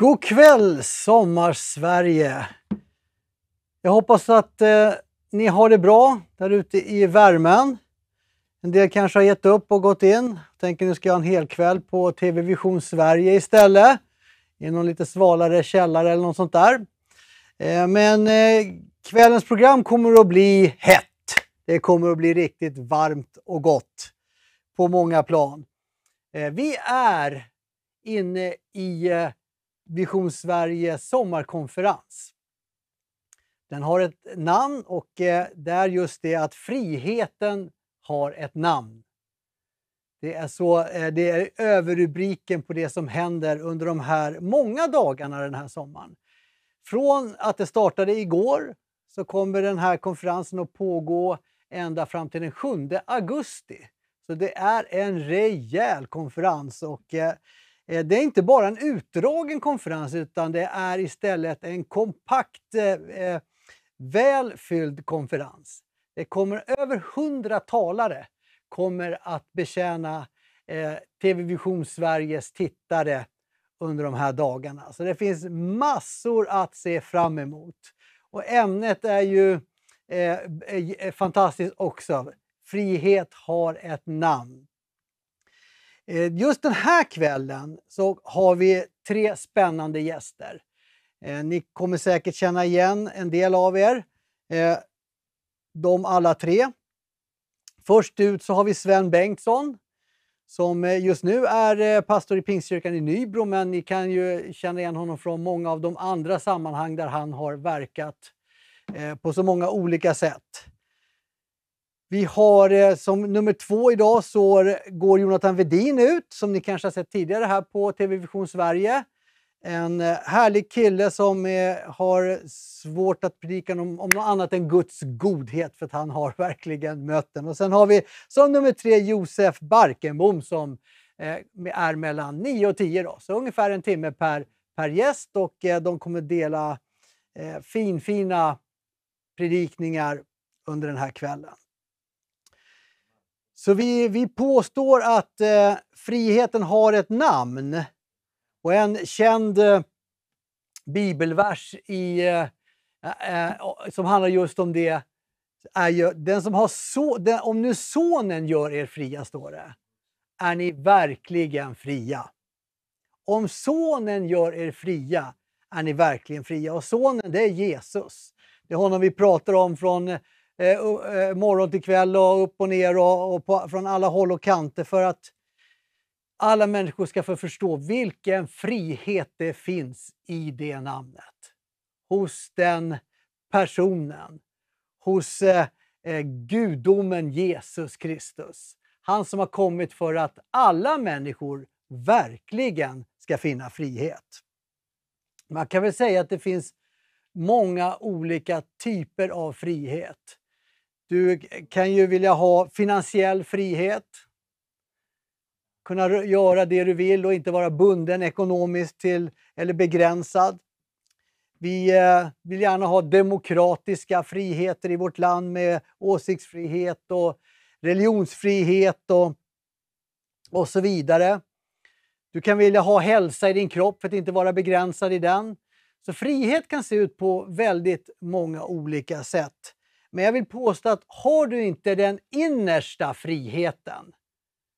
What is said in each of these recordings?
God kväll Sommarsverige! Jag hoppas att eh, ni har det bra där ute i värmen. En del kanske har gett upp och gått in. Tänker nu ska jag ha en hel kväll på TV Vision Sverige istället. I någon lite svalare källare eller något sånt där. Eh, men eh, kvällens program kommer att bli hett. Det kommer att bli riktigt varmt och gott på många plan. Eh, vi är inne i eh, Vision Sverige sommarkonferens. Den har ett namn och eh, det är just det att friheten har ett namn. Det är, så, eh, det är överrubriken på det som händer under de här många dagarna den här sommaren. Från att det startade igår så kommer den här konferensen att pågå ända fram till den 7 augusti. Så det är en rejäl konferens och eh, Eh, det är inte bara en utdragen konferens utan det är istället en kompakt, eh, eh välfylld konferens. Det kommer över 100 talare kommer att betjäna eh, TV Vision Sveriges tittare under de här dagarna. Så det finns massor att se fram emot. Och ämnet är ju eh, eh fantastiskt också. Frihet har ett namn. Eh, just den här kvällen så har vi tre spännande gäster. Eh, ni kommer säkert känna igen en del av er. Eh, de alla tre. Först ut så har vi Sven Bengtsson som just nu är pastor i Pingstkyrkan i Nybro men ni kan ju känna igen honom från många av de andra sammanhang där han har verkat på så många olika sätt. Vi har eh, som nummer två idag så går Jonathan Vedin ut, som ni kanske har sett tidigare här på TV Vision Sverige. En eh, härlig kille som är, har svårt att predika om, om något annat än Guds godhet för att han har verkligen mött den. Och sen har vi som nummer tre Josef Barkenbom som är mellan 9 och 10 då, så ungefär en timme per, per gäst och de kommer dela finfina predikningar under den här kvällen. Så vi, vi påstår att eh, friheten har ett namn. Och en känd eh, bibelvers i, eh, eh som handlar just om det är ju den som har så, den, om nu sonen gör er fria, står det, är ni verkligen fria. Om sonen gör er fria är ni verkligen fria. Och sonen, det är Jesus. Det är honom vi pratar om från Eh, eh, morgon till kväll och upp och ner och, och på, från alla håll och kanter för att alla människor ska få förstå vilken frihet det finns i det namnet. Hos den personen. Hos eh, eh gudomen Jesus Kristus. Han som har kommit för att alla människor verkligen ska finna frihet. Man kan väl säga att det finns många olika typer av frihet. Du kan ju vilja ha finansiell frihet. Kunna göra det du vill och inte vara bunden ekonomiskt till, eller begränsad. Vi eh, vill gärna ha demokratiska friheter i vårt land med åsiktsfrihet och religionsfrihet och, och så vidare. Du kan vilja ha hälsa i din kropp för att inte vara begränsad i den. Så frihet kan se ut på väldigt många olika sätt. Men jag vill påstå att har du inte den innersta friheten,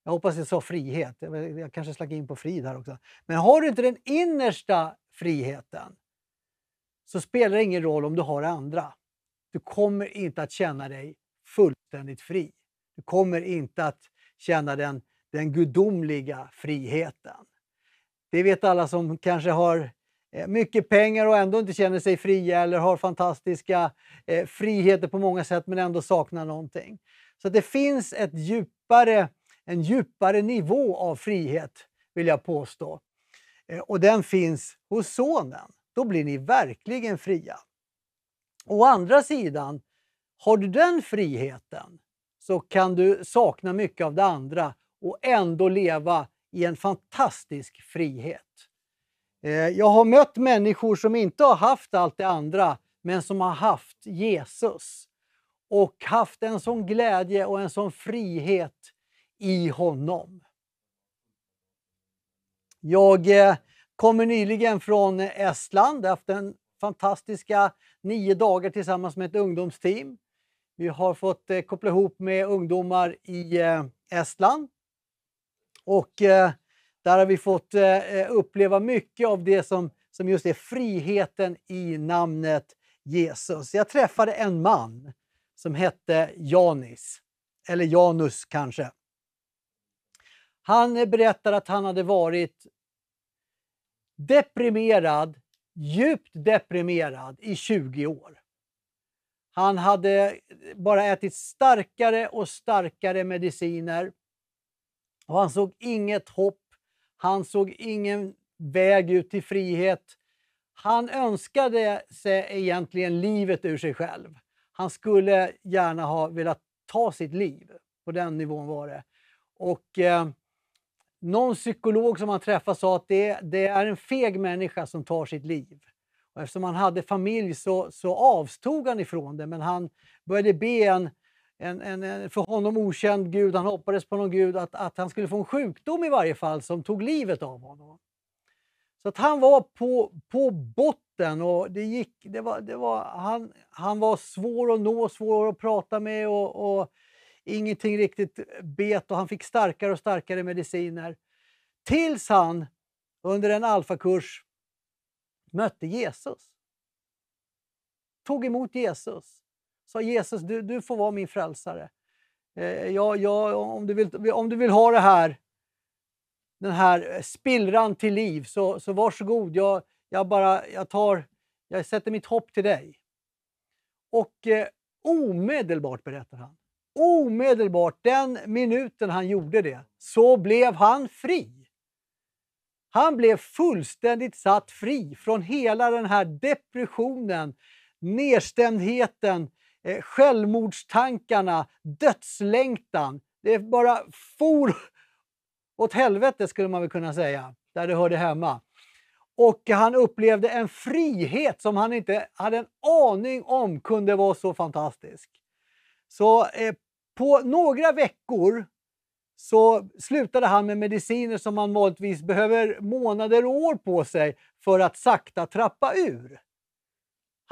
jag hoppas jag sa frihet, jag kanske slack in på frid här också. Men har du inte den innersta friheten så spelar det ingen roll om du har andra. Du kommer inte att känna dig fullständigt fri. Du kommer inte att känna den, den gudomliga friheten. Det vet alla som kanske har Eh, mycket pengar och ändå inte känner sig fria eller har fantastiska eh, friheter på många sätt men ändå saknar någonting. Så det finns ett djupare, en djupare nivå av frihet vill jag påstå. Eh, och den finns hos Sonen. Då blir ni verkligen fria. Å andra sidan, har du den friheten så kan du sakna mycket av det andra och ändå leva i en fantastisk frihet. Eh, jag har mött människor som inte har haft allt det andra, men som har haft Jesus och haft en sån glädje och en sån frihet i honom. Jag eh, kommer nyligen från Estland. haft en fantastiska nio dagar tillsammans med ett ungdomsteam. Vi har fått eh, koppla ihop med ungdomar i Estland. Och där har vi fått eh, eh, uppleva mycket av det som, som just är friheten i namnet Jesus. Jag träffade en man som hette Janis, eller Janus kanske. Han berättade att han hade varit deprimerad, djupt deprimerad i 20 år. Han hade bara ätit starkare och starkare mediciner. Och han såg inget hopp. Han såg ingen väg ut till frihet. Han önskade sig egentligen livet ur sig själv. Han skulle gärna ha velat ta sitt liv. På den nivån var det. Och eh, någon psykolog som han träffade sa att det, det, är en feg människa som tar sitt liv. Och eftersom han hade familj så, så avstod han ifrån det, men han började be en, en, en, en, för honom okänd gud, han hoppades på någon gud, att, att han skulle få en sjukdom i varje fall som tog livet av honom. Så att han var på, på botten och det gick, det var, det var, han, han var svår att nå, svår att prata med och, och ingenting riktigt bet och han fick starkare och starkare mediciner. Tills han under en alfakurs mötte Jesus. Tog emot Jesus. Sa Jesus, du, du får vara min frälsare. Eh, ja, ja, om, du vill, om du vill ha det här, den här eh, spillran till liv, så, så varsågod. Jag, jag, bara, jag, tar, jag sätter mitt hopp till dig. Och eh, omedelbart, berättar han, omedelbart, den minuten han gjorde det, så blev han fri. Han blev fullständigt satt fri från hela den här depressionen, nedstämdheten, eh, självmordstankarna, dödslängtan. Det bara for åt helvete skulle man väl kunna säga, där det hörde hemma. Och han upplevde en frihet som han inte hade en aning om kunde vara så fantastisk. Så eh, på några veckor så slutade han med mediciner som man vanligtvis behöver månader och år på sig för att sakta trappa ur.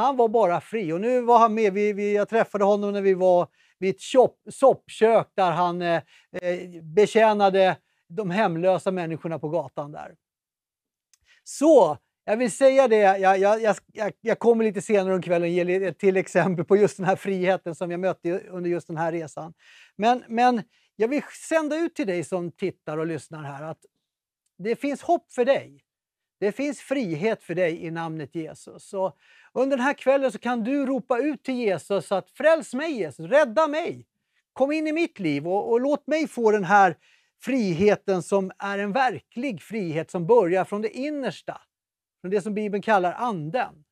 Han var bara fri och nu var han med. Vi, vi, jag träffade honom när vi var vid ett shop, soppkök där han eh, eh betjänade de hemlösa människorna på gatan där. Så jag vill säga det, jag, jag, jag, jag kommer lite senare om kvällen ge ett till exempel på just den här friheten som jag mötte under just den här resan. Men, men jag vill sända ut till dig som tittar och lyssnar här att det finns hopp för dig. Det finns frihet för dig i namnet Jesus. Och, under den här kvällen så kan du ropa ut till Jesus att fräls mig Jesus, rädda mig. Kom in i mitt liv och, och låt mig få den här friheten som är en verklig frihet som börjar från det innersta. Från det som Bibeln kallar anden.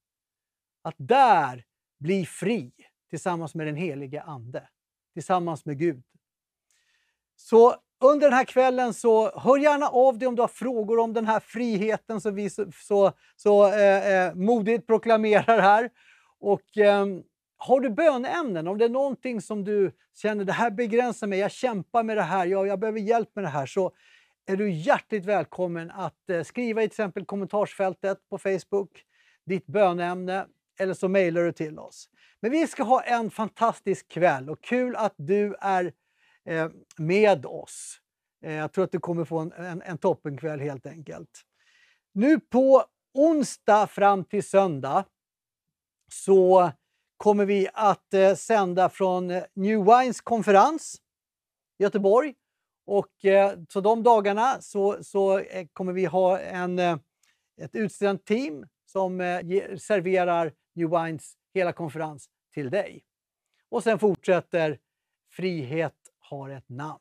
Att där bli fri tillsammans med den helige Ande. Tillsammans med Gud. Så under den här kvällen så hör gärna av dig om du har frågor om den här friheten som vi så, så, så eh, eh, modigt proklamerar här. Och eh, har du böneämnen, om det är någonting som du känner det här begränsar mig, jag kämpar med det här, jag, jag behöver hjälp med det här, så är du hjärtligt välkommen att eh, skriva i till exempel kommentarsfältet på Facebook ditt böneämne eller så mejlar du till oss. Men vi ska ha en fantastisk kväll och kul att du är Eh, med oss. Eh, jag tror att du kommer få en, en, en toppenkväll helt enkelt. Nu på onsdag fram till söndag så kommer vi att eh, sända från eh, New Wines konferens i Göteborg. Och, eh, så de dagarna så, så eh, kommer vi ha en, ett utsänt team som serverar New Wines hela konferens till dig. Och sen fortsätter Frihet har ett namn.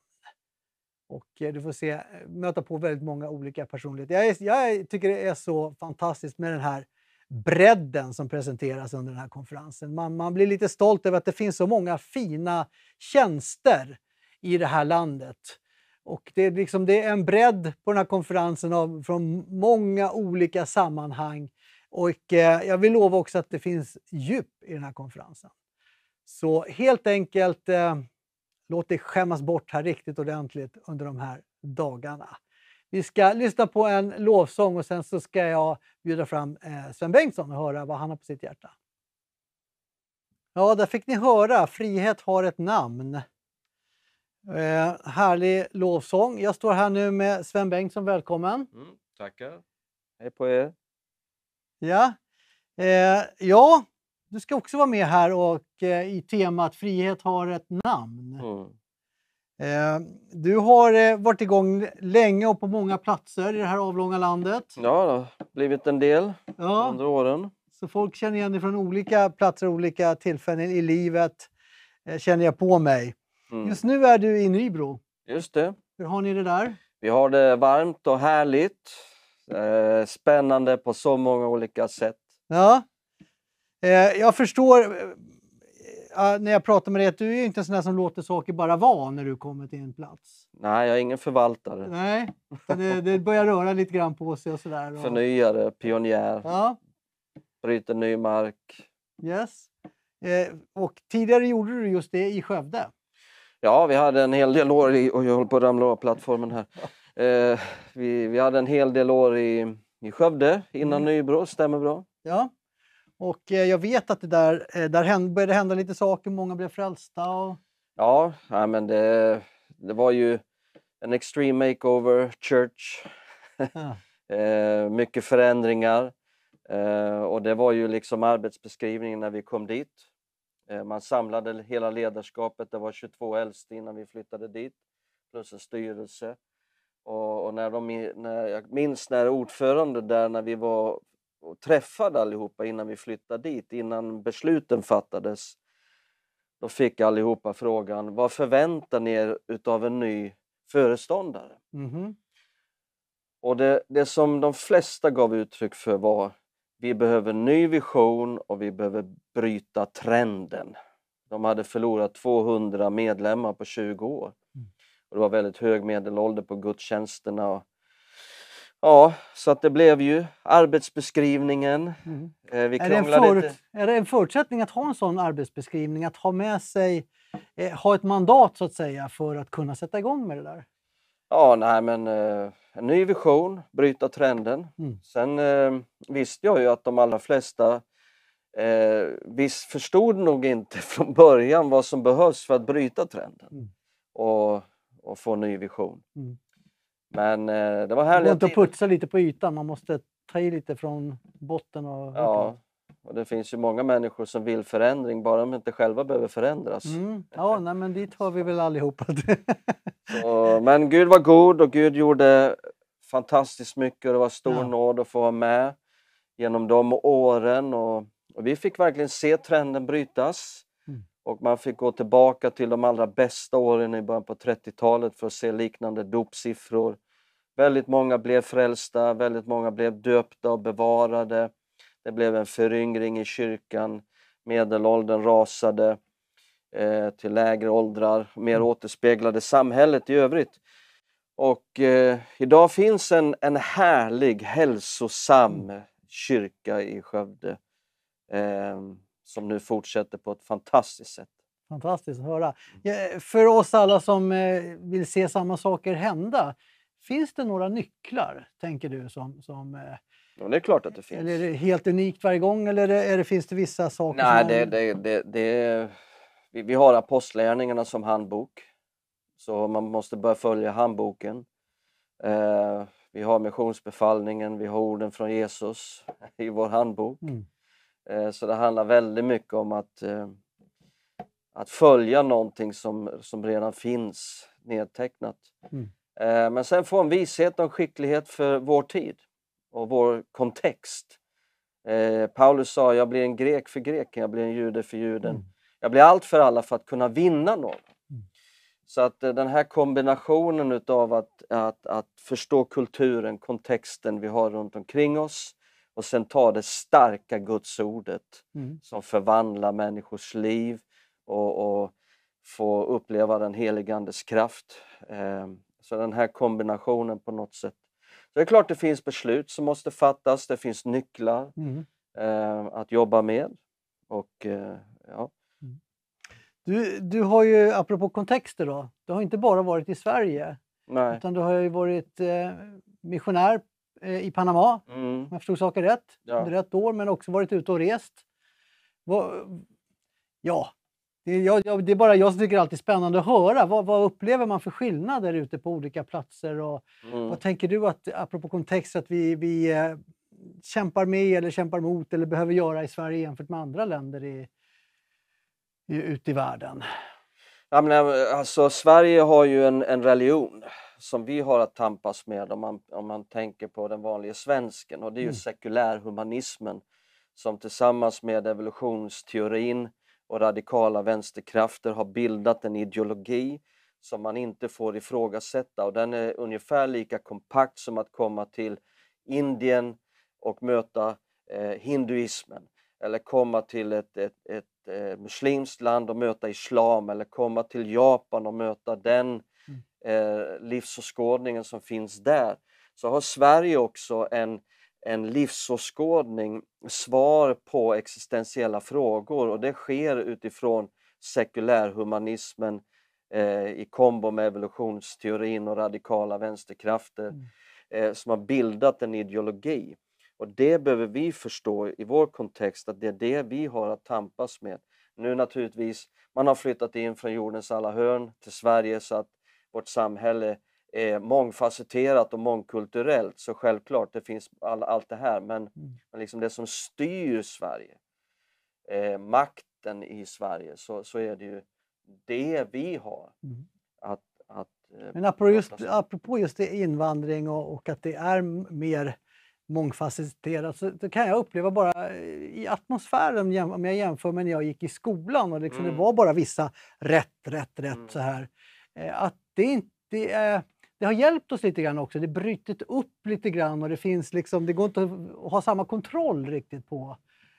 Och eh, du får se, eh, möta på väldigt många olika personligheter. Jag, är, jag tycker det är så fantastiskt med den här bredden som presenteras under den här konferensen. Man, man blir lite stolt över att det finns så många fina tjänster i det här landet. Och det är, liksom, det är en bredd på den här konferensen av, från många olika sammanhang. Och eh, jag vill lova också att det finns djup i den här konferensen. Så helt enkelt eh, Låt dig skämmas bort här riktigt ordentligt under de här dagarna. Vi ska lyssna på en lovsång och sen så ska jag bjuda fram eh, Sven Bengtsson och höra vad han har på sitt hjärta. Ja, där fick ni höra. Frihet har ett namn. Eh, härlig lovsång. Jag står här nu med Sven Bengtsson. Välkommen! Mm, tackar. Hej på er. Ja. Eh, ja, du ska också vara med här och eh, i temat Frihet har ett namn. Mm. Eh, du har eh, varit igång länge och på många platser i det här avlånga landet. Ja, det har blivit en del Ja, under åren. så folk känner igen dig från olika platser, olika tillfällen i livet. Eh, känner jag på mig. Mm. Just nu är du i Nybro. Just det. Hur har ni det där? Vi har det varmt och härligt. Eh, spännande på så många olika sätt. Ja. Eh, jag förstår eh, när jag pratar med dig att du är inte en sån där som låter saker bara vara när du kommer till en plats. Nej, jag är ingen förvaltare. Nej, det, det börjar röra lite grann på sig och sådär. Och... Förnyare, pionjär, Ja, bryter ny mark. yes. Eh, och tidigare gjorde du just det i Skövde. Ja, vi hade en hel del år i... Och jag håller på att ramla av plattformen här. Eh, vi, vi hade en hel del år i, i Skövde innan Mm. Nybro, stämmer bra. Ja. Och eh, jag vet att det där, eh, där började hända lite saker, många blev frälsta. Och... Ja, men det, det var ju en extreme makeover church. Ja. Eh, mycket förändringar. Och det var ju liksom arbetsbeskrivningen när vi kom dit. Man samlade hela ledarskapet, det var 22 äldste innan vi flyttade dit, plus en styrelse. Och, och när de, när, jag minns när ordförande där, när vi var och träffade allihopa innan vi flyttade dit, innan besluten fattades. Då fick allihopa frågan, vad förväntar ni er utav en ny föreståndare? Mhm. Och det, det som de flesta gav uttryck för var vi behöver ny vision och vi behöver bryta trenden. De hade förlorat 200 medlemmar på 20 år. Mm. Och det var väldigt hög medelålder på gudstjänsterna. Ja, så att det blev ju arbetsbeskrivningen. Mhm. Eh, vi Är, det en förut, lite. är det en förutsättning att ha en sån arbetsbeskrivning, att ha med sig, eh, ha ett mandat så att säga för att kunna sätta igång med det där? Ja, nej men eh, en ny vision, bryta trenden. Mm. Sen eh, visste jag ju att de allra flesta eh, visst förstod nog inte från början vad som behövs för att bryta trenden Mm. och, och få en ny vision. Mm. Men eh, det var Det går inte att putsa lite på ytan, man måste ta i lite från botten. Och Ja, och det finns ju många människor som vill förändring bara de inte själva behöver förändras. Mm. Ja, nej, men dit har vi väl allihopa. Så, men Gud var god och Gud gjorde fantastiskt mycket och det var stor Ja. nåd att få vara med genom de åren. Och, och vi fick verkligen se trenden brytas. Mm. Och man fick gå tillbaka till de allra bästa åren i början på 30-talet för att se liknande dopsiffror. Väldigt många blev frälsta, väldigt många blev döpta och bevarade. Det blev en föryngring i kyrkan. Medelåldern rasade eh, till lägre åldrar, mer Mm. återspeglade samhället i övrigt. Och eh, idag finns en, en härlig, hälsosam kyrka i Skövde eh, som nu fortsätter på ett fantastiskt sätt. Fantastiskt att höra. Ja, för oss alla som eh, vill se samma saker hända, finns det några nycklar, tänker du, som, som eh, Och det är klart att det finns. eller är det helt unikt varje gång eller är det, är det, finns det vissa saker Nej, som det, det, det, det, vi, vi har apostlärningarna som handbok. Så man måste börja följa handboken. Eh, vi har missionsbefallningen, vi har orden från Jesus i vår handbok. Mm. Eh, så det handlar väldigt mycket om att, eh, att följa någonting som, som redan finns nedtecknat. Mm. Eh, men sen få en vishet och skicklighet för vår tid och vår kontext. Eh, Paulus sa, jag blir en grek för greken, jag blir en jude för juden. Mm. Jag blir allt för alla för att kunna vinna någon. Mm. Så att eh, den här kombinationen utav att, att, att förstå kulturen, kontexten vi har runt omkring oss och sen ta det starka gudsordet Mm. som förvandlar människors liv och, och få uppleva den helige Andes kraft. Eh, så den här kombinationen på något sätt. Så det är klart det finns beslut som måste fattas, det finns nycklar Mm. eh, att jobba med. Och eh, ja, Du, du har ju, apropå kontexter då, du har inte bara varit i Sverige nej. utan du har ju varit eh, missionär eh, i Panama, Mm. om jag förstod saken rätt, Ja. under ett år, men också varit ute och rest. Vad, ja, det är, jag, jag, det är bara jag som tycker det alltid är spännande att höra. Vad, vad upplever man för skillnader ute på olika platser? Och, Mm. Vad tänker du, att, apropå kontext, att vi, vi eh, kämpar med eller kämpar mot eller behöver göra i Sverige jämfört med andra länder i, i, ute i världen? Ja, men, eh, alltså, Sverige har ju en, en religion som vi har att tampas med om man, om man tänker på den vanliga svensken och det är ju Mm. sekulärhumanismen som tillsammans med evolutionsteorin och radikala vänsterkrafter har bildat en ideologi som man inte får ifrågasätta. Och den är ungefär lika kompakt som att komma till Indien och möta eh, hinduismen. Eller komma till ett, ett, ett eh, muslimskt land och möta islam. Eller komma till Japan och möta den eh, livsåskådningen som finns där. Så har Sverige också en, en livsåskådning, svar på existentiella frågor och det sker utifrån sekulärhumanismen eh, i kombo med evolutionsteorin och radikala vänsterkrafter Mm. eh, som har bildat en ideologi. Och det behöver vi förstå i vår kontext att det är det vi har att tampas med. Nu naturligtvis, man har flyttat in från jordens alla hörn till Sverige så att vårt samhälle är mångfacetterat och mångkulturellt. Så självklart, det finns all, allt det här. Men, men liksom det som styr Sverige, eh, makten i Sverige, så, så är det ju det vi har Mm. att, att eh, Men apropå just, apropå just det, invandring och, och att det är mer mångfacetterat så, så kan jag uppleva bara eh, i atmosfären om jag jämför med när jag gick i skolan och liksom Mm. det var bara vissa rätt, rätt, rätt Mm. så här. Eh, Att det inte det är det har hjälpt oss lite grann också. Det brytit upp lite grann och det finns liksom, det går inte att ha samma kontroll riktigt på,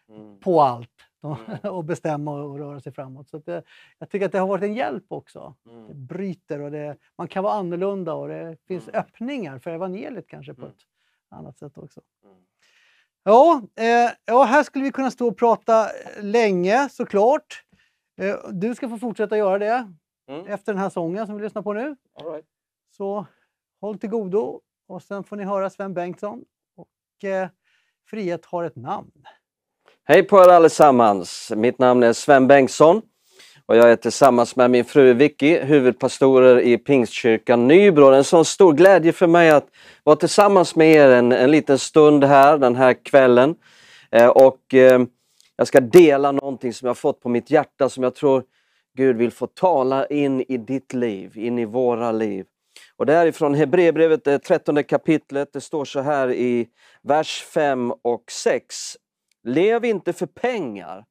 Mm. på allt och, Mm. bestämma och röra sig framåt. Så att det, jag tycker att det har varit en hjälp också. Det Mm. bryter och det, man kan vara annorlunda och det finns Mm. öppningar för evangeliet kanske på Mm. ett annat sätt också. Mm. Ja, eh, ja, här skulle vi kunna stå och prata länge såklart. Eh, du ska få fortsätta göra det efter den här sången som vi lyssnar på nu. Så håll till godo och sen får ni höra Sven Bengtsson. Och eh, Frihet har ett namn. Hej på er allesammans! Mitt namn är Sven Bengtsson och jag är tillsammans med min fru Vicky huvudpastorer i Pingstkyrkan Nybro. Det är en sån stor glädje för mig att vara tillsammans med er en, en liten stund här den här kvällen. Eh, och eh, jag ska dela någonting som jag fått på mitt hjärta som jag tror Gud vill få tala in i ditt liv, in i våra liv. Och det är ifrån Hebreerbrevet, det 13 kapitlet. Det står så här i vers 5 och 6. Lev inte för pengar,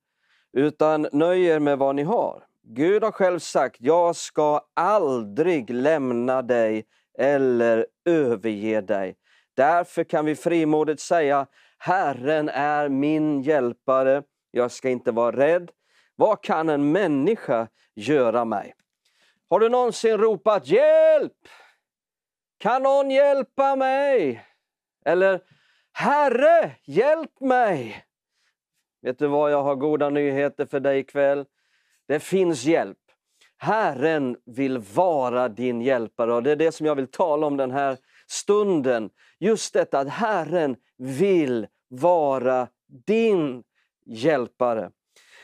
utan nöj er med vad ni har. Gud har själv sagt, jag ska aldrig lämna dig eller överge dig. Därför kan vi frimodigt säga, Herren är min hjälpare, jag ska inte vara rädd. Vad kan en människa göra mig? Har du någonsin ropat hjälp? Kan någon hjälpa mig? Eller Herre, hjälp mig! Vet du vad, jag har goda nyheter för dig ikväll. Det finns hjälp. Herren vill vara din hjälpare och det är det som jag vill tala om den här stunden. Just detta att Herren vill vara din hjälpare.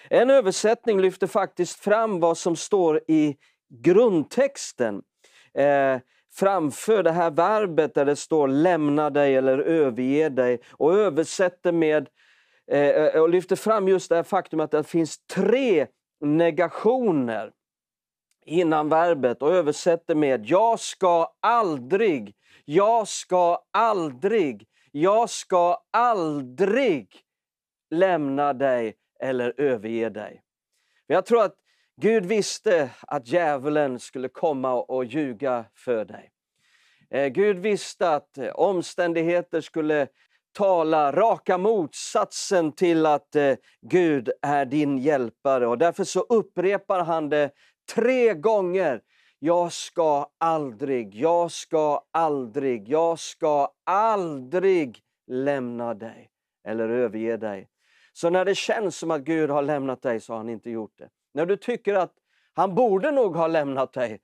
En översättning lyfter faktiskt fram vad som står i grundtexten eh, framför det här verbet där det står lämna dig eller överge dig och översätter med eh, eh, och lyfter fram just det här faktum att det finns tre negationer innan verbet och översätter med jag ska aldrig, jag ska aldrig, jag ska aldrig lämna dig eller överge dig. Men jag tror att Gud visste att djävulen skulle komma och ljuga för dig. Eh, Gud visste att eh, omständigheter skulle tala raka motsatsen till att eh, Gud är din hjälpare och därför så upprepar han det tre gånger. Jag ska aldrig, jag ska aldrig, jag ska aldrig lämna dig eller överge dig. Så när det känns som att Gud har lämnat dig så har han inte gjort det. När du tycker att han borde nog ha lämnat dig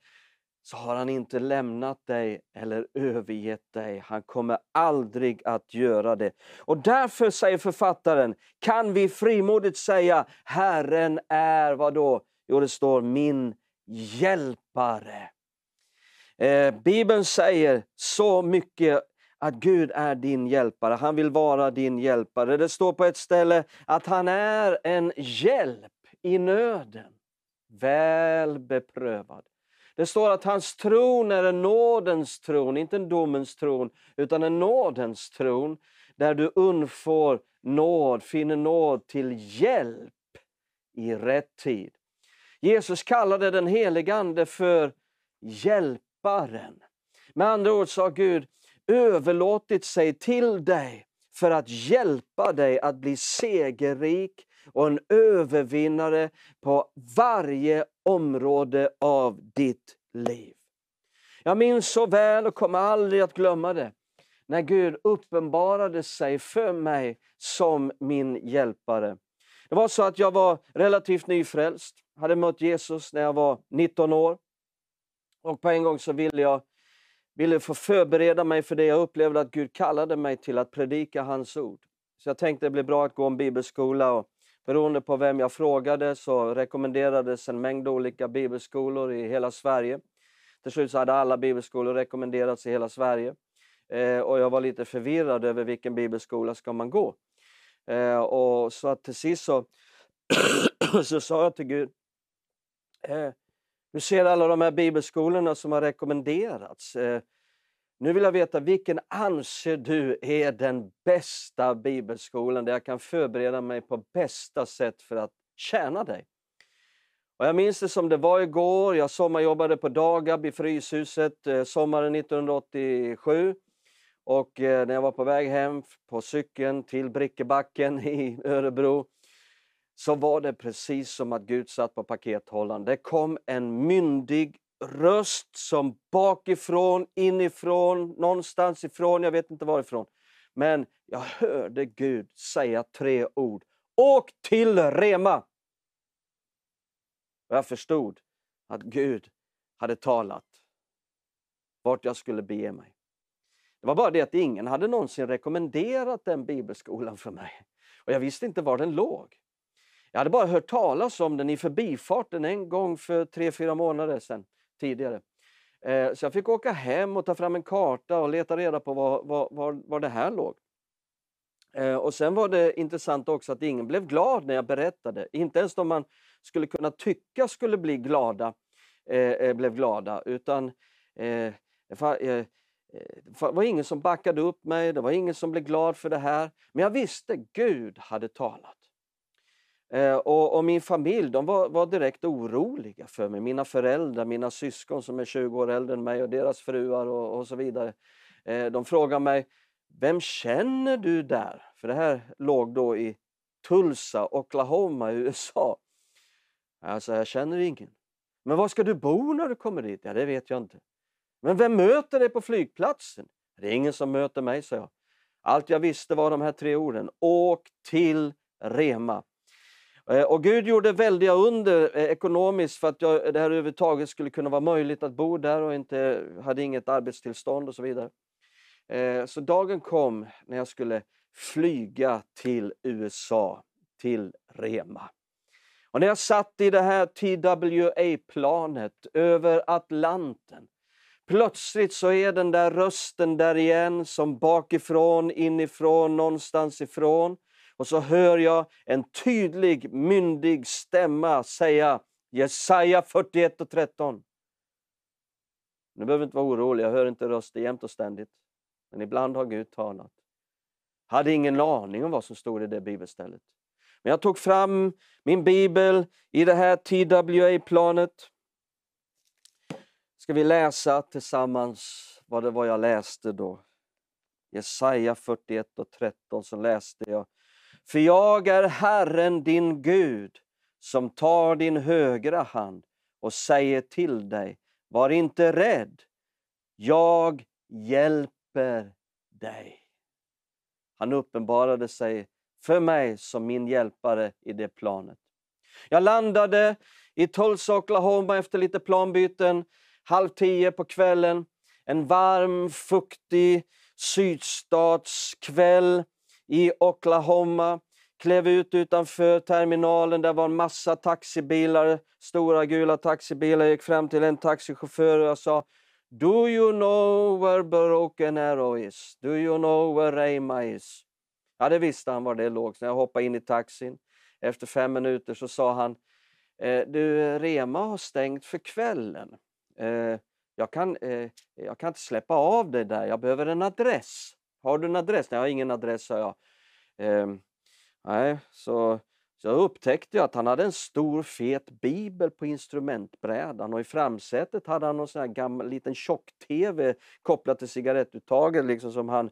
så har han inte lämnat dig eller övergett dig. Han kommer aldrig att göra det. Och därför, säger författaren, kan vi frimodigt säga Herren är vad då? Jo, det står min hjälpare. Eh, Bibeln säger så mycket att Gud är din hjälpare. Han vill vara din hjälpare. Det står på ett ställe att han är en hjälp i nöden. Väl beprövad. Det står att hans tron är en nådens tron, inte en domens tron, utan en nådens tron där du undfår nåd, finner nåd till hjälp i rätt tid. Jesus kallade den helige Ande för hjälparen. Med andra ord sa Gud överlåtit sig till dig för att hjälpa dig att bli segerrik och en övervinnare på varje område av ditt liv. Jag minns så väl och kommer aldrig att glömma det när Gud uppenbarade sig för mig som min hjälpare. Det var så att jag var relativt nyfrälst, hade mött Jesus när jag var 19 år. Och på en gång så ville jag ville få förbereda mig för det jag upplevde att Gud kallade mig till att predika hans ord. Så jag tänkte det blir bra att gå en bibelskola och beroende på vem jag frågade så rekommenderades en mängd olika bibelskolor i hela Sverige. Till slut så hade alla bibelskolor rekommenderats i hela Sverige. Eh, och jag var lite förvirrad över vilken bibelskola ska man gå. Eh, och så att till sist så, så sa jag till Gud, eh, du ser alla de här bibelskolorna som har rekommenderats. Eh, nu vill jag veta, vilken anser du är den bästa bibelskolan där jag kan förbereda mig på bästa sätt för att tjäna dig? Och jag minns det som det var igår. Jag sommarjobbade på Dagab i Fryshuset eh, sommaren 1987. Och eh, när jag var på väg hem på cykeln till Brickebacken i Örebro så var det precis som att Gud satt på pakethållaren. Det kom en myndig röst som bakifrån, inifrån, någonstans ifrån, jag vet inte varifrån. Men jag hörde Gud säga tre ord. Åk till Rema! Och jag förstod att Gud hade talat vart jag skulle bege mig. Det var bara det att ingen hade någonsin rekommenderat den bibelskolan för mig. Och jag visste inte var den låg. Jag hade bara hört talas om den i förbifarten en gång för tre, fyra månader sedan tidigare. Eh, så jag fick åka hem och ta fram en karta och leta reda på var, var, var, var det här låg. Eh, och sen var det intressant också att ingen blev glad när jag berättade. Inte ens de man skulle kunna tycka skulle bli glada eh, eh blev glada. Utan eh, det eh, var ingen som backade upp mig, det var ingen som blev glad för det här. Men jag visste Gud hade talat. Eh, och, och, min familj de var, var, direkt oroliga för mig. Mina föräldrar, mina syskon som är 20 år äldre än mig och deras fruar och, och så vidare. Eh, de frågade mig, vem känner du där? För det här låg då i Tulsa, Oklahoma i USA. Jag sa, jag känner ingen. Men var ska du bo när du kommer dit? Ja, det vet jag inte. Men vem möter dig på flygplatsen? Det är ingen som möter mig, sa jag. Allt jag visste var de här tre orden. Åk till Rema. Eh, och Gud gjorde väldiga under eh, ekonomiskt för att jag, det här överhuvudtaget skulle kunna vara möjligt att bo där och inte hade inget arbetstillstånd och så vidare. Eh, så dagen kom när jag skulle flyga till USA, till Rema. Och när jag satt i det här TWA-planet över Atlanten Plötsligt så är den där rösten där igen som bakifrån, inifrån, någonstans ifrån och så hör jag en tydlig, myndig stämma säga Jesaja 41 och 13. Nu behöver inte vara orolig, jag hör inte röster jämt och ständigt. Men ibland har Gud talat. Hade ingen aning om vad som stod i det bibelstället. Men jag tog fram min bibel i det här TWA-planet. Ska vi läsa tillsammans vad det var jag läste då. Jesaja 41 och 13 så läste jag för jag är Herren din Gud som tar din högra hand och säger till dig, var inte rädd, jag hjälper dig. Han uppenbarade sig för mig som min hjälpare i det planet. Jag landade i Tulsa, Oklahoma efter lite planbyten, halv tio på kvällen. En varm, fuktig sydstatskväll i Oklahoma. Klev ut utanför terminalen, där var en massa taxibilar, stora gula taxibilar. Jag gick fram till en taxichaufför och jag sa Do you know where Broken Arrow is? Do you know where Reima is? Ja, det visste han var det låg. Så när jag hoppade in i taxin, efter fem minuter så sa han eh, Du, Rema har stängt för kvällen. Eh, jag, kan, eh, jag kan inte släppa av dig där, jag behöver en adress. Har du en adress? Nej, jag har ingen adress, sa jag. Ehm, nej, så, så upptäckte jag att han hade en stor fet bibel på instrumentbrädan och i framsätet hade han en sån här gammal liten tjock-tv kopplad till cigarettuttaget liksom som han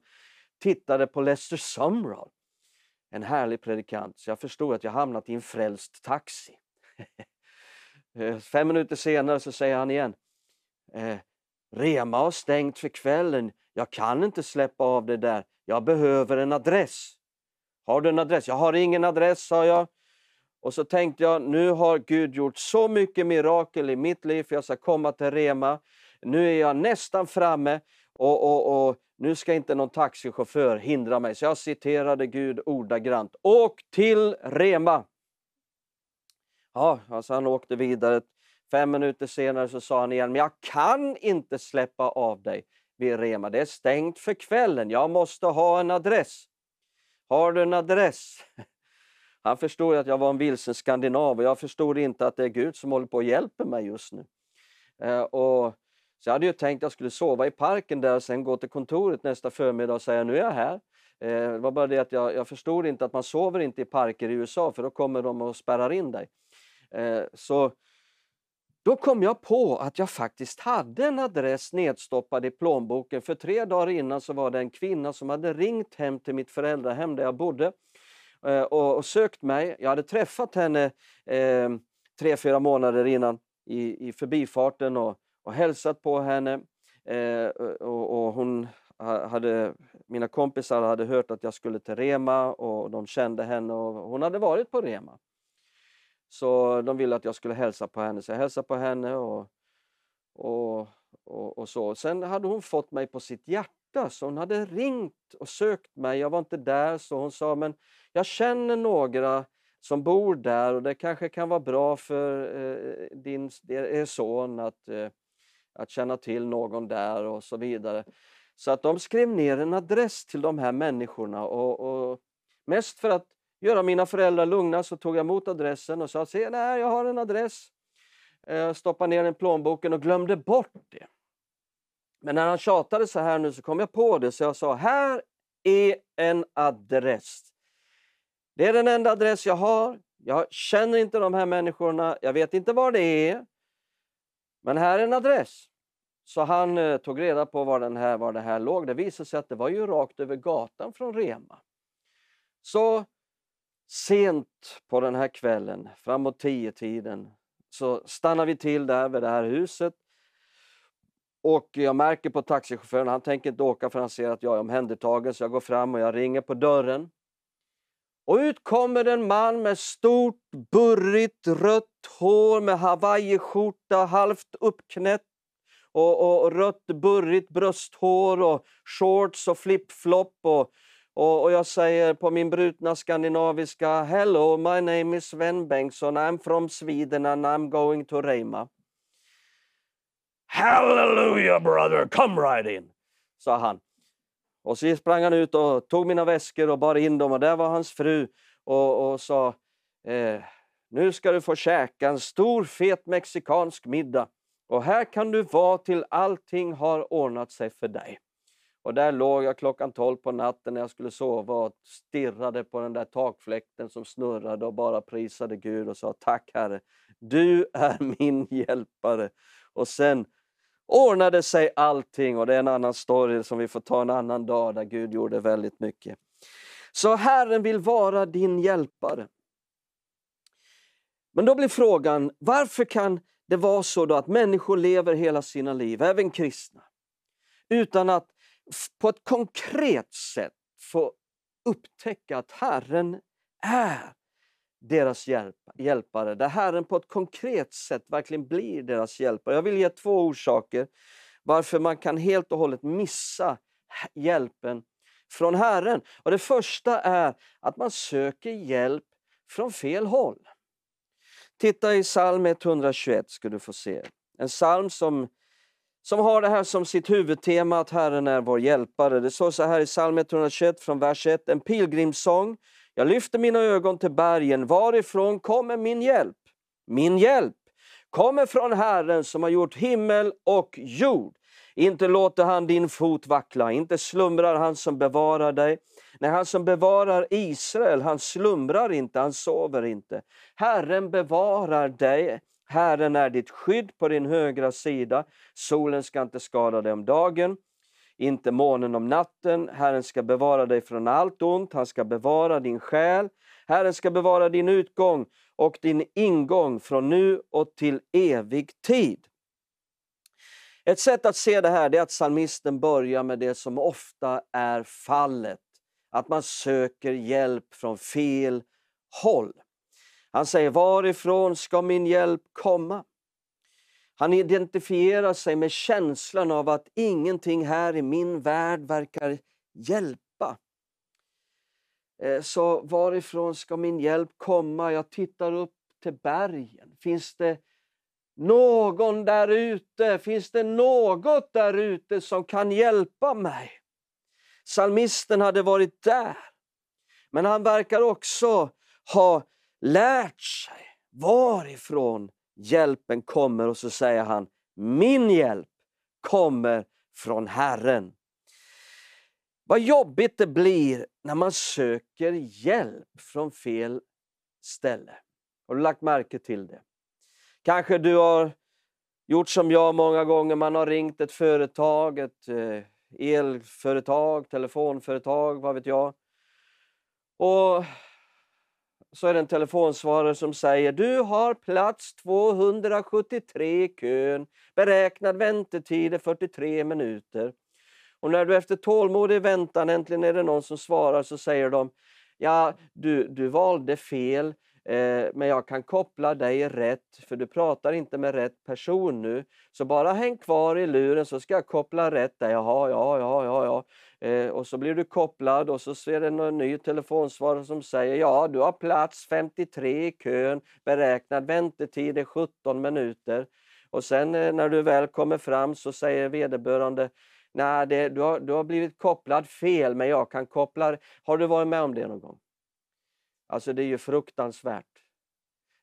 tittade på Lester Sumrall. En härlig predikant, så jag förstod att jag hamnat i en frälst taxi. Eh, fem minuter senare så säger han igen. Eh, Rema har stängt för kvällen. Jag kan inte släppa av det där. Jag behöver en adress. Har du en adress? Jag har ingen adress, sa jag. Och så tänkte jag, nu har Gud gjort så mycket mirakel i mitt liv för jag ska komma till Rema. Nu är jag nästan framme och, och, och nu ska inte någon taxichaufför hindra mig. Så jag citerade Gud ordagrant. Åk till Rema! Ja, alltså han åkte vidare. Fem minuter senare så sa han igen, men jag kan inte släppa av dig vid Rema. Det är stängt för kvällen. Jag måste ha en adress. Har du en adress? Han förstod att jag var en vilsen skandinav och jag förstod inte att det är Gud som håller på och hjälper mig just nu. Eh, och så jag hade ju tänkt att jag skulle sova i parken där och sen gå till kontoret nästa förmiddag och säga nu är jag här. Eh, det var bara det att jag, jag förstod inte att man sover inte i parker i USA för då kommer de och spärrar in dig. Eh, så då kom jag på att jag faktiskt hade en adress nedstoppad i plånboken. För tre dagar innan så var det en kvinna som hade ringt hem till mitt föräldrahem där jag bodde eh, och, och sökt mig. Jag hade träffat henne eh, tre, fyra månader innan i, i förbifarten och, och hälsat på henne. Eh, och, och, hon hade, mina kompisar hade hört att jag skulle till Rema och de kände henne och hon hade varit på Rema. Så de ville att jag skulle hälsa på henne, så jag hälsade på henne och, och, och, och, så. Sen hade hon fått mig på sitt hjärta, så hon hade ringt och sökt mig. Jag var inte där, så hon sa, men jag känner några som bor där och det kanske kan vara bra för eh, din er son att, eh, att känna till någon där och så vidare. Så att de skrev ner en adress till de här människorna och, och mest för att göra mina föräldrar lugna så tog jag emot adressen och sa se nej, jag har en adress. Jag stoppade ner den i plånboken och glömde bort det. Men när han tjatade så här nu så kom jag på det så jag sa här är en adress. Det är den enda adress jag har. Jag känner inte de här människorna, jag vet inte var det är. Men här är en adress. Så han eh, tog reda på var, den här, var det här låg. Det visade sig att det var ju rakt över gatan från Rema. Så Sent på den här kvällen, framåt tio tiden så stannar vi till där vid det här huset. Och jag märker på taxichauffören, han tänker inte åka för han ser att jag är omhändertagen, så jag går fram och jag ringer på dörren. Och ut kommer en man med stort, burrigt, rött hår med hawaiiskjorta, halvt uppknäppt och, och, och rött, burrigt brösthår och shorts och flip-flop och och, och, jag säger på min brutna skandinaviska Hello, my name is Sven Bengtsson. I'm from Sweden and I'm going to Reima. Hallelujah brother, come right in, sa han. Och så sprang han ut och tog mina väskor och bar in dem och där var hans fru och, och sa eh, nu ska du få käka en stor fet mexikansk middag och här kan du vara till allting har ordnat sig för dig. Och där låg jag klockan 12 på natten när jag skulle sova och stirrade på den där takfläkten som snurrade och bara prisade Gud och sa tack Herre, du är min hjälpare. Och sen ordnade sig allting och det är en annan story som vi får ta en annan dag där Gud gjorde väldigt mycket. Så Herren vill vara din hjälpare. Men då blir frågan, varför kan det vara så att människor lever hela sina liv, även kristna, utan att på ett konkret sätt få upptäcka att Herren är deras hjälp, hjälpare, där Herren på ett konkret sätt verkligen blir deras hjälpare. Jag vill ge två orsaker varför man kan helt och hållet missa hjälpen från Herren. Och Det första är att man söker hjälp från fel håll. Titta i psalm 121 ska du få se. En psalm som, som har det här som sitt huvudtema, att Herren är vår hjälpare. Det står så här i psalm 121 från vers 1, en pilgrimssång. Jag lyfter mina ögon till bergen, varifrån kommer min hjälp? Min hjälp kommer från Herren som har gjort himmel och jord. Inte låter han din fot vackla, inte slumrar han som bevarar dig. Nej, han som bevarar Israel, han slumrar inte, han sover inte. Herren bevarar dig, Herren är ditt skydd på din högra sida. Solen ska inte skada dig om dagen, inte månen om natten. Herren ska bevara dig från allt ont, han ska bevara din själ. Herren ska bevara din utgång och din ingång från nu och till evig tid. Ett sätt att se det här är att psalmisten börjar med det som ofta är fallet. Att man söker hjälp från fel håll. Han säger, varifrån ska min hjälp komma? Han identifierar sig med känslan av att ingenting här i min värld verkar hjälpa. Eh, så varifrån ska min hjälp komma? Jag tittar upp till bergen. Finns det någon där ute? Finns det något där ute som kan hjälpa mig? Salmisten hade varit där. Men han verkar också ha lärt sig varifrån hjälpen kommer och så säger han min hjälp kommer från Herren. Vad jobbigt det blir när man söker hjälp från fel ställe. Har du lagt märke till det? Kanske du har gjort som jag många gånger, man har ringt ett företag, ett eh, elföretag, telefonföretag, vad vet jag. Och så är det en telefonsvarare som säger du har plats 273 i kön, beräknad väntetid är 43 minuter. Och när du efter tålmodig väntan äntligen är det någon som svarar så säger de ja, du, du valde fel, Eh, men jag kan koppla dig rätt, för du pratar inte med rätt person nu. Så bara häng kvar i luren så ska jag koppla rätt dig. Jaha, ja, ja, ja, ja. Eh, och så blir du kopplad och så ser det en ny telefonsvarare som säger ja, du har plats 53 i kön, beräknad väntetid är 17 minuter. Och sen eh, när du väl kommer fram så säger vederbörande Nej, det, du, har, du har blivit kopplad fel, men jag kan koppla... Har du varit med om det någon gång? Alltså det är ju fruktansvärt.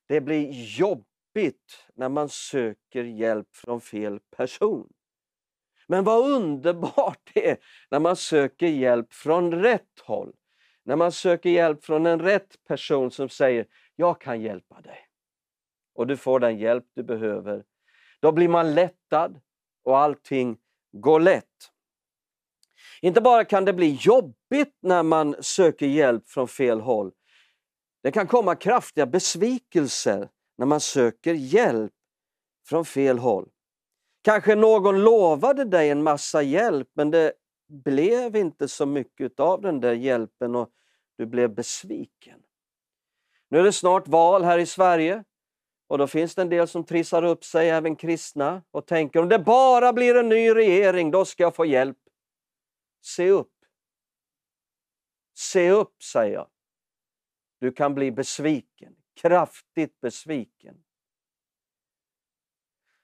Det blir jobbigt när man söker hjälp från fel person. Men vad underbart det är när man söker hjälp från rätt håll. När man söker hjälp från en rätt person som säger jag kan hjälpa dig. Och du får den hjälp du behöver. Då blir man lättad och allting går lätt. Inte bara kan det bli jobbigt när man söker hjälp från fel håll det kan komma kraftiga besvikelser när man söker hjälp från fel håll. Kanske någon lovade dig en massa hjälp men det blev inte så mycket av den där hjälpen och du blev besviken. Nu är det snart val här i Sverige och då finns det en del som trissar upp sig, även kristna, och tänker om det bara blir en ny regering, då ska jag få hjälp. Se upp! Se upp, säger jag. Du kan bli besviken, kraftigt besviken.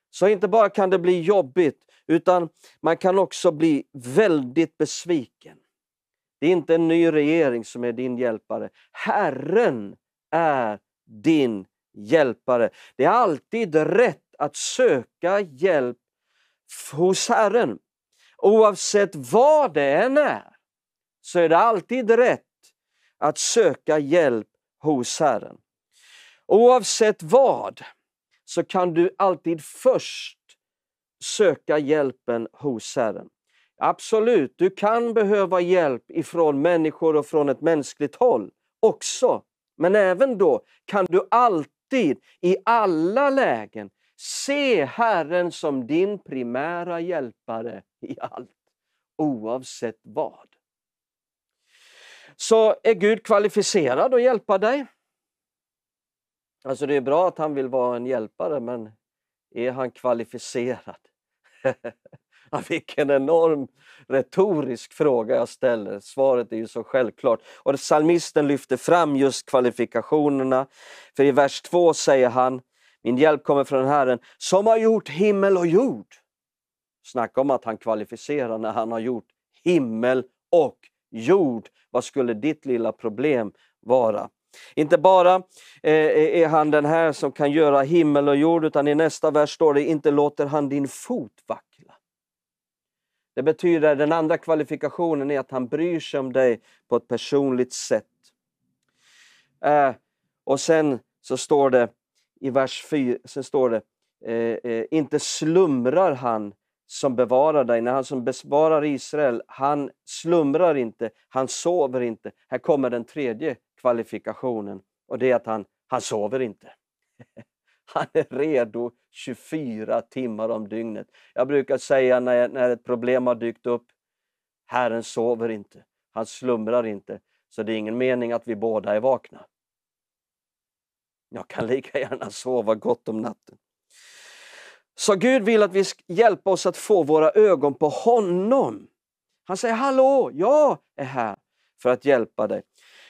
Så inte bara kan det bli jobbigt, utan man kan också bli väldigt besviken. Det är inte en ny regering som är din hjälpare. Herren är din hjälpare. Det är alltid rätt att söka hjälp hos Herren. Oavsett vad det än är, så är det alltid rätt att söka hjälp hos Herren. Oavsett vad så kan du alltid först söka hjälpen hos Herren. Absolut, du kan behöva hjälp ifrån människor och från ett mänskligt håll också. Men även då kan du alltid, i alla lägen, se Herren som din primära hjälpare i allt, oavsett vad så är Gud kvalificerad att hjälpa dig. Alltså det är bra att han vill vara en hjälpare, men är han kvalificerad? Vilken enorm retorisk fråga jag ställer. Svaret är ju så självklart. Och psalmisten lyfter fram just kvalifikationerna. För i vers 2 säger han, min hjälp kommer från Herren som har gjort himmel och jord. Snacka om att han kvalificerar när han har gjort himmel och jord. Vad skulle ditt lilla problem vara? Inte bara eh, eh, är han den här som kan göra himmel och jord, utan i nästa vers står det inte låter han din fot vackla. Det betyder, den andra kvalifikationen är att han bryr sig om dig på ett personligt sätt. Eh, och sen så står det i vers 4, sen står det, eh, eh, inte slumrar han som bevarar dig. När han som besvarar Israel, han slumrar inte, han sover inte. Här kommer den tredje kvalifikationen och det är att han, han sover inte. Han är redo 24 timmar om dygnet. Jag brukar säga när, när ett problem har dykt upp, Herren sover inte, han slumrar inte. Så det är ingen mening att vi båda är vakna. Jag kan lika gärna sova gott om natten. Så Gud vill att vi ska hjälpa oss att få våra ögon på honom. Han säger hallå, jag är här för att hjälpa dig.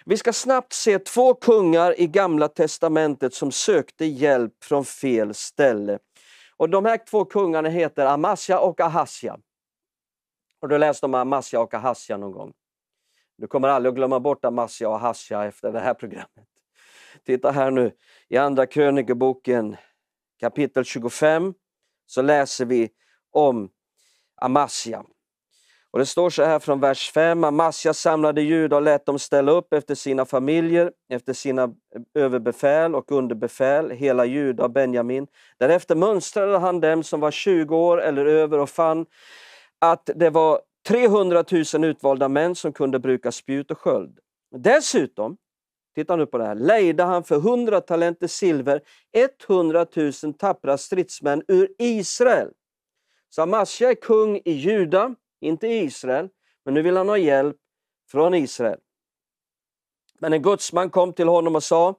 Vi ska snabbt se två kungar i Gamla Testamentet som sökte hjälp från fel ställe. Och De här två kungarna heter Amasja och Ahasja. Har du läst om Amasja och Ahasja någon gång? Du kommer aldrig att glömma bort Amasja och Ahasja efter det här programmet. Titta här nu, i Andra krönikeboken kapitel 25 så läser vi om Amasja. Och Det står så här från vers 5. Amasja samlade judar och lät dem ställa upp efter sina familjer, efter sina eh, överbefäl och underbefäl, hela Juda och Benjamin. Därefter mönstrade han dem som var 20 år eller över och fann att det var 300 000 utvalda män som kunde bruka spjut och sköld. Dessutom, titta nu på det här, lejde han för 100 talenter silver 100 000 tappra stridsmän ur Israel. Så Amasja är kung i Juda, inte Israel, men nu vill han ha hjälp från Israel. Men en gudsman kom till honom och sa,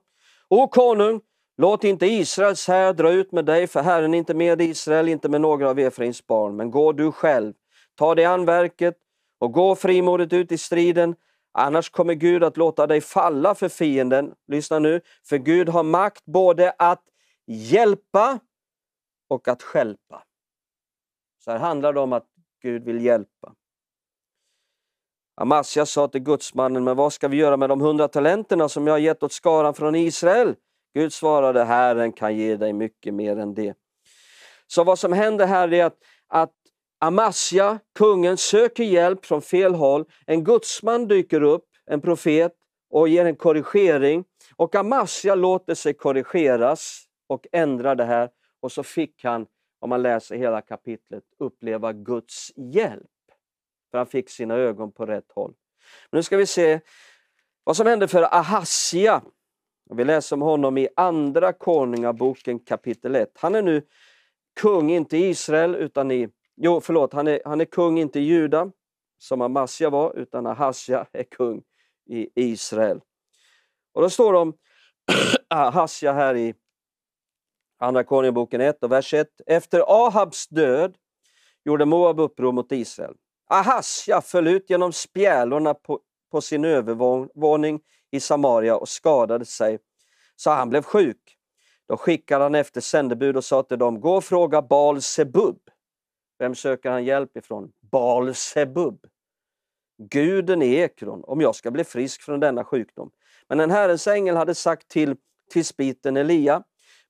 O konung, låt inte Israels här dra ut med dig, för Herren är inte med Israel, inte med några av Efraims barn, men gå du själv, ta dig an verket och gå frimodigt ut i striden, annars kommer Gud att låta dig falla för fienden. Lyssna nu, för Gud har makt både att hjälpa och att skälpa. Så här handlar det om att Gud vill hjälpa. Amasja sa till gudsmannen, men vad ska vi göra med de hundra talenterna som jag har gett åt skaran från Israel? Gud svarade, Herren kan ge dig mycket mer än det. Så vad som händer här är att, att Amasja, kungen, söker hjälp från fel håll. En gudsman dyker upp, en profet, och ger en korrigering. Och Amasja låter sig korrigeras och ändrar det här. Och så fick han om man läser hela kapitlet, uppleva Guds hjälp. För han fick sina ögon på rätt håll. Men nu ska vi se vad som hände för Ahasia. Vi läser om honom i Andra Konungaboken kapitel 1. Han är nu kung, inte i Israel, utan i... Jo, förlåt, han är, han är kung inte i Juda, som Amasja var, utan Ahasia är kung i Israel. Och då står det om Ahasia här i Andra Konungaboken 1 och vers 1. Efter Ahabs död gjorde Moab uppror mot Israel. Ahasja föll ut genom spjälorna på, på sin övervåning i Samaria och skadade sig, så han blev sjuk. Då skickade han efter sändebud och sa till dem, gå och fråga Baal Sebub. Vem söker han hjälp ifrån? Baal Sebub. Guden i Ekron, om jag ska bli frisk från denna sjukdom. Men en Herrens ängel hade sagt till tisbiten Elia,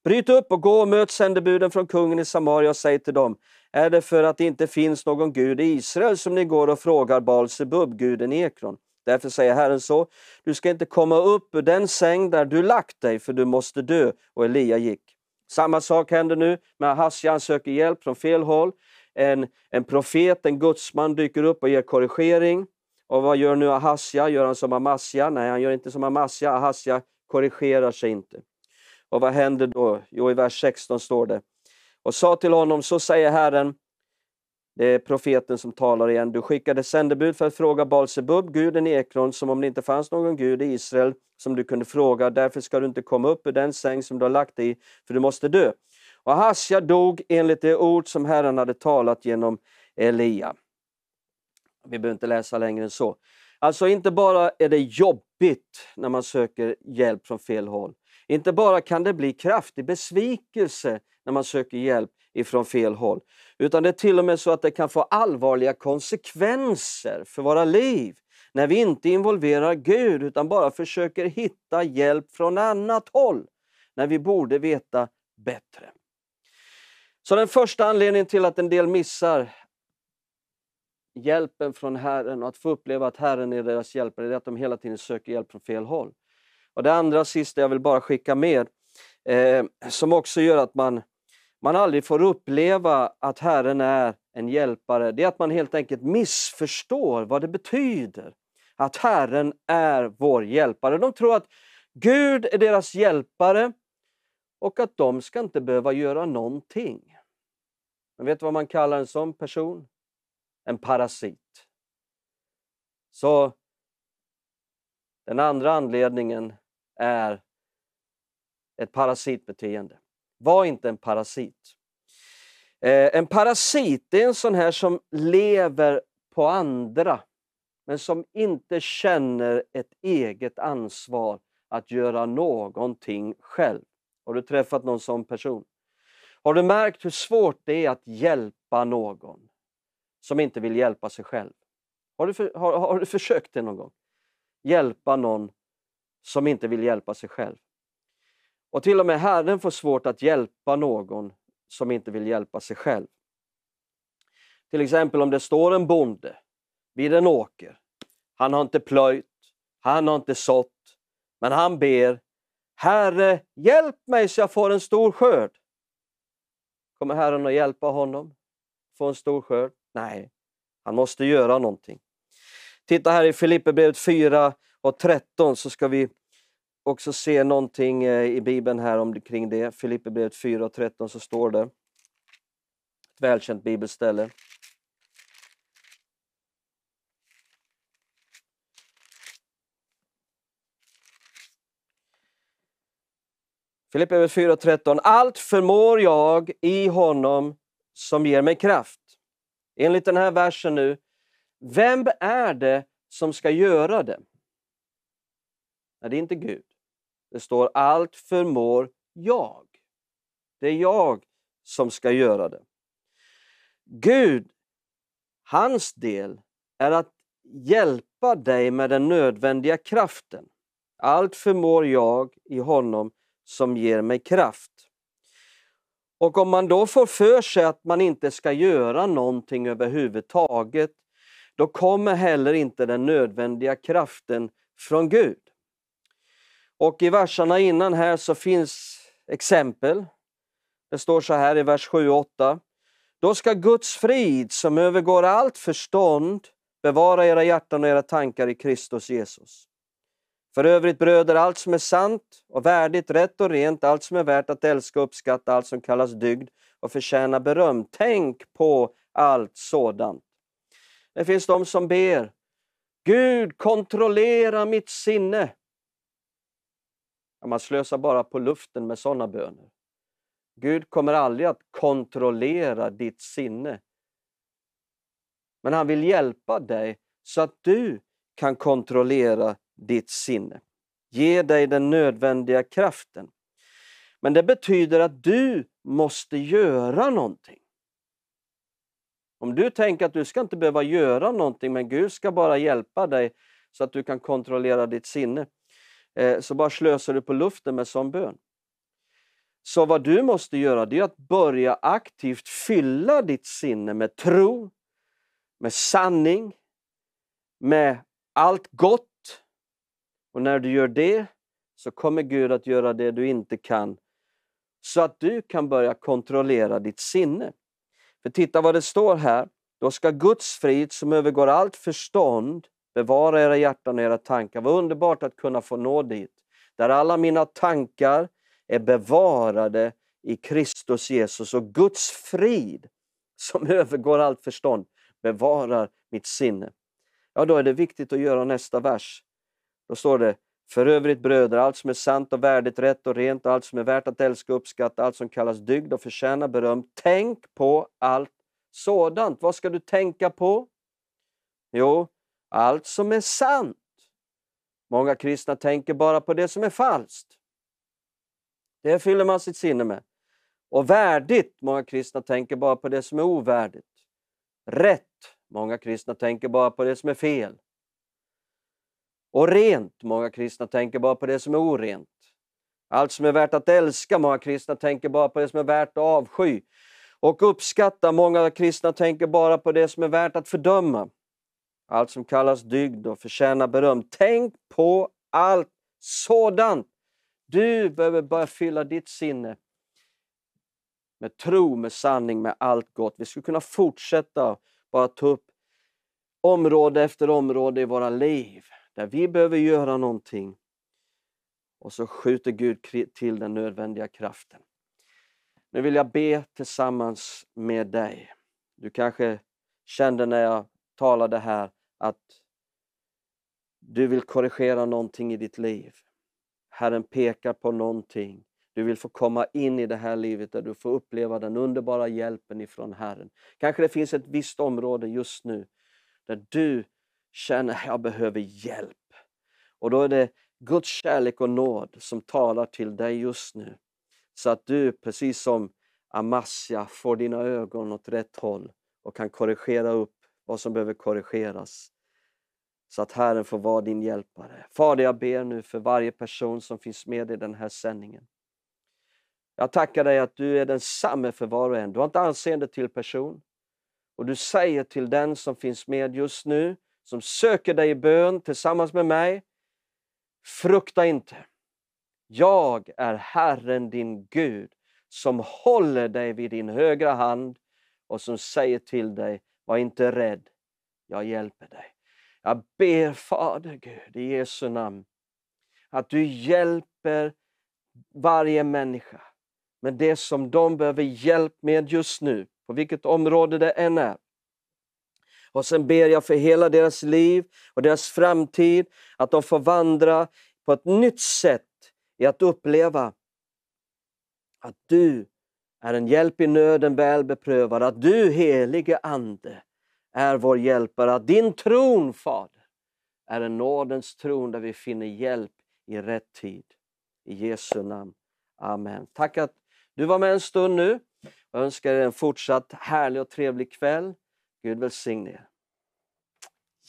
Bryt upp och gå och möt sändebuden från kungen i Samaria och säg till dem, är det för att det inte finns någon gud i Israel som ni går och frågar Baal Sebub, guden i Ekron? Därför säger Herren så, du ska inte komma upp ur den säng där du lagt dig, för du måste dö. Och Elia gick. Samma sak händer nu med Ahasja, han söker hjälp från fel håll. En, en profet, en gudsman dyker upp och ger korrigering. Och vad gör nu Ahasja? Gör han som Amasja? Nej, han gör inte som Amasja. Ahasja korrigerar sig inte. Och vad händer då? Jo, i vers 16 står det. Och sa till honom, så säger Herren, Det är profeten som talar igen. Du skickade sändebud för att fråga Balsebub, guden i Ekron, som om det inte fanns någon gud i Israel som du kunde fråga. Därför ska du inte komma upp ur den säng som du har lagt dig i, för du måste dö. Och Hasja dog enligt det ord som Herren hade talat genom Elia. Vi behöver inte läsa längre än så. Alltså inte bara är det jobbigt när man söker hjälp från fel håll. Inte bara kan det bli kraftig besvikelse när man söker hjälp ifrån fel håll. Utan det är till och med så att det kan få allvarliga konsekvenser för våra liv när vi inte involverar Gud utan bara försöker hitta hjälp från annat håll när vi borde veta bättre. Så den första anledningen till att en del missar hjälpen från Herren och att få uppleva att Herren är deras hjälpare, är att de hela tiden söker hjälp från fel håll. Och Det andra sista jag vill bara skicka med, eh, som också gör att man, man aldrig får uppleva att Herren är en hjälpare, det är att man helt enkelt missförstår vad det betyder att Herren är vår hjälpare. De tror att Gud är deras hjälpare och att de ska inte behöva göra någonting. Men vet du vad man kallar en sån person? En parasit. Så den andra anledningen är ett parasitbeteende. Var inte en parasit. Eh, en parasit är en sån här som lever på andra men som inte känner ett eget ansvar att göra någonting själv. Har du träffat någon sån person? Har du märkt hur svårt det är att hjälpa någon som inte vill hjälpa sig själv? Har du, för, har, har du försökt det någon gång? Hjälpa någon som inte vill hjälpa sig själv. Och till och med Herren får svårt att hjälpa någon som inte vill hjälpa sig själv. Till exempel om det står en bonde vid en åker. Han har inte plöjt, han har inte sått, men han ber Herre, hjälp mig så jag får en stor skörd. Kommer Herren att hjälpa honom få en stor skörd? Nej, han måste göra någonting. Titta här i Filipperbrevet 4 och 13 så ska vi också se någonting eh, i Bibeln här om, kring det. Filipperbrevet 4 och 13 så står det. Ett välkänt bibelställe. Filipperbrevet 4.13. Allt förmår jag i honom som ger mig kraft. Enligt den här versen nu, vem är det som ska göra det? Nej, det är inte Gud. Det står allt förmår jag. Det är jag som ska göra det. Gud, hans del är att hjälpa dig med den nödvändiga kraften. Allt förmår jag i honom som ger mig kraft. Och om man då får för sig att man inte ska göra någonting överhuvudtaget, då kommer heller inte den nödvändiga kraften från Gud. Och i verserna innan här så finns exempel. Det står så här i vers 7 och 8. Då ska Guds frid som övergår allt förstånd bevara era hjärtan och era tankar i Kristus Jesus. För övrigt bröder, allt som är sant och värdigt, rätt och rent, allt som är värt att älska och uppskatta, allt som kallas dygd och förtjänar beröm. Tänk på allt sådant. Det finns de som ber Gud, kontrollera mitt sinne. Man slösar bara på luften med sådana böner. Gud kommer aldrig att kontrollera ditt sinne. Men han vill hjälpa dig så att du kan kontrollera ditt sinne. Ge dig den nödvändiga kraften. Men det betyder att du måste göra någonting. Om du tänker att du ska inte behöva göra någonting men Gud ska bara hjälpa dig så att du kan kontrollera ditt sinne, Eh, så bara slösar du på luften med sån bön. Så vad du måste göra det är att börja aktivt fylla ditt sinne med tro, med sanning, med allt gott och när du gör det så kommer Gud att göra det du inte kan så att du kan börja kontrollera ditt sinne. För titta vad det står här. Då ska Guds frid som övergår allt förstånd bevara era hjärtan och era tankar. Vad underbart att kunna få nå dit. Där alla mina tankar är bevarade i Kristus Jesus och Guds frid som övergår allt förstånd bevarar mitt sinne. Ja, då är det viktigt att göra nästa vers. Då står det för övrigt bröder, allt som är sant och värdigt, rätt och rent, allt som är värt att älska och uppskatta, allt som kallas dygd och förtjänar beröm. Tänk på allt sådant. Vad ska du tänka på? Jo, allt som är sant. Många kristna tänker bara på det som är falskt. Det fyller man sitt sinne med. Och värdigt, många kristna tänker bara på det som är ovärdigt. Rätt, många kristna tänker bara på det som är fel. Och rent, många kristna tänker bara på det som är orent. Allt som är värt att älska, många kristna tänker bara på det som är värt att avsky. Och uppskatta, många kristna tänker bara på det som är värt att fördöma. Allt som kallas dygd och förtjänar beröm. Tänk på allt sådant. Du behöver börja fylla ditt sinne med tro, med sanning, med allt gott. Vi skulle kunna fortsätta bara ta upp område efter område i våra liv där vi behöver göra någonting. Och så skjuter Gud till den nödvändiga kraften. Nu vill jag be tillsammans med dig. Du kanske kände när jag talade här att du vill korrigera någonting i ditt liv. Herren pekar på någonting. Du vill få komma in i det här livet där du får uppleva den underbara hjälpen ifrån Herren. Kanske det finns ett visst område just nu där du känner att jag behöver hjälp. Och då är det Guds kärlek och nåd som talar till dig just nu. Så att du, precis som Amasja, får dina ögon åt rätt håll och kan korrigera upp vad som behöver korrigeras. Så att Herren får vara din hjälpare. Fader, jag ber nu för varje person som finns med i den här sändningen. Jag tackar dig att du är densamme för var och en. Du har inte anseende till person. Och du säger till den som finns med just nu, som söker dig i bön tillsammans med mig, frukta inte. Jag är Herren din Gud som håller dig vid din högra hand och som säger till dig, var inte rädd, jag hjälper dig. Jag ber Fader Gud i Jesu namn att du hjälper varje människa med det som de behöver hjälp med just nu, på vilket område det än är. Och sen ber jag för hela deras liv och deras framtid, att de får vandra på ett nytt sätt i att uppleva att du är en hjälp i nöden väl beprövad, att du helige Ande är vår hjälpare, att din tron Fader är en nådens tron där vi finner hjälp i rätt tid. I Jesu namn. Amen. Tack att du var med en stund nu. Jag önskar er en fortsatt härlig och trevlig kväll. Gud välsigne er.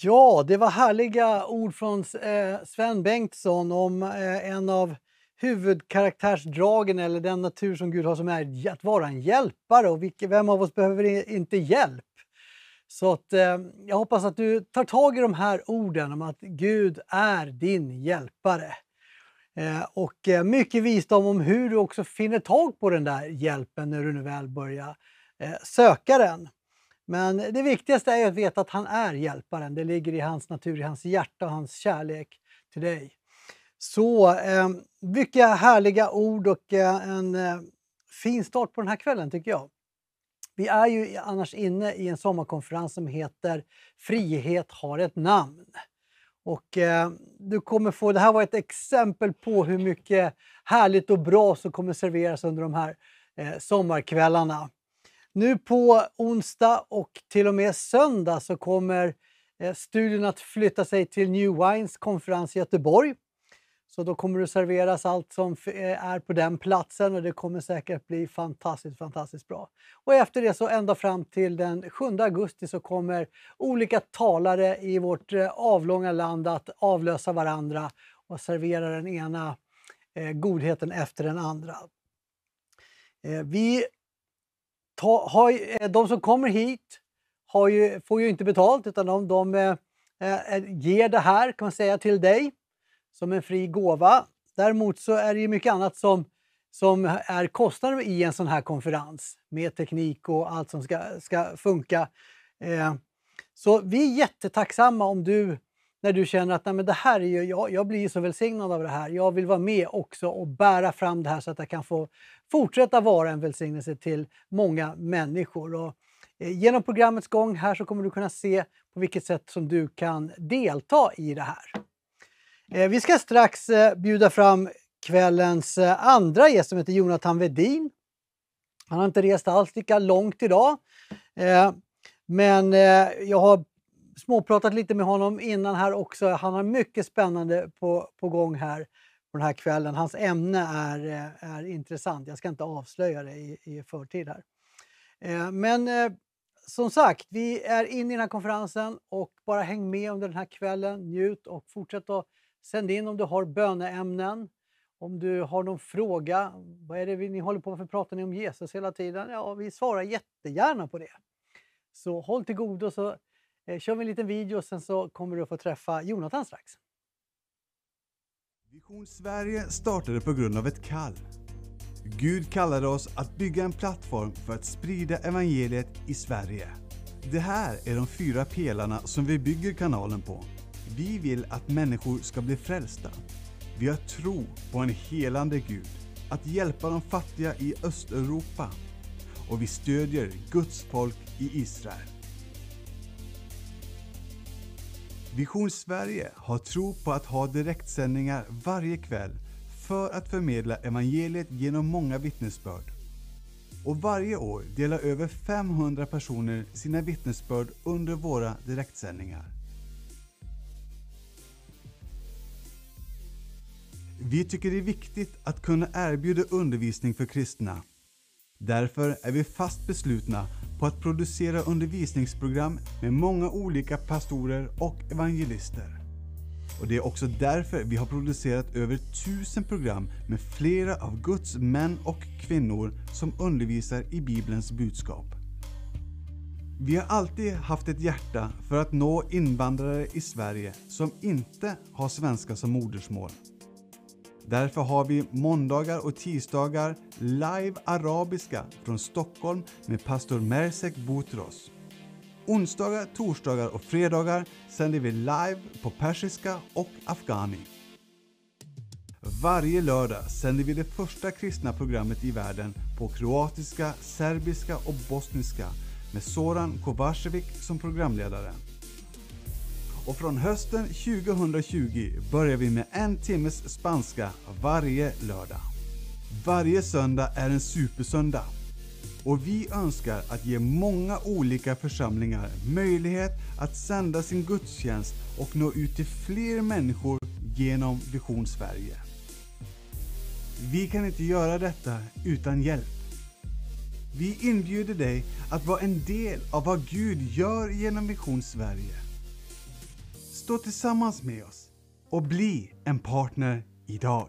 Ja, det var härliga ord från eh, Sven Bengtsson om eh, en av huvudkaraktärsdragen eller den natur som Gud har som är att vara en hjälpare. Och vilka, vem av oss behöver inte hjälp? Så att, eh, jag hoppas att du tar tag i de här orden om att Gud är din hjälpare. Eh, och eh, mycket visdom om hur du också finner tag på den där hjälpen när du nu väl börjar eh, söka den. Men det viktigaste är att veta att han är hjälparen. Det ligger i hans natur, i hans hjärta och hans kärlek till dig. Så eh, mycket härliga ord och eh, en eh, fin start på den här kvällen tycker jag. Vi är ju annars inne i en sommarkonferens som heter Frihet har ett namn. Och eh, du kommer få, det här var ett exempel på hur mycket härligt och bra som kommer serveras under de här eh, sommarkvällarna. Nu på onsdag och till och med söndag så kommer eh, studion att flytta sig till New Wines konferens i Göteborg. Så då kommer det serveras allt som eh, är på den platsen och det kommer säkert bli fantastiskt, fantastiskt bra. Och efter det så ända fram till den 7 augusti så kommer olika talare i vårt eh, avlånga land att avlösa varandra och servera den ena eh, godheten efter den andra. Vi ta, har, de som kommer hit har ju, får ju inte betalt utan de, de ger det här kan man säga till dig som en fri gåva. Däremot så är det ju mycket annat som, som är kostnader i en sån här konferens med teknik och allt som ska, ska funka. Eh, så vi är jättetacksamma om du, när du känner att Nej, men det här är ju, jag, jag blir så välsignad av det här. Jag vill vara med också och bära fram det här så att jag kan få fortsätta vara en välsignelse till många människor. Och Eh, genom programmets gång här så kommer du kunna se på vilket sätt som du kan delta i det här. Eh, vi ska strax eh, bjuda fram kvällens eh, andra gäst som heter Jonathan Vedin. Han har inte rest alls lika långt idag. Men jag har småpratat lite med honom innan här också. Han har mycket spännande på, på gång här på den här kvällen. Hans ämne är, är intressant. Jag ska inte avslöja det i, i förtid här. Men som sagt, vi är inne i den här konferensen och bara häng med under den här kvällen. Njut och fortsätt att Sänd in om du har böneämnen. Om du har någon fråga, vad är det vi, ni håller på med? Varför pratar ni om Jesus hela tiden? Ja, vi svarar jättegärna på det. Så håll till godo så eh, kör vi en liten video och sen så kommer du att få träffa Jonathan strax. Vision Sverige startade på grund av ett kall. Gud kallade oss att bygga en plattform för att sprida evangeliet i Sverige. Det här är de fyra pelarna som vi bygger kanalen på. Vi vill att människor ska bli frälsta. Vi har tro på en helande Gud, att hjälpa de fattiga i Östeuropa och vi stödjer Guds folk i Israel. Vision Sverige har tro på att ha direktsändningar varje kväll för att förmedla evangeliet genom många vittnesbörd. Och varje år delar över 500 personer sina vittnesbörd under våra direktsändningar. Vi tycker det är viktigt att kunna erbjuda undervisning för kristna. Därför är vi fast beslutna på att producera undervisningsprogram med många olika pastorer och evangelister. Och det är också därför vi har producerat över tusen program med flera av Guds män och kvinnor som undervisar i Bibelns budskap. Vi har alltid haft ett hjärta för att nå invandrare i Sverige som inte har svenska som modersmål. Därför har vi måndagar och tisdagar live arabiska från Stockholm med pastor Mersek Boutros. Onsdagar, torsdagar och fredagar sänder vi live på persiska och afghani. Varje lördag sänder vi det första kristna programmet i världen på kroatiska, serbiska och bosniska med Soran Kovacevic som programledare. Och från hösten 2020 börjar vi med en timmes spanska varje lördag. Varje söndag är en supersöndag. Och vi önskar att ge många olika församlingar möjlighet att sända sin gudstjänst och nå ut till fler människor genom Vision Sverige. Vi kan inte göra detta utan hjälp. Vi inbjuder dig att vara en del av vad Gud gör genom Vision Sverige. Stå tillsammans med oss och bli en partner idag.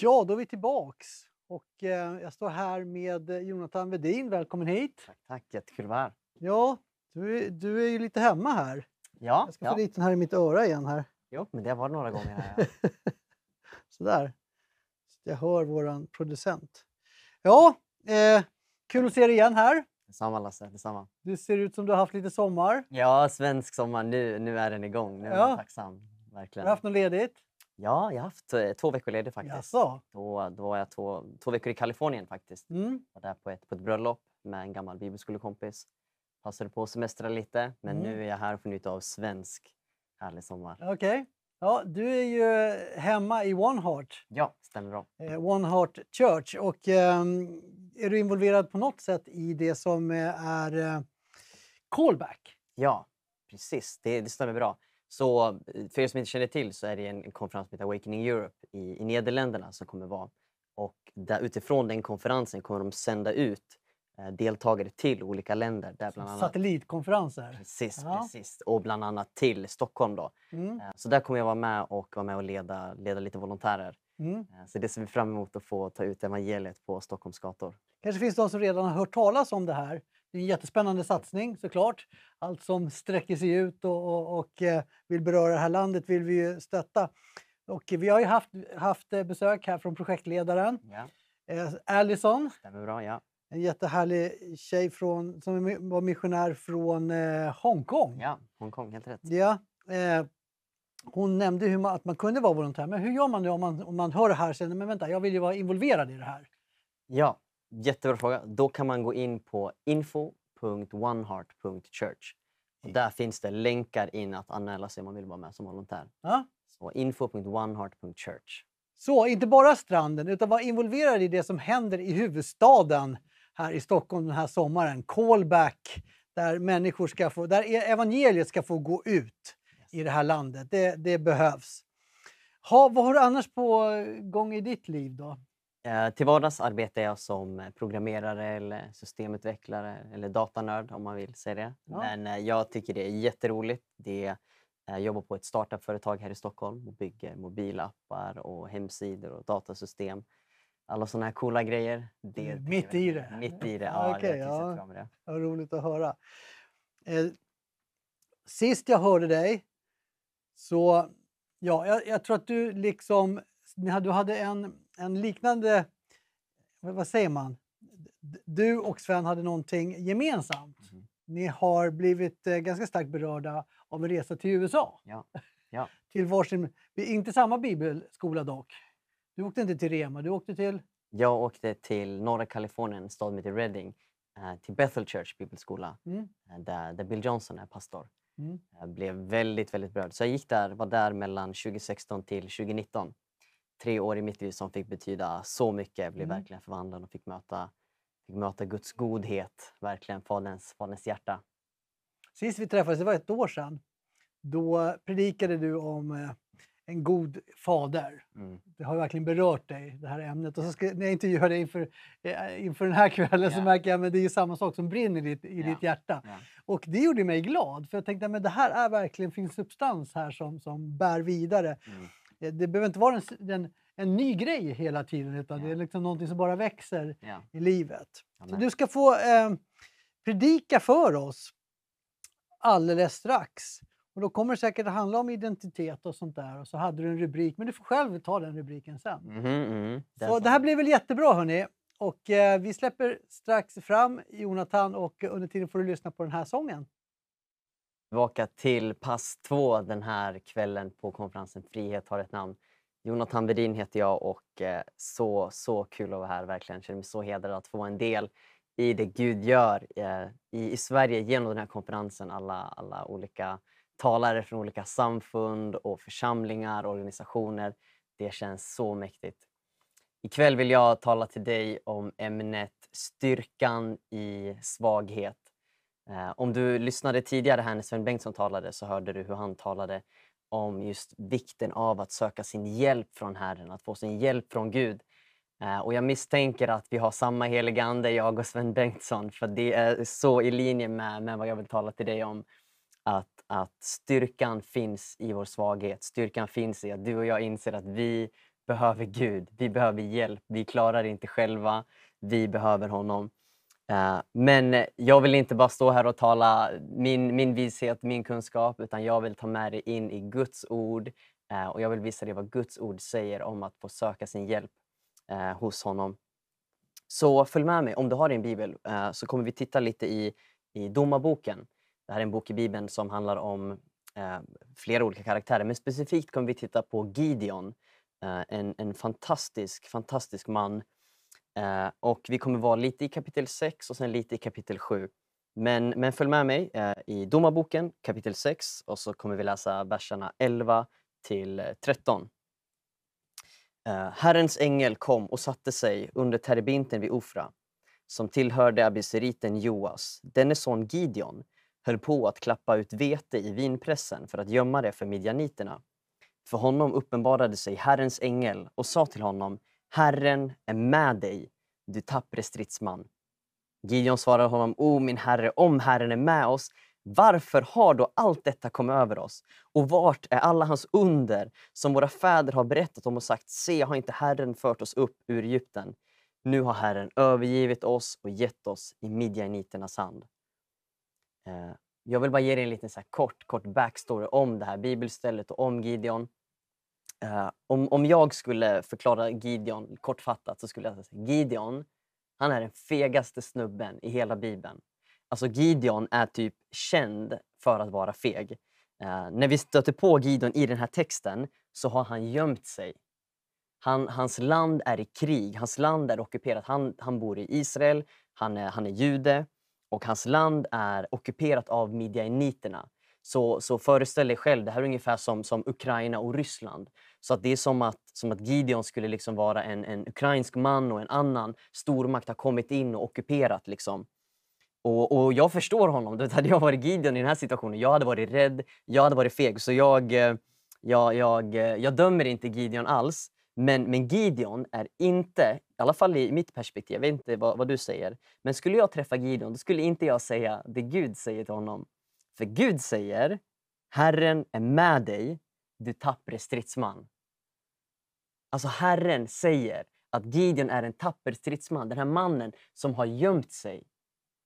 Ja, då är vi tillbaks och eh, jag står här med Jonathan Vedin. Välkommen hit! Tack, tack. Jättekul att vara här. Ja, du, är- du är ju lite hemma här. Ja, Jag ska ja. få dit den här i mitt öra igen här. Jo, men det var några gånger. Här. ja. Sådär. Jag hör våran producent. Ja, eh, kul att se dig igen här. Detsamma Lasse, detsamma. Du ser ut som du har haft lite sommar. Ja, svensk sommar. Nu, nu är den igång. Nu är Ja. man tacksam. Har Verkligen. du haft något ledigt? Ja, jag har haft eh, två veckor ledigt faktiskt. Jaså? Då, då var jag två, två veckor i Kalifornien faktiskt. Mm. Var där på ett, på ett bröllop med en gammal bibelskolekompis. Passade på att semestra lite, men Mm. nu är jag här och får njuta av svensk härlig sommar. Okej. Ja, du är ju hemma i One Heart, Ja, stämmer bra. eh, One Heart Church. Och ehm, är du involverad på något sätt i det som eh, är eh, callback? Ja, precis. Det, det stämmer bra. Så för er som inte känner till så är det en, en konferens som heter Awakening Europe i, i Nederländerna som kommer vara. Och där, utifrån den konferensen kommer de sända ut deltagare till olika länder. Där bland annat, Satellitkonferenser? precis, Ja. precis, och bland annat till Stockholm. Då. Mm. Eh, Så där kommer jag vara med och vara med och leda, leda lite volontärer. Mm. Eh, Så det ser vi fram emot att få ta ut evangeliet på Stockholms gator. kanske finns de som redan har hört talas om det här. Det är en jättespännande satsning såklart. Allt som sträcker sig ut och, och, och eh, vill beröra det här landet vill vi ju stötta. Och vi har ju haft, haft eh, besök här från projektledaren Ja, eh, Allison, stämmer bra. Ja, en jättehärlig tjej från, som var missionär från eh, Hongkong. ja Hongkong, helt rätt. Ja, eh, hon nämnde hur man, att man kunde vara volontär. Men hur gör man nu om man, om man hör det här och säger men vänta, jag vill ju vara involverad i det här? Ja, jättebra fråga. Då kan man gå in på info.oneheart.church. Och där finns det länkar in att anmäla sig om man vill vara med som volontär. Ja? Så info.oneheart.church. Så inte bara stranden, utan vara involverad i det som händer i huvudstaden här i Stockholm den här sommaren. Callback, där människor ska få, där e- evangeliet ska få gå ut i det här landet. Det, det behövs. Ha, vad har du annars på gång i ditt liv då? Eh, till vardags arbetar jag som programmerare eller systemutvecklare eller datanörd om man vill säga det. Ja. Men eh, jag tycker det är jätteroligt. Det, eh, jag jobbar på ett startupföretag här i Stockholm och bygger mobilappar och hemsidor och datasystem. Alla sådana här coola grejer. Det mitt i det. Mitt i det, Ja, trivs ja. det. Vad roligt att höra. Eh, sist jag hörde dig så, ja, jag, jag tror att du liksom, du hade en, en liknande, vad, säger man? Du och Sven hade någonting gemensamt. Mhm. Ni har blivit eh, ganska starkt berörda av en resa till USA. Ja, ja. till varsin, inte samma bibelskola dock. Du åkte inte till Rema, du åkte till... Jag åkte till norra Kalifornien, en stad som heter Redding, eh, till Bethel Church bibelskola Mm. eh, där, där Bill Johnson är pastor. Mm. Jag blev väldigt, väldigt berörd. Så jag gick där, var där mellan 2016 till 2019. Tre år i mitt liv som fick betyda så mycket. Jag blev Mm. verkligen förvandlad och fick möta, fick möta Guds godhet, verkligen Faderns, faderns hjärta. Sist vi träffades, det var ett år sedan, då predikade du om eh, en god fader. Mm. Det har verkligen berört dig, det här ämnet. Och så ska, när jag intervjuar dig inför, eh, inför den här kvällen så Ja. märker jag att det är samma sak som brinner i ditt, i Ja. ditt hjärta. Ja. Och det gjorde mig glad, för jag tänkte att det här är verkligen, finns substans här som, som bär vidare. Mm. Eh, Det behöver inte vara en, s- en, ny grej hela tiden, utan det är liksom någonting som bara växer i livet. Så Amen. du ska få eh, predika för oss alldeles strax. Och då kommer det säkert att handla om identitet och sånt där. Och så hade du en rubrik, men du får själv ta den rubriken sen. Mhm, mhm. Så det här blir väl jättebra hörni. Och eh, vi släpper strax fram Jonathan och under tiden får du lyssna på den här sången. tillbaka till pass två den här kvällen på konferensen Frihet har ett namn. Jonathan Vedin heter jag och eh, så, så kul att vara här verkligen. Känner mig så hedrad att få en del i det Gud gör eh, i, i Sverige genom den här konferensen. Alla, alla olika talare från olika samfund och församlingar och organisationer. Det känns så mäktigt. Ikväll vill jag tala till dig om ämnet styrkan i svaghet. Eh, om du lyssnade tidigare här när Sven Bengtsson talade så hörde du hur han talade om just vikten av att söka sin hjälp från Herren, att få sin hjälp från Gud. Eh, och jag misstänker att vi har samma heliga ande, jag och Sven Bengtsson, för det är så i linje med, med vad jag vill tala till dig om. Att, att styrkan finns i vår svaghet. Styrkan finns i att du och jag inser att vi behöver Gud. Vi behöver hjälp. Vi klarar det inte själva. Vi behöver honom. Eh, men jag vill inte bara stå här och tala min, min vishet, min kunskap, utan jag vill ta med dig in i Guds ord eh, och jag vill visa dig vad Guds ord säger om att få söka sin hjälp eh, hos honom. Så följ med mig, om du har din bibel, så kommer vi titta lite i, i Domarboken. Det här är en bok i bibeln som handlar om eh, flera olika karaktärer, men specifikt kommer vi titta på Gideon, eh, en, en fantastisk, fantastisk man Eh, och vi kommer vara lite i kapitel 6 och sen lite i kapitel 7. Men, men följ med mig eh, i Domarboken kapitel 6 och så kommer vi läsa verserna 11 till eh, 13. Eh, Herrens ängel kom och satte sig under terebinten vid Ofra som tillhörde abiseriten Joas. Denne son Gideon höll på att klappa ut vete i vinpressen för att gömma det för midjaniterna. För honom uppenbarade sig Herrens ängel och sa till honom Herren är med dig, du tappre stridsman. Gideon svarade honom, O min herre, om Herren är med oss, varför har då allt detta kommit över oss? Och vart är alla hans under som våra fäder har berättat om och sagt, se har inte Herren fört oss upp ur Egypten? Nu har Herren övergivit oss och gett oss i midjaniternas hand. Eh, Jag vill bara ge dig en liten så här kort, kort backstory om det här bibelstället och om Gideon. Eh, om, om jag skulle förklara Gideon kortfattat så skulle jag säga Gideon, han är den fegaste snubben i hela bibeln. Alltså Gideon är typ känd för att vara feg. Eh, när vi stöter på Gideon i den här texten så har han gömt sig. Han, hans land är i krig, hans land är ockuperat. Han, han bor i Israel, han är, han är jude och hans land är ockuperat av midjaniterna. Så, så föreställ dig själv, det här är ungefär som, som Ukraina och Ryssland. Så att det är som att, som att Gideon skulle liksom vara en, en ukrainsk man och en annan stormakt har kommit in och ockuperat. Liksom. Och, och jag förstår honom. Det hade jag varit Gideon i den här situationen, jag hade varit rädd, jag hade varit feg. Så jag, eh, jag, jag, eh, jag dömer inte Gideon alls. Men, men Gideon är inte, i alla fall i mitt perspektiv, jag vet inte vad, vad du säger, men skulle jag träffa Gideon då skulle inte jag säga det Gud säger till honom. För Gud säger, Herren är med dig, du tappre stridsman. Alltså Herren säger att Gideon är en tapper stridsman, den här mannen som har gömt sig,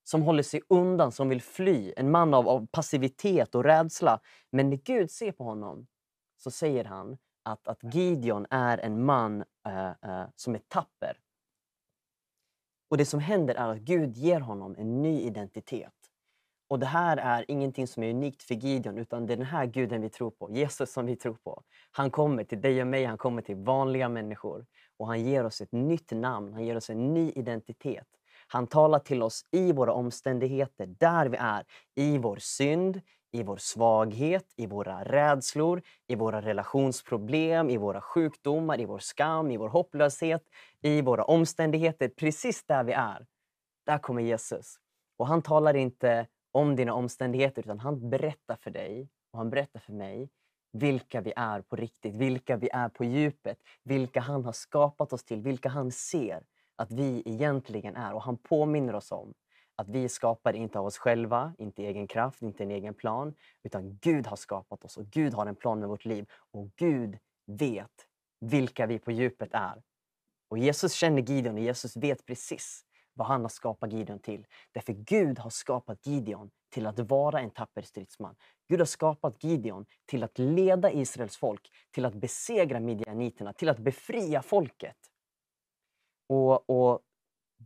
som håller sig undan, som vill fly. En man av, av passivitet och rädsla. Men när Gud ser på honom så säger han att, att Gideon är en man äh, äh, som är tapper. Och det som händer är att Gud ger honom en ny identitet. Och det här är ingenting som är unikt för Gideon, utan det är den här guden vi tror på, Jesus som vi tror på. Han kommer till dig och mig, han kommer till vanliga människor. Och han ger oss ett nytt namn, han ger oss en ny identitet. Han talar till oss i våra omständigheter, där vi är. I vår synd, i vår svaghet, i våra rädslor, i våra relationsproblem, i våra sjukdomar, i vår skam, i vår hopplöshet, i våra omständigheter. Precis där vi är, där kommer Jesus. Och han talar inte om dina omständigheter utan han berättar för dig och han berättar för mig vilka vi är på riktigt, vilka vi är på djupet, vilka han har skapat oss till, vilka han ser att vi egentligen är. Och han påminner oss om att vi skapar inte av oss själva, inte egen kraft, inte en egen plan, utan Gud har skapat oss och Gud har en plan med vårt liv och Gud vet vilka vi på djupet är. Och Jesus känner Gideon och Jesus vet precis vad han har skapat Gideon till. Därför Gud har skapat Gideon till att vara en tapper stridsman. Gud har skapat Gideon till att leda Israels folk, till att besegra midjaniterna, till att befria folket. Och, och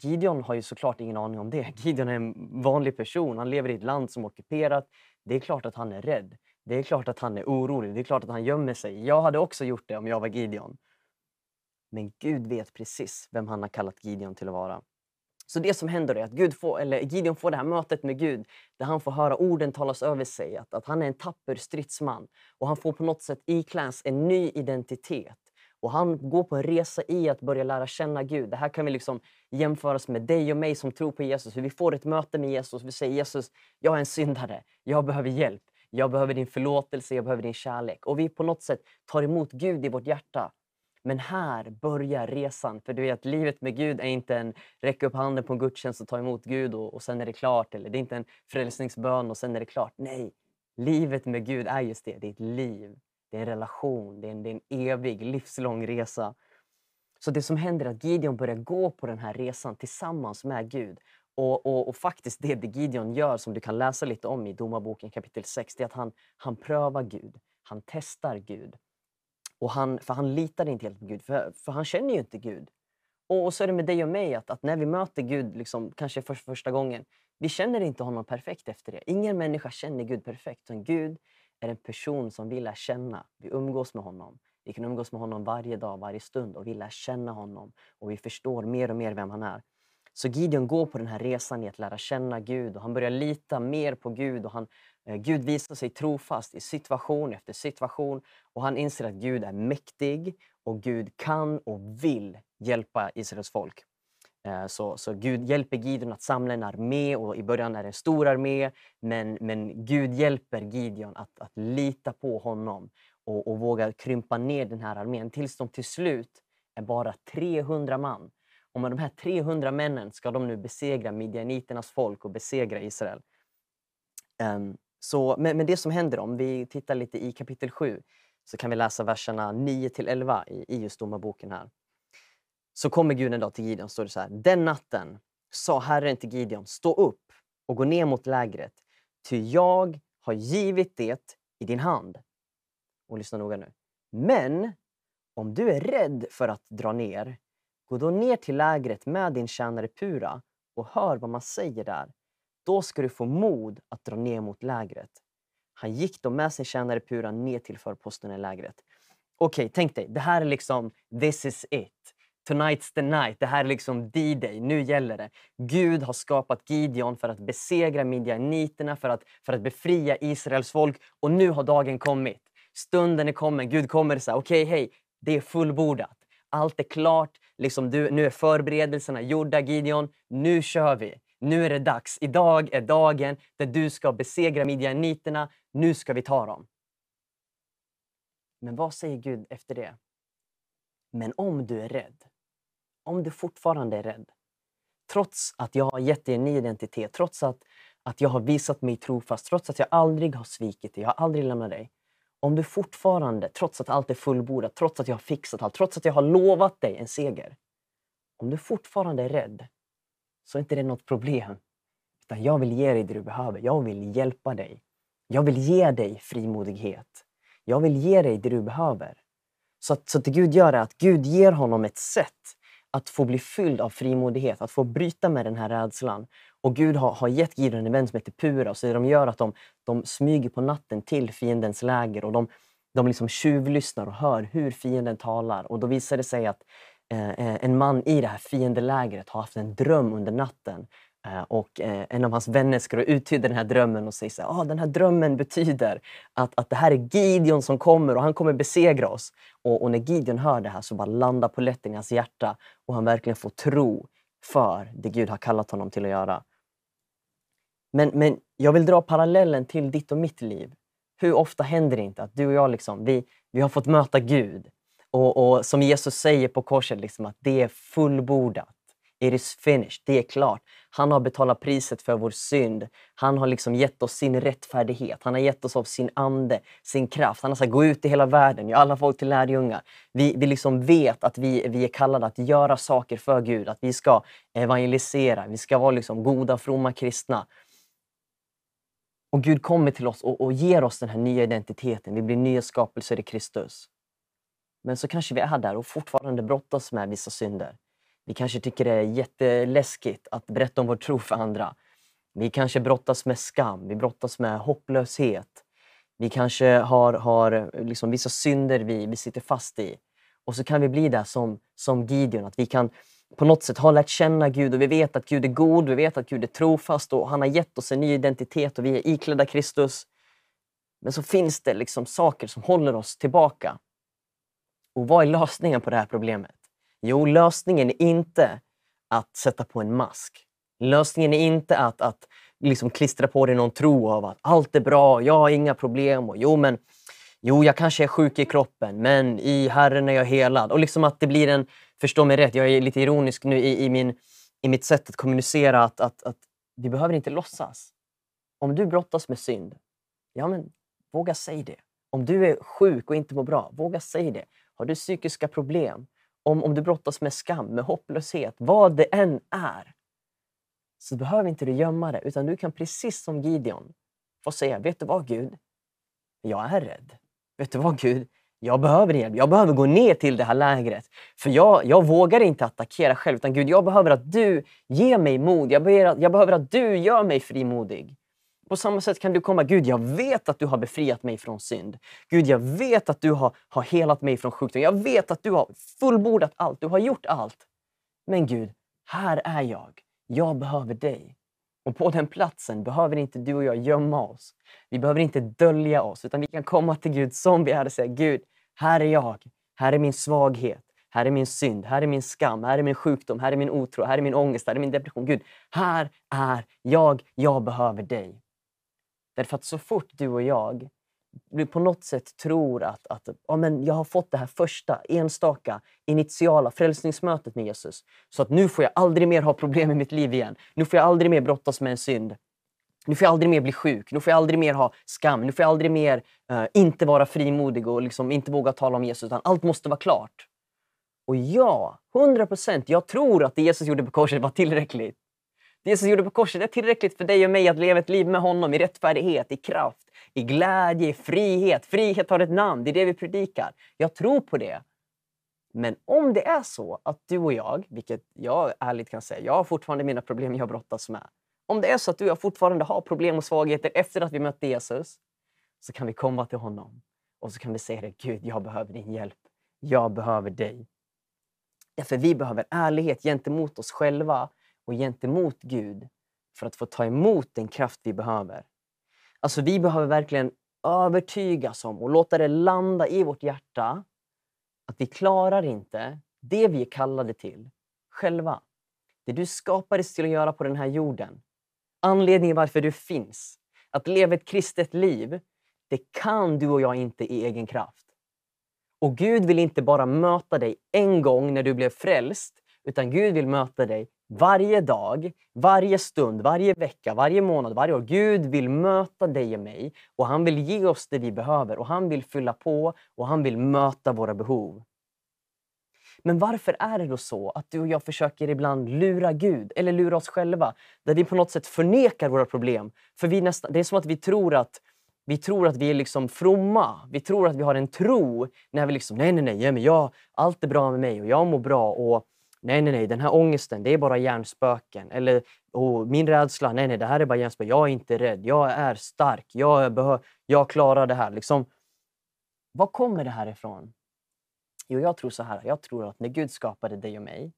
Gideon har ju såklart ingen aning om det. Gideon är en vanlig person, han lever i ett land som är ockuperat. Det är klart att han är rädd. Det är klart att han är orolig, det är klart att han gömmer sig. Jag hade också gjort det om jag var Gideon. Men Gud vet precis vem han har kallat Gideon till att vara. Så det som händer är att Gud får, eller Gideon får det här mötet med Gud där han får höra orden talas över sig, att, att han är en tapper stridsman. Och han får på något sätt ikläs en ny identitet. Och han går på en resa i att börja lära känna Gud. Det här kan vi liksom jämföras med dig och mig som tror på Jesus. Hur vi får ett möte med Jesus. Vi säger Jesus, jag är en syndare. Jag behöver hjälp. Jag behöver din förlåtelse, jag behöver din kärlek. Och vi på något sätt tar emot Gud i vårt hjärta. Men här börjar resan. För du vet, livet med Gud är inte en räcka upp handen på en gudstjänst och ta emot Gud och, och sen är det klart. Eller det är inte en frälsningsbön och sen är det klart. Nej, livet med Gud är just det. Det är ett liv. Det är en relation. Det är en, det är en evig, livslång resa. Så det som händer är att Gideon börjar gå på den här resan tillsammans med Gud. Och, och, och, faktiskt det, det Gideon gör, som du kan läsa lite om i Domarboken kapitel 6, det är att han, han prövar Gud. Han testar Gud. Och han, för han litar inte helt på Gud, för, för han känner ju inte Gud. Och, så är det med dig och mig, att, att när vi möter Gud, liksom, kanske för första gången, vi känner inte honom perfekt efter det. Ingen människa känner Gud perfekt. Utan Gud är en person som vi lär känna. Vi umgås med honom. Vi kan umgås med honom varje dag, varje stund och vi lär känna honom. Och vi förstår mer och mer vem han är. Så Gideon går på den här resan i att lära känna Gud och han börjar lita mer på Gud. och han, eh, Gud visar sig trofast i situation efter situation och han inser att Gud är mäktig och Gud kan och vill hjälpa Israels folk. Eh, så, så Gud hjälper Gideon att samla en armé och i början är det en stor armé men, men Gud hjälper Gideon att, att lita på honom och, och våga krympa ner den här armén tills de till slut är bara 300 man. Och med de här 300 männen ska de nu besegra midjaniternas folk och besegra Israel. Um, så, men, men, det som händer, om vi tittar lite i kapitel 7, så kan vi läsa verserna 9 till 11 i, i just domarboken här. Så kommer Gud en dag till Gideon, och står det så här. Den natten sa Herren till Gideon, stå upp och gå ner mot lägret, ty jag har givit det i din hand. Och lyssna noga nu. Men om du är rädd för att dra ner, gå då ner till lägret med din tjänare Pura och hör vad man säger där. Då ska du få mod att dra ner mot lägret. Han gick då med sin tjänare Pura ner till förposten i lägret. Okej, okay, tänk dig, det här är liksom this is it. Tonight's the night. Det här är liksom D-day. Nu gäller det. Gud har skapat Gideon för att besegra midjaniterna, för att, för att befria Israels folk. Och nu har dagen kommit. Stunden är kommen. Gud kommer och säger okej, okay, hej, det är fullbordat. Allt är klart. Liksom du, nu är förberedelserna gjorda, Gideon. Nu kör vi. Nu är det dags. Idag är dagen där du ska besegra midjaniterna. Nu ska vi ta dem. Men vad säger Gud efter det? Men om du är rädd, om du fortfarande är rädd, trots att jag har gett dig en ny identitet, trots att, att jag har visat mig trofast, trots att jag aldrig har svikit dig, jag har aldrig lämnat dig. Om du fortfarande, trots att allt är fullbordat, trots att jag har fixat allt, trots att jag har lovat dig en seger. Om du fortfarande är rädd, så är inte det något problem. Utan jag vill ge dig det du behöver. Jag vill hjälpa dig. Jag vill ge dig frimodighet. Jag vill ge dig det du behöver. Så att, så att det Gud gör är att Gud ger honom ett sätt att få bli fylld av frimodighet, att få bryta med den här rädslan. Och Gud har, har gett Gideon en vän som heter Pura. Så de gör att de, de smyger på natten till fiendens läger och de, de liksom tjuvlyssnar och hör hur fienden talar. Och då visar det sig att eh, eh en man i det här fiendelägret har haft en dröm under natten Eh, och eh, en av hans vänner ska uttyda den här drömmen och säger att ah, den här drömmen betyder att, att det här är Gideon som kommer och han kommer besegra oss. Och, och när Gideon hör det här så bara landar polletten i hans hjärta och han verkligen får tro för det Gud har kallat honom till att göra. Men, men jag vill dra parallellen till ditt och mitt liv. Hur ofta händer det inte att du och jag liksom, vi, vi har fått möta Gud och, och som Jesus säger på korset, liksom, att det är fullbordat. It is finished. Det är klart. Han har betalat priset för vår synd. Han har liksom gett oss sin rättfärdighet. Han har gett oss av sin ande, sin kraft. Han har sagt gå ut i hela världen, gör alla folk till lärjungar. Vi, vi liksom vet att vi, vi är kallade att göra saker för Gud, att vi ska evangelisera, vi ska vara liksom goda, fromma kristna. Och Gud kommer till oss och, och ger oss den här nya identiteten. Vi blir nya skapelser i Kristus. Men så kanske vi är där och fortfarande brottas med vissa synder. Vi kanske tycker det är jätteläskigt att berätta om vår tro för andra. Vi kanske brottas med skam, vi brottas med hopplöshet. Vi kanske har, har liksom vissa synder vi, vi sitter fast i. Och så kan vi bli där som, som Gideon, att vi kan på något sätt ha lärt känna Gud och vi vet att Gud är god, vi vet att Gud är trofast och han har gett oss en ny identitet och vi är iklädda Kristus. Men så finns det liksom saker som håller oss tillbaka. Och vad är lösningen på det här problemet? Jo, lösningen är inte att sätta på en mask. Lösningen är inte att, att liksom klistra på dig någon tro av att allt är bra, jag har inga problem. Och, jo, men, jo, jag kanske är sjuk i kroppen, men i Herren är jag helad. Och liksom att det blir en, förstå mig rätt, jag är lite ironisk nu i, i, min, i mitt sätt att kommunicera, att, att, att vi behöver inte låtsas. Om du brottas med synd, ja men våga säga det. Om du är sjuk och inte mår bra, våga säga det. Har du psykiska problem, om, om du brottas med skam, med hopplöshet, vad det än är, så behöver inte du gömma det, utan du kan precis som Gideon få säga, vet du vad Gud? Jag är rädd. Vet du vad Gud? Jag behöver hjälp. Jag behöver gå ner till det här lägret. För jag, jag vågar inte attackera själv, utan Gud, jag behöver att du ger mig mod. Jag behöver, jag behöver att du gör mig frimodig. På samma sätt kan du komma, Gud jag vet att du har befriat mig från synd. Gud jag vet att du har, har helat mig från sjukdom. Jag vet att du har fullbordat allt, du har gjort allt. Men Gud, här är jag. Jag behöver dig. Och på den platsen behöver inte du och jag gömma oss. Vi behöver inte dölja oss, utan vi kan komma till Gud som vi är och säga Gud, här är jag. Här är min svaghet. Här är min synd, här är min skam, här är min sjukdom, här är min otro, här är min ångest, här är min depression. Gud, här är jag. Jag behöver dig. Därför att så fort du och jag på något sätt tror att, att ja, men jag har fått det här första, enstaka, initiala frälsningsmötet med Jesus. Så att nu får jag aldrig mer ha problem i mitt liv igen. Nu får jag aldrig mer brottas med en synd. Nu får jag aldrig mer bli sjuk, nu får jag aldrig mer ha skam, nu får jag aldrig mer uh, inte vara frimodig och liksom inte våga tala om Jesus, utan allt måste vara klart. Och ja, 100 procent, jag tror att det Jesus gjorde på korset var tillräckligt. Det Jesus gjorde på korset är tillräckligt för dig och mig att leva ett liv med honom i rättfärdighet, i kraft, i glädje, i frihet. Frihet har ett namn, det är det vi predikar. Jag tror på det. Men om det är så att du och jag, vilket jag ärligt kan säga, jag har fortfarande mina problem jag brottas med. Om det är så att du och jag fortfarande har problem och svagheter efter att vi mötte Jesus, så kan vi komma till honom och så kan vi säga det, Gud, jag behöver din hjälp. Jag behöver dig. Därför vi behöver ärlighet gentemot oss själva och gentemot Gud för att få ta emot den kraft vi behöver. Alltså vi behöver verkligen övertygas om och låta det landa i vårt hjärta att vi klarar inte det vi är kallade till själva. Det du skapades till att göra på den här jorden. Anledningen varför du finns. Att leva ett kristet liv, det kan du och jag inte i egen kraft. Och Gud vill inte bara möta dig en gång när du blev frälst, utan Gud vill möta dig varje dag, varje stund, varje vecka, varje månad, varje år. Gud vill möta dig och mig och han vill ge oss det vi behöver och han vill fylla på och han vill möta våra behov. Men varför är det då så att du och jag försöker ibland lura Gud eller lura oss själva? Där vi på något sätt förnekar våra problem. För vi nästan, det är som att vi tror att vi tror att vi är liksom fromma. Vi tror att vi har en tro när vi liksom, nej, nej, nej, ja, men jag, allt är bra med mig och jag mår bra. Och nej, nej, nej, den här ångesten, det är bara hjärnspöken. Eller oh, min rädsla, nej, nej, det här är bara hjärnspöken. Jag är inte rädd, jag är stark, jag, behör, jag klarar det här. Liksom, var kommer det här ifrån? Jo, jag tror så här. Jag tror att när Gud skapade dig och mig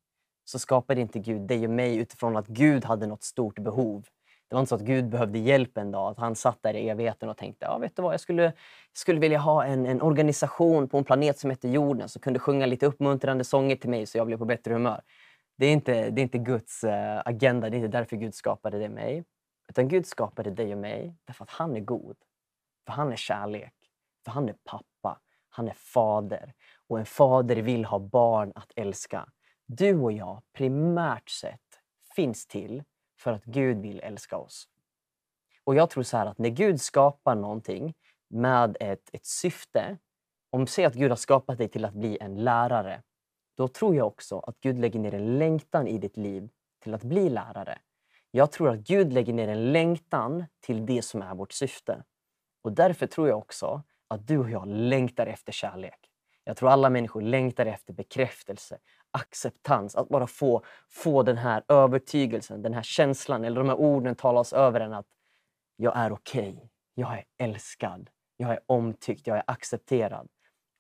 så skapade inte Gud dig och mig utifrån att Gud hade något stort behov. Det var inte så att Gud behövde hjälp en dag, att han satt där i evigheten och tänkte ja, vet du vad, jag skulle, skulle vilja ha en, en organisation på en planet som heter jorden som kunde sjunga lite uppmuntrande sånger till mig så jag blev på bättre humör. Det är inte, det är inte Guds eh, agenda, det är inte därför Gud skapade dig och mig. Utan Gud skapade dig och mig därför att han är god. För han är kärlek. För han är pappa. Han är fader. Och en fader vill ha barn att älska. Du och jag, primärt sett, finns till för att Gud vill älska oss. Och jag tror så här att när Gud skapar någonting med ett, ett syfte, om säg att Gud har skapat dig till att bli en lärare, då tror jag också att Gud lägger ner en längtan i ditt liv till att bli lärare. Jag tror att Gud lägger ner en längtan till det som är vårt syfte. Och därför tror jag också att du och jag längtar efter kärlek. Jag tror alla människor längtar efter bekräftelse, acceptans, att bara få, få den här övertygelsen, den här känslan eller de här orden talas över en att jag är okej, okay, jag är älskad, jag är omtyckt, jag är accepterad.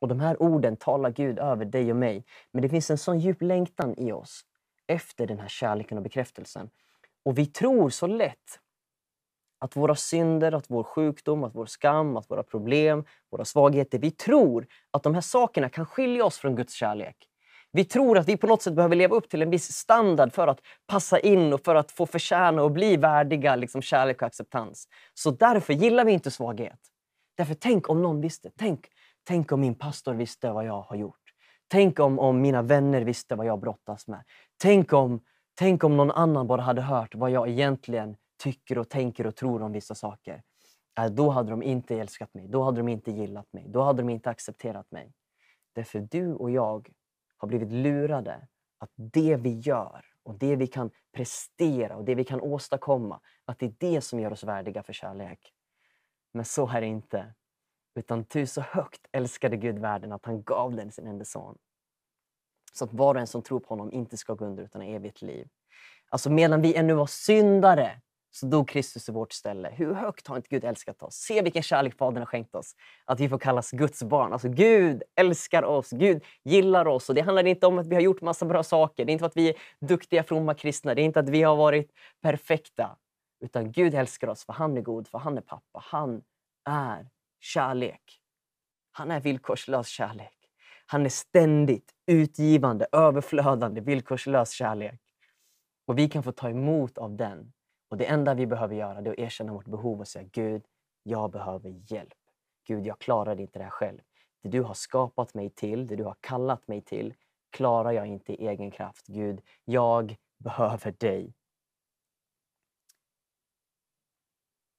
Och de här orden talar Gud över dig och mig. Men det finns en sån djup längtan i oss efter den här kärleken och bekräftelsen. Och vi tror så lätt att våra synder, att vår sjukdom, att vår skam, att våra problem, våra svagheter, vi tror att de här sakerna kan skilja oss från Guds kärlek. Vi tror att vi på något sätt behöver leva upp till en viss standard för att passa in och för att få förtjäna och bli värdiga liksom, kärlek och acceptans. Så därför gillar vi inte svaghet. Därför tänk om någon visste. Tänk, tänk om min pastor visste vad jag har gjort. Tänk om, om mina vänner visste vad jag brottas med. Tänk om, tänk om någon annan bara hade hört vad jag egentligen tycker och tänker och tror om vissa saker. Äh, då hade de inte älskat mig, då hade de inte gillat mig, då hade de inte accepterat mig. Därför du och jag har blivit lurade att det vi gör och det vi kan prestera och det vi kan åstadkomma, att det är det som gör oss värdiga för kärlek. Men så är det inte. Utan du så högt älskade Gud världen att han gav den sin enda son. Så att var och en som tror på honom inte ska gå under utan evigt liv. Alltså medan vi ännu var syndare så dog Kristus i vårt ställe. Hur högt har inte Gud älskat oss? Se vilken kärlek Fadern har skänkt oss. Att vi får kallas Guds barn. Alltså Gud älskar oss, Gud gillar oss. Och Det handlar inte om att vi har gjort massa bra saker. Det är inte för att vi är duktiga, fromma kristna. Det är inte att vi har varit perfekta. Utan Gud älskar oss för han är god, för han är pappa. Han är kärlek. Han är villkorslös kärlek. Han är ständigt utgivande, överflödande, villkorslös kärlek. Och vi kan få ta emot av den och Det enda vi behöver göra är att erkänna vårt behov och säga Gud, jag behöver hjälp. Gud, jag klarar inte det här själv. Det du har skapat mig till, det du har kallat mig till, klarar jag inte i egen kraft. Gud, jag behöver dig.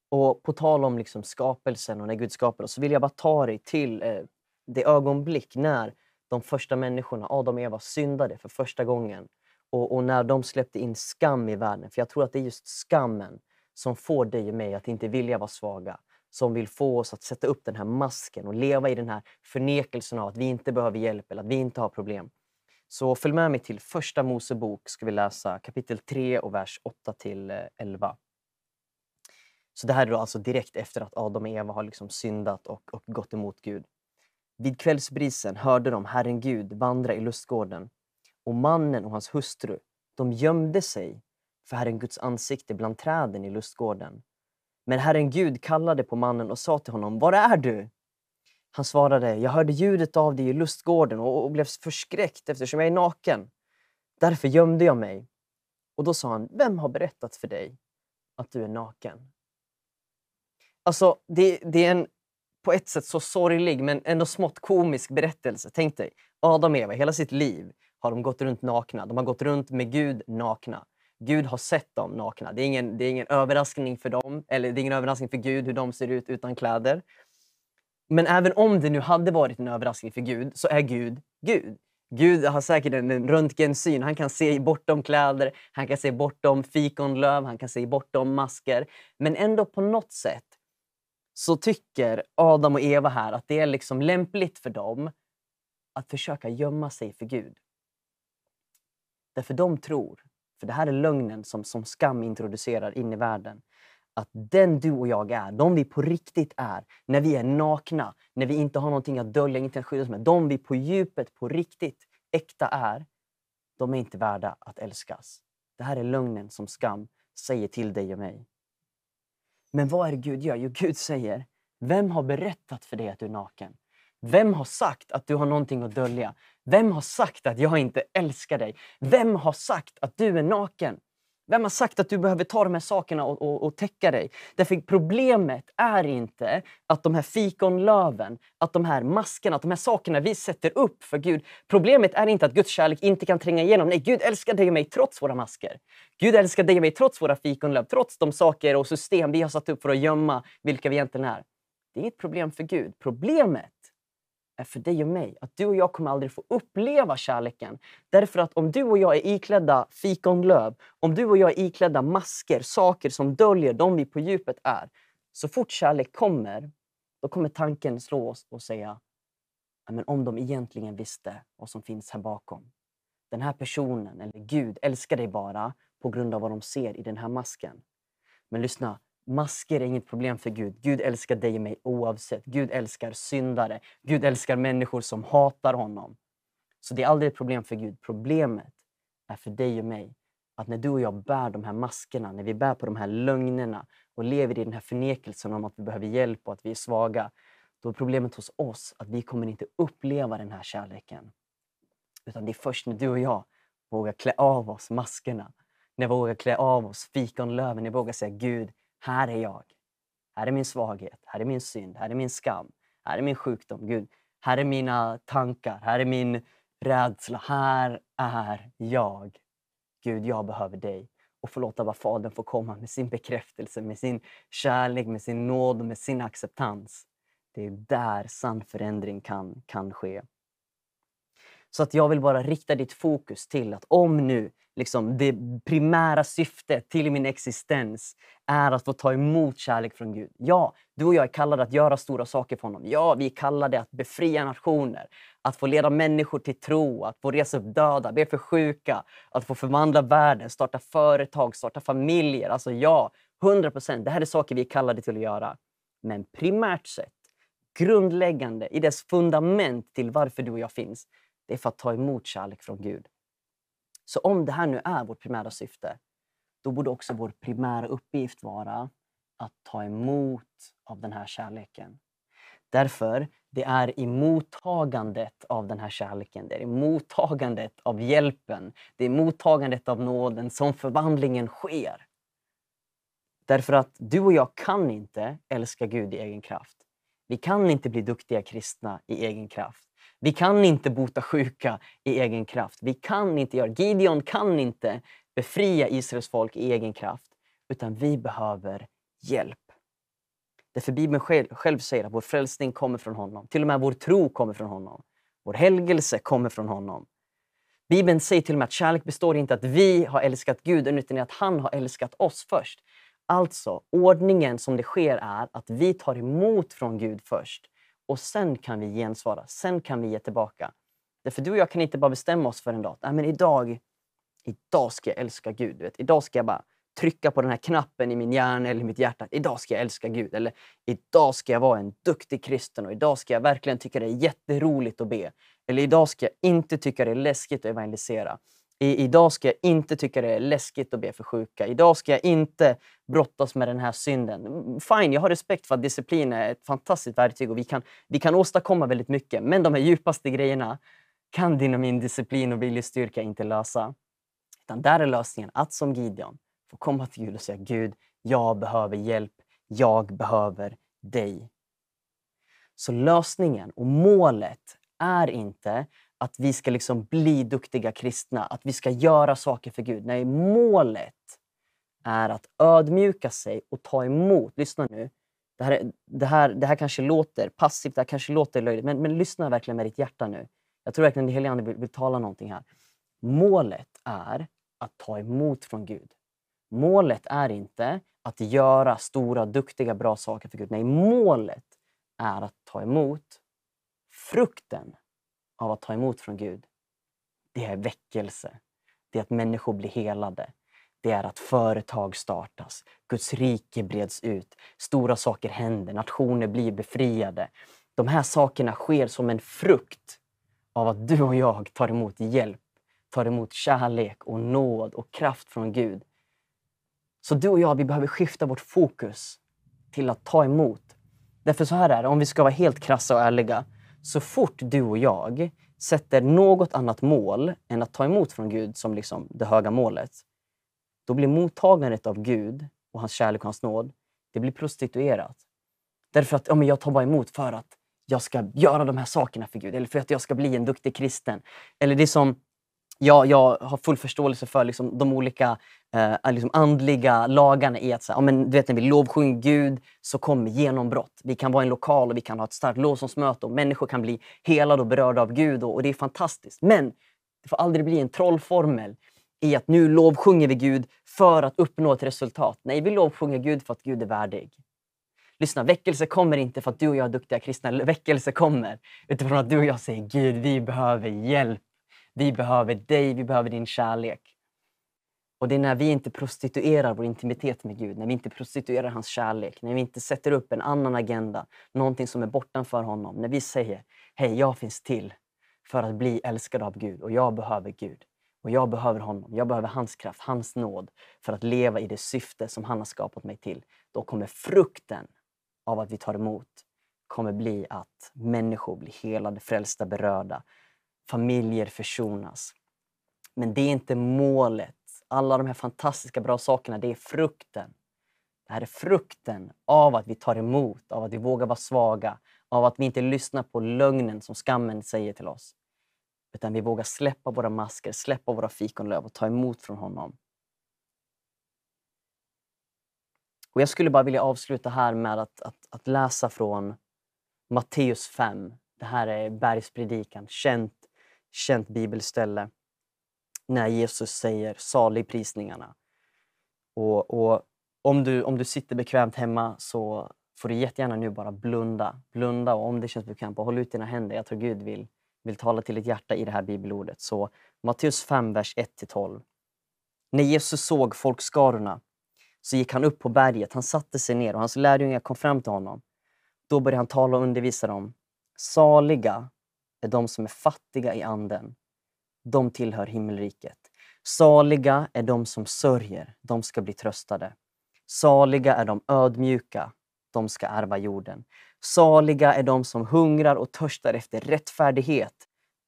Och På tal om liksom skapelsen och när Gud skapade oss så vill jag bara ta dig till eh, det ögonblick när de första människorna, Adam och Eva, syndade för första gången. Och, och, när de släppte in skam i världen, för jag tror att det är just skammen som får dig och mig att inte vilja vara svaga. Som vill få oss att sätta upp den här masken och leva i den här förnekelsen av att vi inte behöver hjälp eller att vi inte har problem. Så följ med mig till Första Mosebok ska vi läsa kapitel 3 och vers 8 till eh, 11. Så det här är då alltså direkt efter att Adam och Eva har liksom syndat och, och gått emot Gud. Vid kvällsbrisen hörde de Herren Gud vandra i lustgården och mannen och hans hustru, de gömde sig för Herren Guds ansikte bland träden i lustgården. Men Herren Gud kallade på mannen och sa till honom, Var är du? Han svarade, jag hörde ljudet av dig i lustgården och, blev förskräckt eftersom jag är naken. Därför gömde jag mig. Och då sa han, vem har berättat för dig att du är naken? Alltså, det, det är en på ett sätt så sorglig men ändå smått komisk berättelse. Tänk dig, Adam och Eva, hela sitt liv har de gått runt nakna. De har gått runt med Gud nakna. Gud har sett dem nakna. Det är ingen, det är ingen överraskning för dem, eller det är ingen överraskning för Gud hur de ser ut utan kläder. Men även om det nu hade varit en överraskning för Gud så är Gud Gud. Gud har säkert en röntgensyn. Han kan se bortom kläder, han kan se bortom fikonlöv, han kan se bortom masker. Men ändå på något sätt så tycker Adam och Eva här att det är liksom lämpligt för dem att försöka gömma sig för Gud. Därför de tror, för det här är lögnen som, som skam introducerar in i världen, att den du och jag är, de vi på riktigt är, när vi är nakna, när vi inte har någonting att dölja, inte att skydda oss med, de vi på djupet, på riktigt, äkta är, de är inte värda att älskas. Det här är lögnen som skam säger till dig och mig. Men vad är det Gud gör? Jo, Gud säger, vem har berättat för dig att du är naken? Vem har sagt att du har någonting att dölja? Vem har sagt att jag inte älskar dig? Vem har sagt att du är naken? Vem har sagt att du behöver ta de här sakerna och, och, och täcka dig? Därför problemet är inte att de här fikonlöven, att de här maskerna, att de här sakerna vi sätter upp för Gud. Problemet är inte att Guds kärlek inte kan tränga igenom. Nej, Gud älskar dig och mig trots våra masker. Gud älskar dig och mig trots våra fikonlöv, trots de saker och system vi har satt upp för att gömma vilka vi egentligen är. Det är ett problem för Gud. Problemet för dig och mig. Att du och jag kommer aldrig få uppleva kärleken. Därför att om du och jag är iklädda fikonlöv, om du och jag är iklädda masker, saker som döljer de vi på djupet är. Så fort kärlek kommer, då kommer tanken slå oss och säga men om de egentligen visste vad som finns här bakom. Den här personen, eller Gud, älskar dig bara på grund av vad de ser i den här masken. Men lyssna, Masker är inget problem för Gud. Gud älskar dig och mig oavsett. Gud älskar syndare. Gud älskar människor som hatar honom. Så det är aldrig ett problem för Gud. Problemet är för dig och mig att när du och jag bär de här maskerna, när vi bär på de här lögnerna och lever i den här förnekelsen om att vi behöver hjälp och att vi är svaga, då är problemet hos oss att vi kommer inte uppleva den här kärleken. Utan det är först när du och jag vågar klä av oss maskerna, när vi vågar klä av oss fikonlöven, när vi vågar säga Gud, här är jag. Här är min svaghet, här är min synd, här är min skam, här är min sjukdom. Gud, här är mina tankar, här är min rädsla. Här är jag. Gud, jag behöver dig. Och få låta bara Fadern få komma med sin bekräftelse, med sin kärlek, med sin nåd och med sin acceptans. Det är där sann förändring kan, kan ske. Så att jag vill bara rikta ditt fokus till att om nu liksom, det primära syftet till min existens är att få ta emot kärlek från Gud. Ja, du och jag är kallade att göra stora saker för honom. Ja, vi är kallade att befria nationer, att få leda människor till tro, att få resa upp döda, be för sjuka, att få förvandla världen, starta företag, starta familjer. Alltså ja, 100 procent. Det här är saker vi är kallade till att göra. Men primärt sett, grundläggande i dess fundament till varför du och jag finns, det är för att ta emot kärlek från Gud. Så om det här nu är vårt primära syfte, då borde också vår primära uppgift vara att ta emot av den här kärleken. Därför, det är i mottagandet av den här kärleken, det är i mottagandet av hjälpen, det är i mottagandet av nåden som förvandlingen sker. Därför att du och jag kan inte älska Gud i egen kraft. Vi kan inte bli duktiga kristna i egen kraft. Vi kan inte bota sjuka i egen kraft. Vi kan inte göra, Gideon kan inte befria Israels folk i egen kraft, utan vi behöver hjälp. Därför Bibeln själv, själv säger att vår frälsning kommer från honom. Till och med vår tro kommer från honom. Vår helgelse kommer från honom. Bibeln säger till och med att kärlek består inte att vi har älskat Gud, utan att han har älskat oss först. Alltså, ordningen som det sker är att vi tar emot från Gud först och sen kan vi gensvara, sen kan vi ge tillbaka. Därför du och jag kan inte bara bestämma oss för en dag. Nej, men idag, idag ska jag älska Gud. Vet. Idag ska jag bara trycka på den här knappen i min hjärna eller mitt hjärta. Idag ska jag älska Gud. Eller idag ska jag vara en duktig kristen och idag ska jag verkligen tycka det är jätteroligt att be. Eller idag ska jag inte tycka det är läskigt att evangelisera. I, idag ska jag inte tycka det är läskigt att be för sjuka. Idag ska jag inte brottas med den här synden. Fine, jag har respekt för att disciplin är ett fantastiskt verktyg och vi kan, vi kan åstadkomma väldigt mycket. Men de här djupaste grejerna kan din och min disciplin och viljestyrka inte lösa. Utan där är lösningen att som Gideon få komma till Gud och säga Gud, jag behöver hjälp. Jag behöver dig. Så lösningen och målet är inte att vi ska liksom bli duktiga kristna, att vi ska göra saker för Gud. Nej, målet är att ödmjuka sig och ta emot. Lyssna nu. Det här, det här, det här kanske låter passivt, det här kanske låter löjligt, men, men lyssna verkligen med ditt hjärta nu. Jag tror verkligen att helige Ande vill, vill tala någonting här. Målet är att ta emot från Gud. Målet är inte att göra stora, duktiga, bra saker för Gud. Nej, målet är att ta emot frukten av att ta emot från Gud. Det är väckelse. Det är att människor blir helade. Det är att företag startas. Guds rike breds ut. Stora saker händer. Nationer blir befriade. De här sakerna sker som en frukt av att du och jag tar emot hjälp, tar emot kärlek och nåd och kraft från Gud. Så du och jag, vi behöver skifta vårt fokus till att ta emot. Därför så här är det, om vi ska vara helt krassa och ärliga. Så fort du och jag sätter något annat mål än att ta emot från Gud som liksom det höga målet, då blir mottagandet av Gud och hans kärlek och hans nåd, det blir prostituerat. Därför att ja, men jag tar bara emot för att jag ska göra de här sakerna för Gud, eller för att jag ska bli en duktig kristen. Eller det som jag, jag har full förståelse för liksom, de olika eh, eh liksom andliga lagarna i att så, ja, men, du vet, när vi lovsjunger Gud så kommer genombrott. Vi kan vara i en lokal och vi kan ha ett starkt lovsångsmöte och människor kan bli helade och berörda av Gud och, och det är fantastiskt. Men det får aldrig bli en trollformel i att nu lovsjunger vi Gud för att uppnå ett resultat. Nej, vi lovsjunger Gud för att Gud är värdig. Lyssna, väckelse kommer inte för att du och jag är duktiga kristna. Väckelse kommer utifrån att du och jag säger Gud, vi behöver hjälp. Vi behöver dig, vi behöver din kärlek. Och det är när vi inte prostituerar vår intimitet med Gud, när vi inte prostituerar hans kärlek, när vi inte sätter upp en annan agenda, någonting som är bortanför honom. När vi säger, hej, jag finns till för att bli älskad av Gud och jag behöver Gud. Och jag behöver honom, jag behöver hans kraft, hans nåd för att leva i det syfte som han har skapat mig till. Då kommer frukten av att vi tar emot kommer bli att människor blir helade, frälsta, berörda. Familjer försonas. Men det är inte målet. Alla de här fantastiska bra sakerna, det är frukten. Det här är frukten av att vi tar emot, av att vi vågar vara svaga, av att vi inte lyssnar på lögnen som skammen säger till oss. Utan vi vågar släppa våra masker, släppa våra fikonlöv och ta emot från honom. Och Jag skulle bara vilja avsluta här med att, att, att läsa från Matteus 5. Det här är bergspredikan, känt, känt bibelställe. När Jesus säger saligprisningarna. Och, och om, du, om du sitter bekvämt hemma så får du jättegärna nu bara blunda. Blunda och om det känns bekvämt, håll ut dina händer. Jag tror Gud vill, vill tala till ditt hjärta i det här bibelordet. Så Matteus 5, vers 1-12. När Jesus såg folkskarorna så gick han upp på berget, han satte sig ner och hans lärjungar kom fram till honom. Då började han tala och undervisa dem. Saliga är de som är fattiga i anden. De tillhör himmelriket. Saliga är de som sörjer. De ska bli tröstade. Saliga är de ödmjuka. De ska ärva jorden. Saliga är de som hungrar och törstar efter rättfärdighet.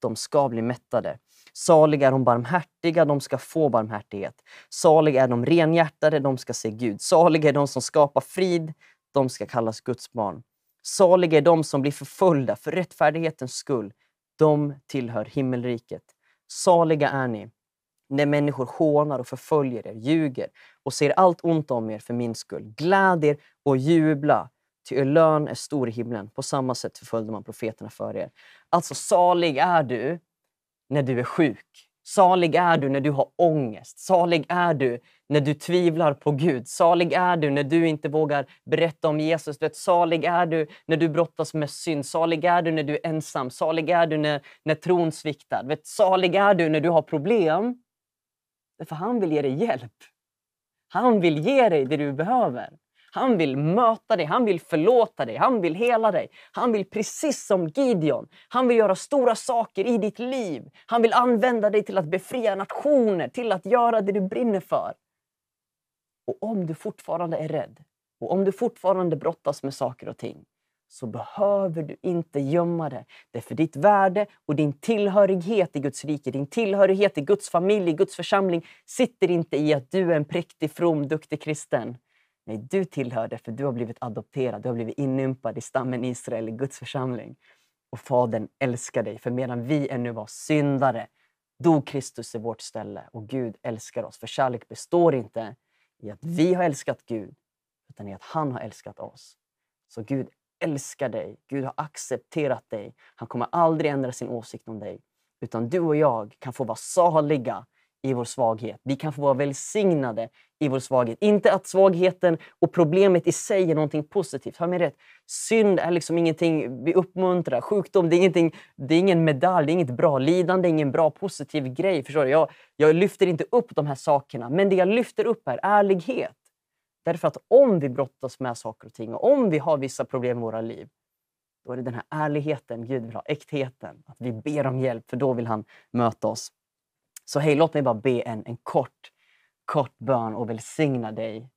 De ska bli mättade. Saliga är de barmhärtiga, de ska få barmhärtighet. Saliga är de renhjärtade, de ska se Gud. Saliga är de som skapar frid, de ska kallas Guds barn. Saliga är de som blir förföljda för rättfärdighetens skull. De tillhör himmelriket. Saliga är ni när människor hånar och förföljer er, ljuger och ser allt ont om er för min skull. Gläd er och jubla, ty er lön är stor i himlen. På samma sätt förföljde man profeterna för er. Alltså, salig är du när du är sjuk. Salig är du när du har ångest. Salig är du när du tvivlar på Gud. Salig är du när du inte vågar berätta om Jesus. Du vet, salig är du när du brottas med synd. Salig är du när du är ensam. Salig är du när, när tron sviktar. Du vet, salig är du när du har problem. För han vill ge dig hjälp. Han vill ge dig det du behöver. Han vill möta dig, han vill förlåta dig, han vill hela dig. Han vill precis som Gideon, han vill göra stora saker i ditt liv. Han vill använda dig till att befria nationer, till att göra det du brinner för. Och om du fortfarande är rädd och om du fortfarande brottas med saker och ting så behöver du inte gömma det. Det är för ditt värde och din tillhörighet i Guds rike, din tillhörighet i Guds familj, i Guds församling sitter inte i att du är en präktig, from, duktig kristen. Nej, du tillhör det för du har blivit adopterad, du har blivit inympad i stammen Israel, i Guds församling. Och Fadern älskar dig, för medan vi ännu var syndare dog Kristus i vårt ställe och Gud älskar oss. För kärlek består inte i att vi har älskat Gud, utan i att han har älskat oss. Så Gud älskar dig. Gud har accepterat dig. Han kommer aldrig ändra sin åsikt om dig. Utan du och jag kan få vara saliga i vår svaghet. Vi kan få vara välsignade i vår svaghet. Inte att svagheten och problemet i sig är någonting positivt. Hör mig rätt. Synd är liksom ingenting vi uppmuntrar. Sjukdom det är, ingenting, det är ingen medalj, det är inget bra. Lidande är ingen bra positiv grej. Förstår du? Jag, jag lyfter inte upp de här sakerna. Men det jag lyfter upp är ärlighet. Därför att om vi brottas med saker och ting och om vi har vissa problem i våra liv, då är det den här ärligheten Gud vill ha, äktheten. Att vi ber om hjälp, för då vill han möta oss. Så hej, låt mig bara be en, en kort, kort bön och välsigna dig.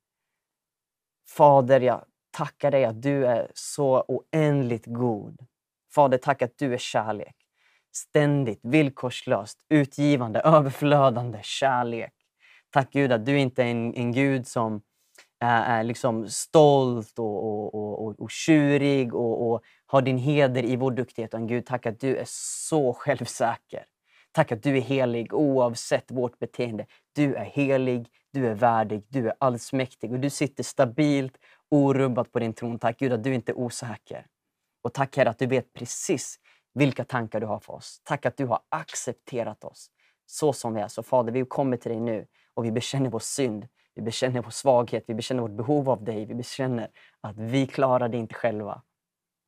Fader, jag tackar dig att du är så oändligt god. Fader, tack att du är kärlek. Ständigt, villkorslöst, utgivande, överflödande kärlek. Tack Gud att du inte är en, en Gud som är liksom stolt och, och, och, och tjurig och, och har din heder i vår duktighet. Utan Gud, tack att du är så självsäker. Tack att du är helig oavsett vårt beteende. Du är helig, du är värdig, du är allsmäktig och du sitter stabilt, orubbat på din tron. Tack Gud att du inte är osäker. Och tack Herre att du vet precis vilka tankar du har för oss. Tack att du har accepterat oss så som vi är. Så Fader, vi kommer till dig nu och vi bekänner vår synd. Vi bekänner vår svaghet, vi bekänner vårt behov av dig. Vi bekänner att vi klarar det inte själva.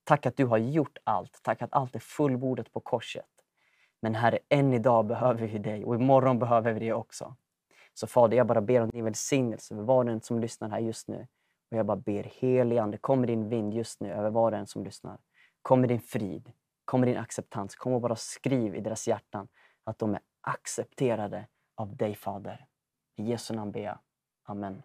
Tack att du har gjort allt. Tack att allt är fullbordat på korset. Men Herre, än idag behöver vi dig och imorgon behöver vi dig också. Så Fader, jag bara ber om din välsignelse över var och en som lyssnar här just nu. Och jag bara ber, helige Ande, kom med din vind just nu över var och en som lyssnar. Kom med din frid, kom med din acceptans. Kom och bara skriv i deras hjärtan att de är accepterade av dig, Fader. I Jesu namn ber jag. Amen.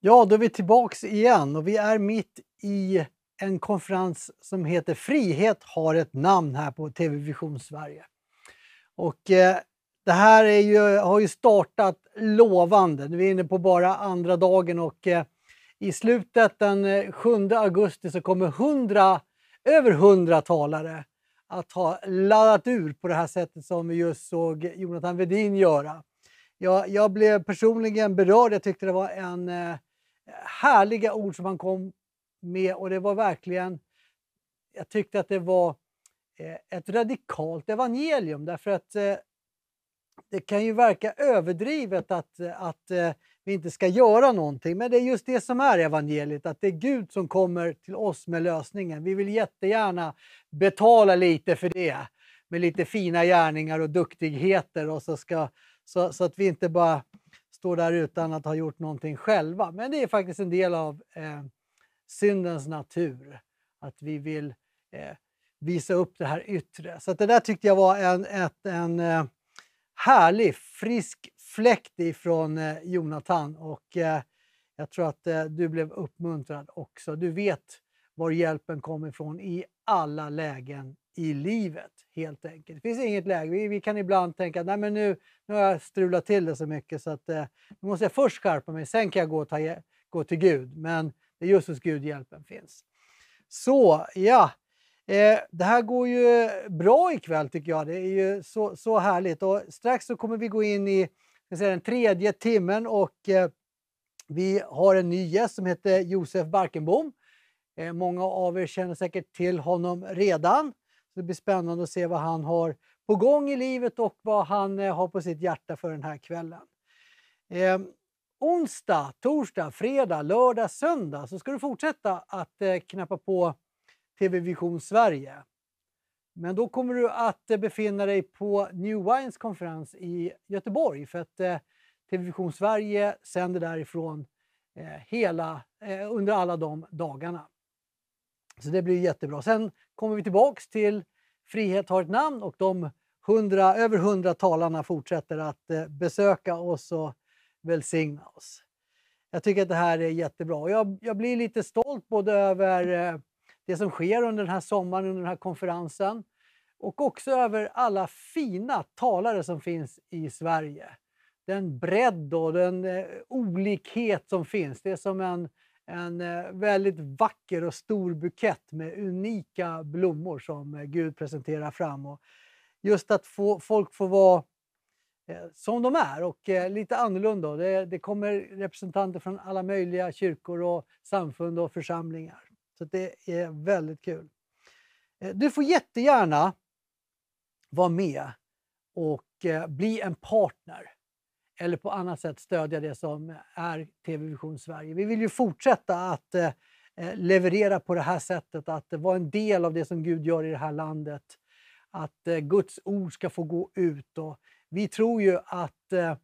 Ja, då är vi tillbaks igen och vi är mitt i en konferens som heter Frihet har ett namn här på TV Vision Sverige. Och eh, det här är ju, har ju startat lovande. Nu är vi inne på bara andra dagen och eh, i slutet den eh, 7 augusti så kommer 100, över 100 talare att ha laddat ur på det här sättet som vi just såg Jonathan Wedin göra. Jag, jag blev personligen berörd. Jag tyckte det var en eh, härliga ord som han kom med och det var verkligen, jag tyckte att det var eh, ett radikalt evangelium därför att eh, det kan ju verka överdrivet att, att eh, vi inte ska göra någonting, men det är just det som är evangeliet, att det är Gud som kommer till oss med lösningen. Vi vill jättegärna betala lite för det med lite fina gärningar och duktigheter och så, ska, så, så att vi inte bara står där utan att ha gjort någonting själva. Men det är faktiskt en del av eh, syndens natur, att vi vill eh, visa upp det här yttre. Så det där tyckte jag var en, ett, en eh, härlig, frisk fläkt ifrån eh, Jonathan och eh, jag tror att eh, du blev uppmuntrad också. Du vet var hjälpen kommer ifrån i alla lägen i livet helt enkelt. Det finns inget läge. Vi, vi kan ibland tänka att men nu, nu har jag strulat till det så mycket så att eh, nu måste jag först skärpa mig, sen kan jag gå, ta, gå till Gud. Men det är just hos Gud hjälpen finns. Så ja, eh, det här går ju bra ikväll tycker jag. Det är ju så, så härligt. Och strax så kommer vi gå in i säga, den tredje timmen och eh, vi har en ny gäst som heter Josef Barkenbom. Eh, många av er känner säkert till honom redan. Så det blir spännande att se vad han har på gång i livet och vad han eh, har på sitt hjärta för den här kvällen. Eh, Onsdag, torsdag, fredag, lördag, söndag så ska du fortsätta att eh, knappa på TV Vision Sverige. Men då kommer du att eh, befinna dig på New Wines konferens i Göteborg för att eh, Vision Sverige sänder därifrån eh, hela, eh, under alla de dagarna. Så det blir jättebra. Sen kommer vi tillbaks till Frihet har ett namn och de 100, över hundra talarna fortsätter att eh, besöka oss och välsigna oss. Jag tycker att det här är jättebra. Jag, jag blir lite stolt både över eh, det som sker under den här sommaren, under den här konferensen och också över alla fina talare som finns i Sverige. Den bredd och den eh, olikhet som finns. Det är som en, en eh, väldigt vacker och stor bukett med unika blommor som Gud presenterar fram. Och just att få, folk får vara Eh, som de är och eh, lite annorlunda. Det, det kommer representanter från alla möjliga kyrkor och samfund och församlingar. Så det är väldigt kul. Eh, du får jättegärna vara med och bli en partner eller på annat sätt stödja det som är TV Vision Sverige. Vi vill ju fortsätta att leverera på det här sättet, att vara en del av det som Gud gör i det här landet. Att Guds ord ska få gå ut. Och vi tror ju att eh,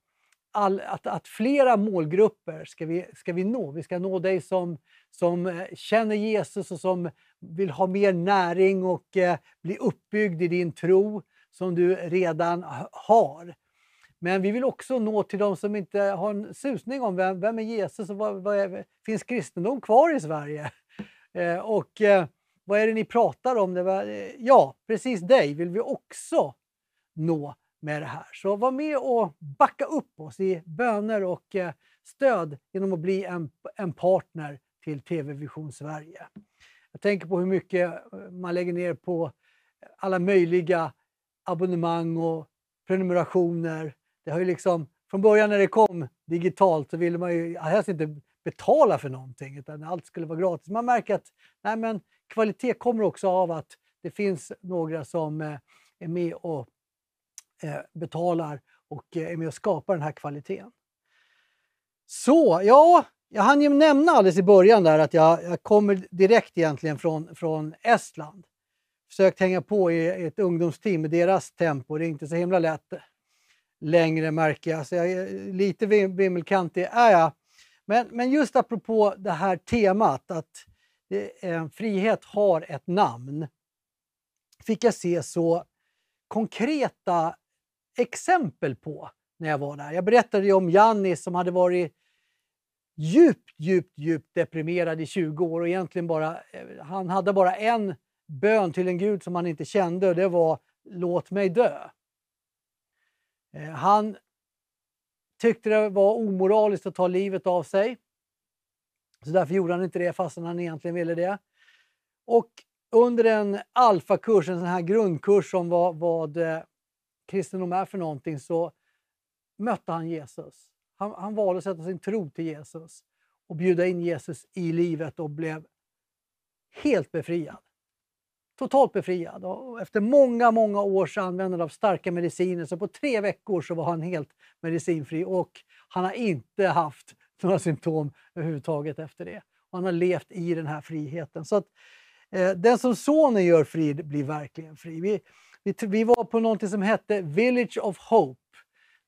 all, att, att flera målgrupper ska vi, ska vi nå. Vi ska nå dig som, som eh, känner Jesus och som vill ha mer näring och eh, bli uppbyggd i din tro som du redan har. Men vi vill också nå till de som inte har en susning om vem, vem är Jesus och vad, vad är, finns kristendom kvar i Sverige? Eh, och eh, vad är det ni pratar om? Det var, eh, ja, precis dig vill vi också nå med det här. Så var med och backa upp oss i böner och eh, stöd genom att bli en, en partner till TV Vision Sverige. Jag tänker på hur mycket eh, man lägger ner på alla möjliga abonnemang och prenumerationer. Det har ju liksom, från början när det kom digitalt så ville man ju helst inte betala för någonting utan allt skulle vara gratis. Man märker att nej men, kvalitet kommer också av att det finns några som eh, är med och Eh, betalar och eh, är med och skapar den här kvaliteten. Så, ja, jag hann ju nämna alldeles i början där att jag, jag kommer direkt egentligen från, från Estland. Försökt hänga på i ett ungdomsteam med deras tempo. Det är inte så himla lätt längre märker jag. Så jag är lite vimmelkantig är jag. Men, men just apropå det här temat att eh, frihet har ett namn fick jag se så konkreta exempel på när jag var där. Jag berättade ju om Jannis som hade varit djupt, djupt, djupt deprimerad i 20 år och egentligen bara, eh, han hade bara en bön till en gud som han inte kände och det var låt mig dö. Eh, han tyckte det var omoraliskt att ta livet av sig. Så därför gjorde han inte det fastän han egentligen ville det. Och under en alfakurs, en sån här grundkurs som var vad eh, kristendom är för någonting så mötte han Jesus. Han, han valde att sätta sin tro till Jesus och bjuda in Jesus i livet och blev helt befriad. Totalt befriad. Och efter många, många års användande av starka mediciner så på tre veckor så var han helt medicinfri och han har inte haft några symptom överhuvudtaget efter det. Och han har levt i den här friheten. Så att, eh, den som sonen gör fri blir verkligen fri. Vi, vi, vi var på något som hette Village of Hope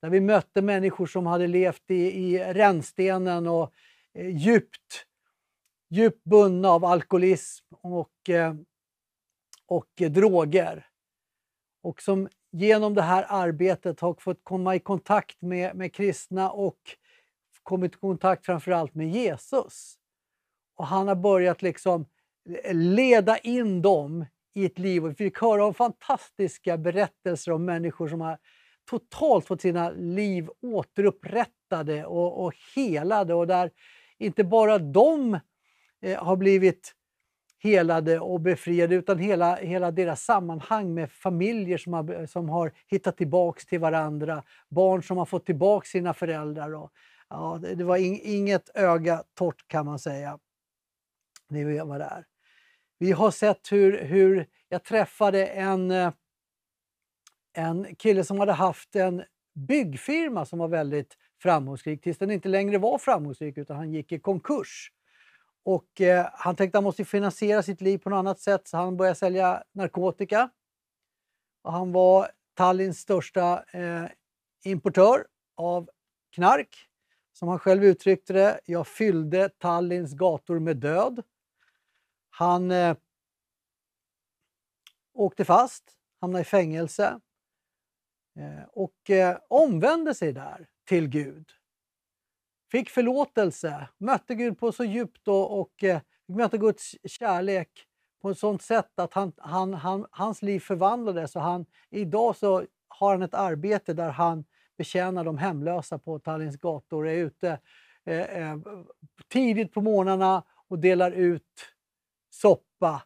där vi mötte människor som hade levt i, i rännstenen och eh, djupt, djupt bundna av alkoholism och, eh, och droger. Och som genom det här arbetet har fått komma i kontakt med, med kristna och kommit i kontakt framförallt med Jesus. Och han har börjat liksom eh, leda in dem i ett liv. Och vi fick höra om fantastiska berättelser om människor som har totalt fått sina liv återupprättade och, och helade och där inte bara de eh, har blivit helade och befriade utan hela, hela deras sammanhang med familjer som har, som har hittat tillbaks till varandra, barn som har fått tillbaka sina föräldrar. Och, ja, det, det var in, inget öga torrt kan man säga. Det var där. Vi har sett hur, hur jag träffade en, eh, en kille som hade haft en byggfirma som var väldigt framgångsrik tills den inte längre var framgångsrik utan han gick i konkurs. Och eh, han tänkte att han måste finansiera sitt liv på något annat sätt så han började sälja narkotika. Och han var Tallinns största eh, importör av knark. Som han själv uttryckte det, jag fyllde Tallinns gator med död. Han eh, åkte fast, hamnade i fängelse eh, och eh, omvände sig där till Gud. Fick förlåtelse, mötte Gud på så djupt och, och eh, mötte Guds kärlek på ett sånt sätt att han, han, han, hans liv förvandlades och han, idag så har han ett arbete där han betjänar de hemlösa på Tallinns gator, är ute eh, eh, tidigt på morgnarna och delar ut soppa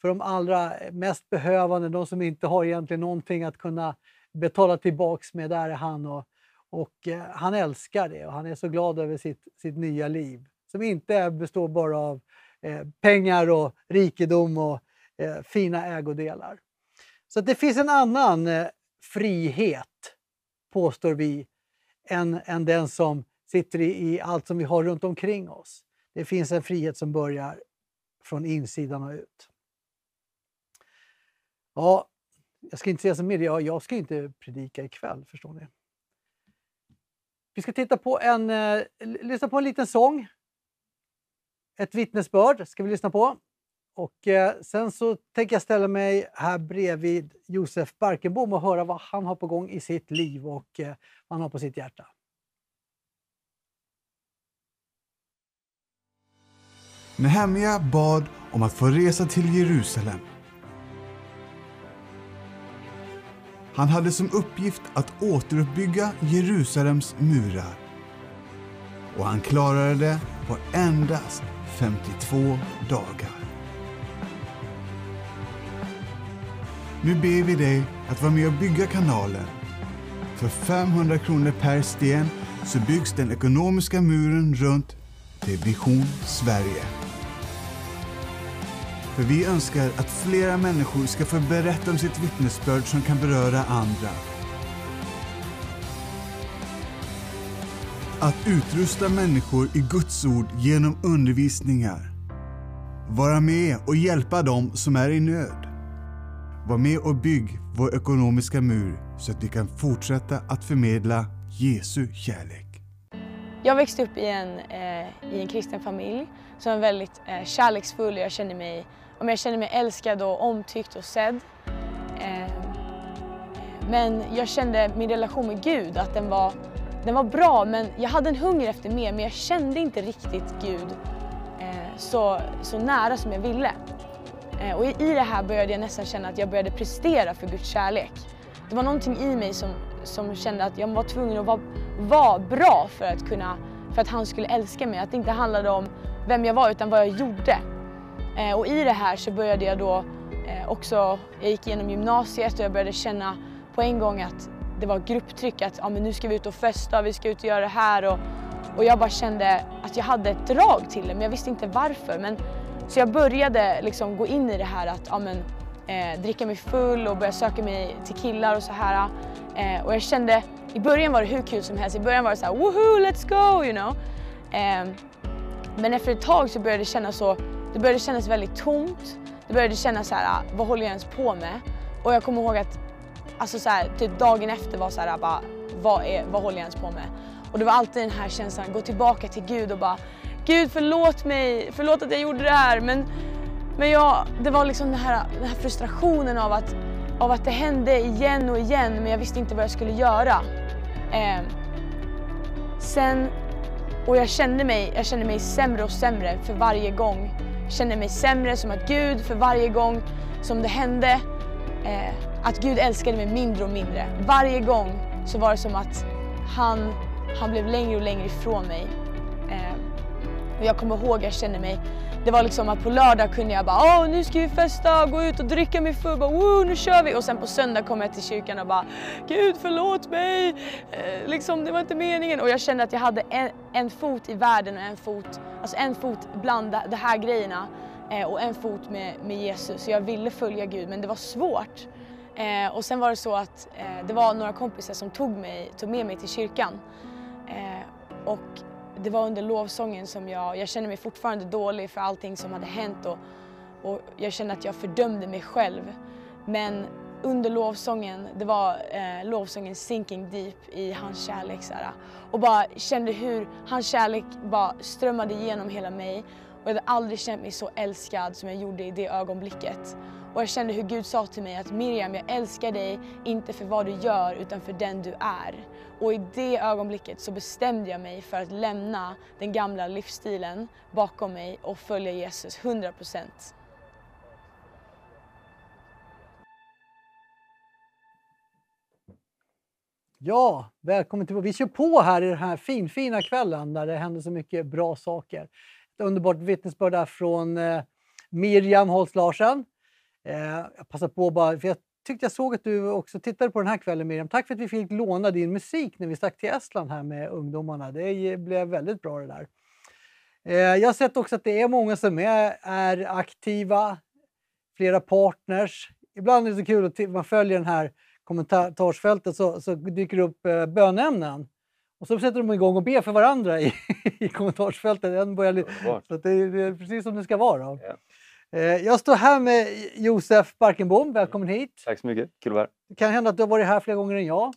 för de allra mest behövande, de som inte har egentligen någonting att kunna betala tillbaks med. Där är han och, och eh, han älskar det och han är så glad över sitt, sitt nya liv som inte består bara av eh, pengar och rikedom och eh, fina ägodelar. Så det finns en annan eh, frihet, påstår vi, än, än den som sitter i, i allt som vi har runt omkring oss. Det finns en frihet som börjar från insidan och ut. Ja, jag ska inte säga så mer. Jag, jag ska inte predika ikväll, förstår ni. Vi ska titta på en, eh, lyssna på en liten sång. Ett vittnesbörd ska vi lyssna på. Och eh, sen så tänker jag ställa mig här bredvid Josef Barkenbom och höra vad han har på gång i sitt liv och eh, vad han har på sitt hjärta. Nehemja bad om att få resa till Jerusalem. Han hade som uppgift att återuppbygga Jerusalems murar. Och han klarade det på endast 52 dagar. Nu ber vi dig att vara med och bygga kanalen. För 500 kronor per sten så byggs den ekonomiska muren runt till Vision Sverige. För vi önskar att flera människor ska få berätta om sitt vittnesbörd som kan beröra andra. Att utrusta människor i Guds ord genom undervisningar. Vara med och hjälpa dem som är i nöd. Var med och bygg vår ekonomiska mur så att vi kan fortsätta att förmedla Jesu kärlek. Jag växte upp i en, eh, i en kristen familj som är väldigt eh, kärleksfull och jag känner mig, om jag känner mig älskad och omtyckt och sedd. Ehm, men jag kände min relation med Gud, att den var, den var bra men jag hade en hunger efter mer men jag kände inte riktigt Gud eh, så, så nära som jag ville. Eh, och i, i det här började jag nästan känna att jag började prestera för Guds kärlek. Det var någonting i mig som, som kände att jag var tvungen att vara, vara bra för att, kunna, för att han skulle älska mig. Att det inte handlade om vem jag var utan vad jag gjorde. Eh, och i det här så började jag då eh, också, jag gick igenom gymnasiet och jag började känna på en gång att det var grupptryck att ja, men nu ska vi ut och festa, vi ska ut och göra det här. Och, och jag bara kände att jag hade ett drag till det men jag visste inte varför. Men, så jag började liksom gå in i det här att ja, men, eh, dricka mig full och börja söka mig till killar och så här. Eh, och jag kände, i början var det hur kul som helst. I början var det så här, woohoo, let's go, you know. Eh, men efter ett tag så började det kännas så, det började kännas väldigt tomt. Det började kännas så här, ah, vad håller jag ens på med? Och jag kommer ihåg att alltså så här, typ dagen efter var så här, ah, bara, vad, är, vad håller jag ens på med? Och det var alltid den här känslan, gå tillbaka till Gud och bara, Gud förlåt mig, förlåt att jag gjorde det här. Men, men jag, det var liksom den här, den här frustrationen av att, av att det hände igen och igen men jag visste inte vad jag skulle göra. Eh, sen, och jag kände, mig, jag kände mig sämre och sämre för varje gång. Jag kände mig sämre som att Gud för varje gång som det hände, eh, att Gud älskade mig mindre och mindre. Varje gång så var det som att han, han blev längre och längre ifrån mig. Eh, och jag kommer ihåg, jag kände mig, det var liksom att på lördag kunde jag bara åh nu ska vi festa, gå ut och dricka mig full, bara, Woo, nu kör vi! Och sen på söndag kom jag till kyrkan och bara Gud förlåt mig! Eh, liksom det var inte meningen. Och jag kände att jag hade en, en fot i världen och en fot, alltså en fot bland de här grejerna eh, och en fot med, med Jesus. Så jag ville följa Gud men det var svårt. Eh, och sen var det så att eh, det var några kompisar som tog, mig, tog med mig till kyrkan. Eh, och det var under lovsången som jag, jag kände mig fortfarande dålig för allting som hade hänt och, och jag kände att jag fördömde mig själv. Men under lovsången, det var eh, lovsången Sinking Deep i hans kärlek. Så här, och bara kände hur hans kärlek bara strömmade igenom hela mig. Och jag hade aldrig känt mig så älskad som jag gjorde i det ögonblicket. Och jag kände hur Gud sa till mig att Miriam, jag älskar dig inte för vad du gör utan för den du är. Och i det ögonblicket så bestämde jag mig för att lämna den gamla livsstilen bakom mig och följa Jesus 100 procent. Ja, välkommen tillbaka. Vi kör på här i den här finfina kvällen där det händer så mycket bra saker. Ett underbart vittnesbörd där från eh, Miriam Holst Larsen. Eh, jag passar på bara, för jag tyckte jag såg att du också tittade på den här kvällen Miriam. Tack för att vi fick låna din musik när vi stack till Estland här med ungdomarna. Det blev väldigt bra det där. Eh, jag har sett också att det är många som är, är aktiva, flera partners. Ibland är det så kul att man följer den här kommentarsfältet så, så dyker det upp eh, bönämnen. Och så sätter de igång och ber för varandra i, i kommentarsfältet. En börjar, så det, det, är precis som det ska vara. Ja. Eh, jag står här med Josef Barkenbom. Välkommen hit. Tack så mycket. Kul att vara här. Det kan hända att du har varit här fler gånger än jag.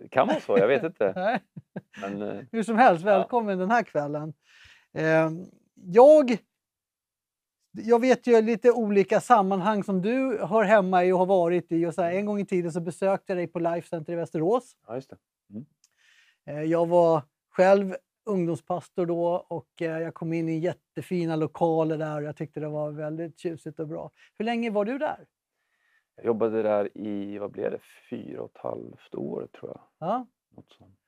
Det kan vara så, jag vet inte. Men, eh, Hur som helst, välkommen ja. den här kvällen. Eh, jag jag vet ju lite olika sammanhang som du hör hemma i och har varit i. Och så här, en gång i tiden så besökte jag dig på Life Center i Västerås. Ja, just det. Mm. Eh, jag var själv ungdomspastor då och eh, jag kom in i jättefina lokaler där och jag tyckte det var väldigt tjusigt och bra. Hur länge var du där? Jag jobbade där i, vad blev det, fyra och ett halvt år tror jag. Ja. Något sånt.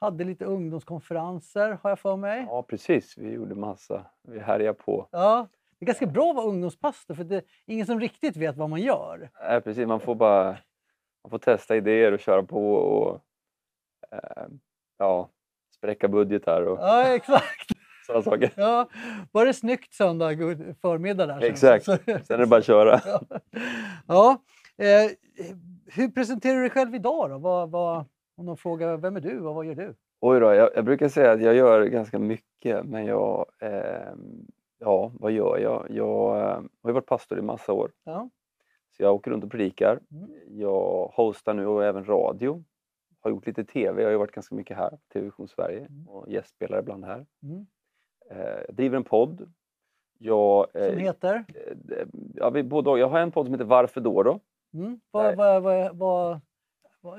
Hade lite ungdomskonferenser har jag för mig. Ja precis, vi gjorde massa. Vi härjade på. Ja. Det är ganska bra att vara ungdomspastor för det är ingen som riktigt vet vad man gör. Nej, precis. Man får bara man får testa idéer och köra på och eh, ja, spräcka budgetar och ja, exakt. sådana saker. Ja, var det snyggt söndag förmiddag där? Exakt, sen, är det bara att köra. ja. ja. Eh, hur presenterar du dig själv idag då? Vad, vad, om någon frågar vem är du och vad gör du? Oj då, jag, jag brukar säga att jag gör ganska mycket men jag eh, Ja, vad gör jag? Jag eh, har varit pastor i massa år. Ja. Så jag åker runt och predikar. Mm. Jag hostar nu och även radio. Har gjort lite TV. Jag har ju varit ganska mycket här på TV-vision Sverige mm. och gästspelar ibland här. Mm. Eh, jag driver en podd. Jag, eh, som heter? Ja, vi, både, jag har en podd som heter Varför då? då? Mm. Vad, vad, vad,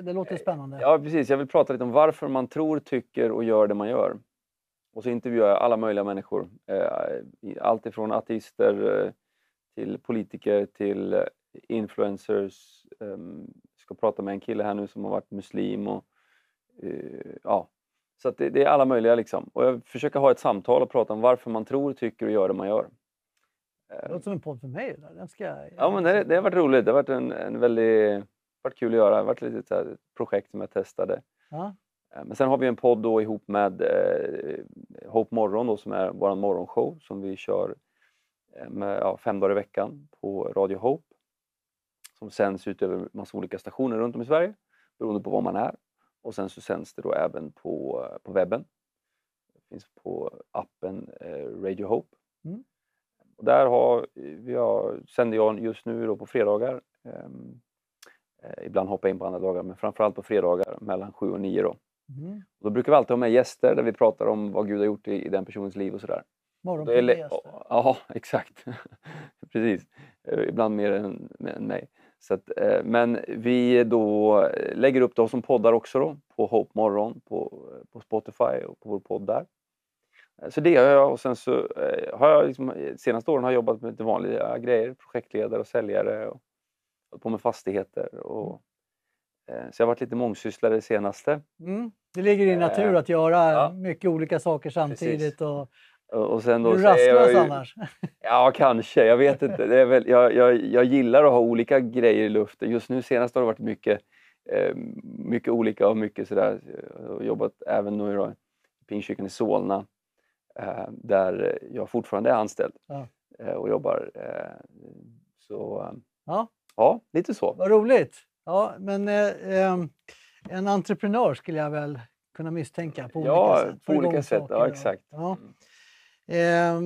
det låter spännande. Ja, precis. Jag vill prata lite om varför man tror, tycker och gör det man gör. Och så intervjuar jag alla möjliga människor. Eh, allt ifrån ateister eh, till politiker till eh, influencers. Ska prata med en kille här nu som har varit muslim. Och, ja. Så det, det, är alla möjliga liksom. Och jag försöker ha ett samtal och prata om varför man tror, tycker och gör det man gör. Det låter som en podd för mig. Där. Den ska jag... Ja, men det, det har varit roligt. Det har varit en, en väldigt varit kul att göra. Det har varit ett litet projekt som jag testade. Ja. Eh, men sen har vi en podd då ihop med eh, Hope Morgon då, som är vår morgonshow som vi kör eh, med, ja, fem dagar i veckan på Radio Hope. Som sänds ut över massa olika stationer runt om i Sverige beroende på var man är. Och sen så sänds det då även på, på webben. Det finns på appen eh, Radio Hope. Mm. Och där har, vi har, sänder jag just nu då på fredagar. Ehm, eh, ibland hoppar jag in på andra dagar men framförallt på fredagar mellan 7 och 9 då. Mm. Då brukar vi alltid ha med gäster där vi pratar om vad Gud har gjort i, i den personens liv och sådär. Morgonpigga Ja, exakt. Precis. Eh, ibland mer än, än mig. Så att, eh, men vi då lägger upp det som poddar också då, på Hope Morgon på, på Spotify och på vår podd där. Eh, så det gör jag och sen så har jag liksom, senaste åren har jag jobbat med lite vanliga grejer, projektledare och säljare och hållit på med fastigheter och Eh, så jag har varit lite mångsysslare det senaste. Mm. Det ligger i din natur eh, att göra ja. mycket olika saker samtidigt. Och, och sen då, du rastlös ju, annars? Ja, kanske. Jag vet inte. Det är väl, jag, jag, jag gillar att ha olika grejer i luften. Just nu senast har det varit mycket, eh, mycket olika och mycket sådär. Jag har jobbat även nu i Pingstkyrkan i Solna där jag fortfarande är anställd ja. och jobbar. så ja. ja, lite så. Vad roligt! Ja, men eh, ehm, en entreprenör skulle jag väl kunna misstänka på ja, olika sätt. På olika sätt, ja exakt. Ja, mm eh,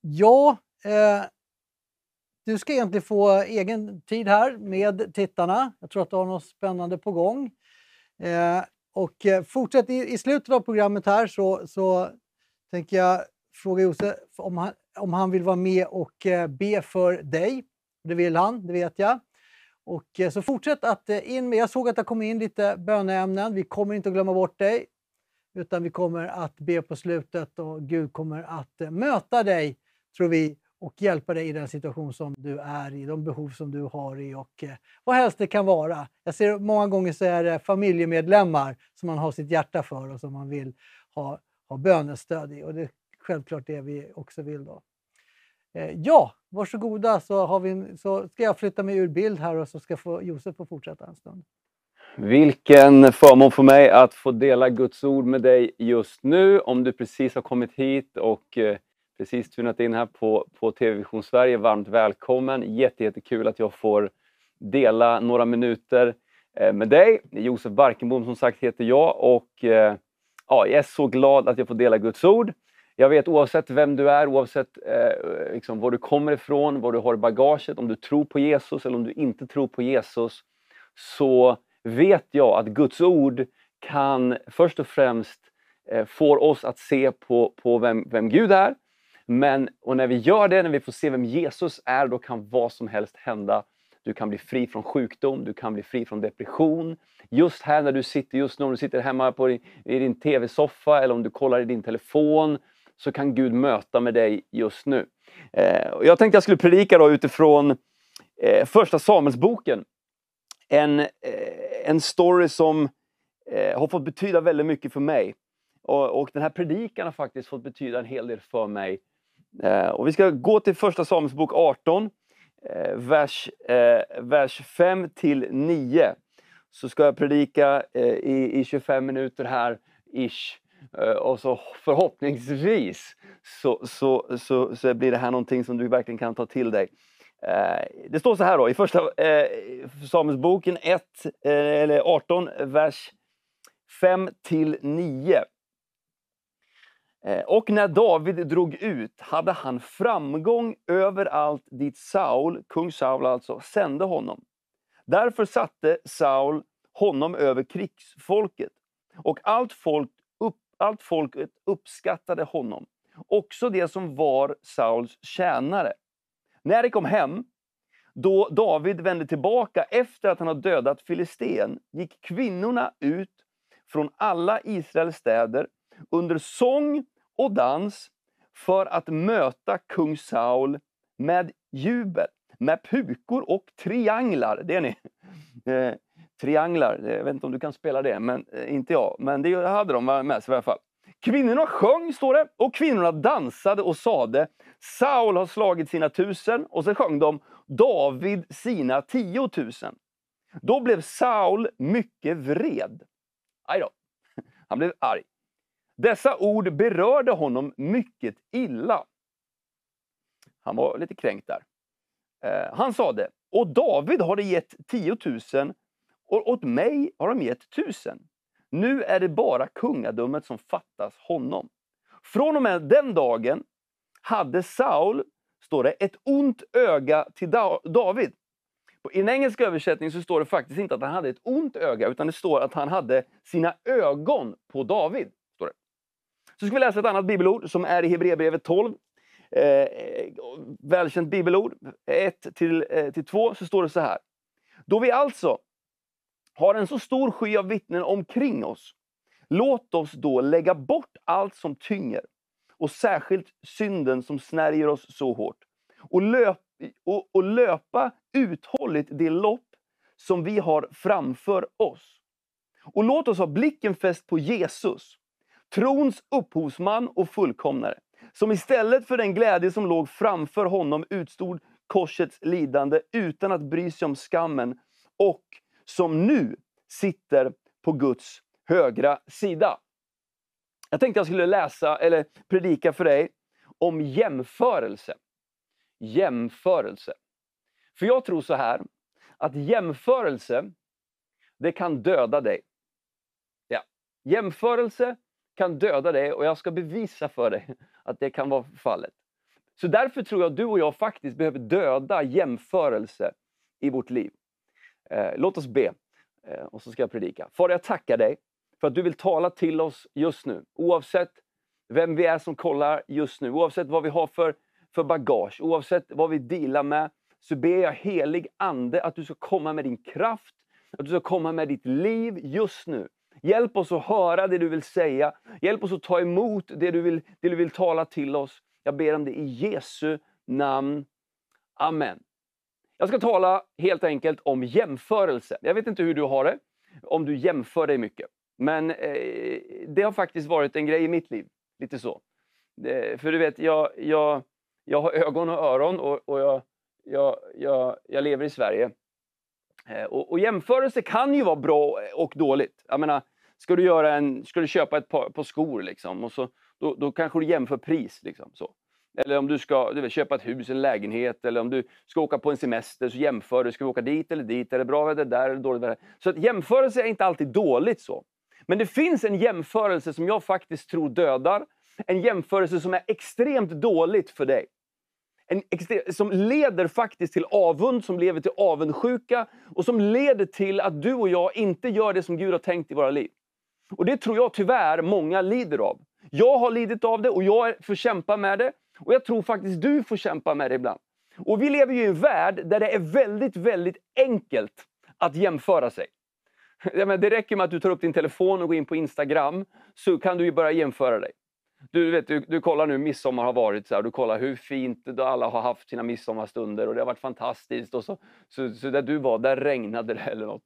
ja eh, du ska egentligen få egen tid här med tittarna. Jag tror att du har något spännande på gång. Eh, och eh, fortsätt i, i slutet av programmet här så, så tänker jag fråga Josef om han, om han vill vara med och eh, be för dig. Det vill han, det vet jag. Och, eh, så fortsätt att in med. Jag såg att det kom in lite böneämnen. Vi kommer inte att glömma bort dig, utan vi kommer att be på slutet och Gud kommer att eh, möta dig, tror vi, och hjälpa dig i den situation som du är i, de behov som du har i och eh, vad helst det kan vara. Jag ser många gånger så är det familjemedlemmar som man har sitt hjärta för och som man vill ha, ha bönestöd i. Och det är självklart det vi också vill. då. Eh, ja, varsågoda så, har vi, så ska jag flytta mig ur bild här och så ska få, Josef få fortsätta en stund. Vilken förmån för mig att få dela Guds ord med dig just nu. Om du precis har kommit hit och eh, precis tunat in här på, på TV Vision Sverige, varmt välkommen. Jättekul att jag får dela några minuter eh, med dig. Josef Barkenbom som sagt heter jag och eh, ja, jag är så glad att jag får dela Guds ord. Jag vet oavsett vem du är, oavsett eh, liksom, var du kommer ifrån, vad du har i bagaget, om du tror på Jesus eller om du inte tror på Jesus, så vet jag att Guds ord kan först och främst eh, få oss att se på, på vem, vem Gud är. Men och när vi gör det, när vi får se vem Jesus är, då kan vad som helst hända. Du kan bli fri från sjukdom, du kan bli fri från depression. Just här när du sitter, just nu om du sitter hemma på din, i din TV-soffa eller om du kollar i din telefon, så kan Gud möta med dig just nu. Eh, och jag tänkte jag skulle predika då utifrån eh, första Samuelsboken. En, eh, en story som eh, har fått betyda väldigt mycket för mig. Och, och, den här predikan har faktiskt fått betyda en hel del för mig. Eh, och vi ska gå till första Samuelsbok 18, eh, vers, eh, vers 5 till 9. Så ska jag predika eh, i, i 25 minuter här, ish. Eh, och så förhoppningsvis så, så, så, så, blir det här någonting som du verkligen kan ta till dig. Eh, det står så här då i första eh, Samuelsboken 1, eh, eller 18, vers 5 till 9. Eh, och när David drog ut hade han framgång överallt dit Saul, kung Saul alltså, sände honom. Därför satte Saul honom över krigsfolket. Och allt, folk upp, allt folket uppskattade honom, också det som var Sauls tjänare. När de kom hem, då David vände tillbaka efter att han hade dödat filisten, gick kvinnorna ut från alla Israels städer under sång och dans för att möta kung Saul med jubel, med pukor och trianglar. Det är ni. Eh, trianglar, jag vet inte om du kan spela det, men eh, inte jag. Men det hade de med sig i alla fall. Kvinnorna sjöng, står det, och kvinnorna dansade och sade Saul har slagit sina tusen och så sjöng de David sina tiotusen. Då blev Saul mycket vred. Aj då. Han blev arg. Dessa ord berörde honom mycket illa. Han var lite kränkt där. Eh, han sade, och David har det gett tiotusen och åt mig har de gett tusen. Nu är det bara kungadömet som fattas honom. Från och med den dagen hade Saul, står det, ett ont öga till David. I den engelska översättningen så står det faktiskt inte att han hade ett ont öga, utan det står att han hade sina ögon på David. Står det. Så ska vi läsa ett annat bibelord som är i Hebreerbrevet 12. Eh, eh, välkänt bibelord. 1 till, eh, till 2 så står det så här. Då vi alltså har en så stor sky av vittnen omkring oss, låt oss då lägga bort allt som tynger och särskilt synden som snärjer oss så hårt och, löp, och, och löpa uthålligt det lopp som vi har framför oss. Och låt oss ha blicken fäst på Jesus, trons upphovsman och fullkomnare, som istället för den glädje som låg framför honom utstod korsets lidande utan att bry sig om skammen och som nu sitter på Guds högra sida. Jag tänkte jag skulle läsa eller predika för dig om jämförelse. Jämförelse. För jag tror så här, att jämförelse, det kan döda dig. Ja. Jämförelse kan döda dig och jag ska bevisa för dig att det kan vara fallet. Så därför tror jag att du och jag faktiskt behöver döda jämförelse i vårt liv. Eh, låt oss be eh, och så ska jag predika. Far, jag tackar dig för att du vill tala till oss just nu. Oavsett vem vi är som kollar just nu, oavsett vad vi har för, för bagage, oavsett vad vi dealar med, så ber jag helig Ande att du ska komma med din kraft, att du ska komma med ditt liv just nu. Hjälp oss att höra det du vill säga. Hjälp oss att ta emot det du vill, det du vill tala till oss. Jag ber om det i Jesu namn. Amen. Jag ska tala helt enkelt om jämförelse. Jag vet inte hur du har det, om du jämför dig mycket. Men eh, det har faktiskt varit en grej i mitt liv. Lite så. Eh, för du vet, jag, jag, jag har ögon och öron och, och jag, jag, jag, jag lever i Sverige. Eh, och, och jämförelse kan ju vara bra och dåligt. Jag menar, ska du, göra en, ska du köpa ett par, par skor liksom, och så, då, då kanske du jämför pris. Liksom, så. Eller om du ska du vet, köpa ett hus, en lägenhet, eller om du ska åka på en semester, så jämför du. Ska vi åka dit eller dit? Är det bra väder där eller dåligt väder? Så att jämförelse är inte alltid dåligt. så. Men det finns en jämförelse som jag faktiskt tror dödar. En jämförelse som är extremt dåligt för dig. En som leder faktiskt till avund, som leder till avundsjuka och som leder till att du och jag inte gör det som Gud har tänkt i våra liv. Och Det tror jag tyvärr många lider av. Jag har lidit av det och jag får kämpa med det. Och jag tror faktiskt du får kämpa med det ibland. Och vi lever ju i en värld där det är väldigt, väldigt enkelt att jämföra sig. det räcker med att du tar upp din telefon och går in på Instagram, så kan du ju börja jämföra dig. Du, vet, du, du kollar nu, midsommar har varit, så här, du kollar hur fint alla har haft sina midsommarstunder och det har varit fantastiskt. Och så, så, så där du var, där regnade det eller något.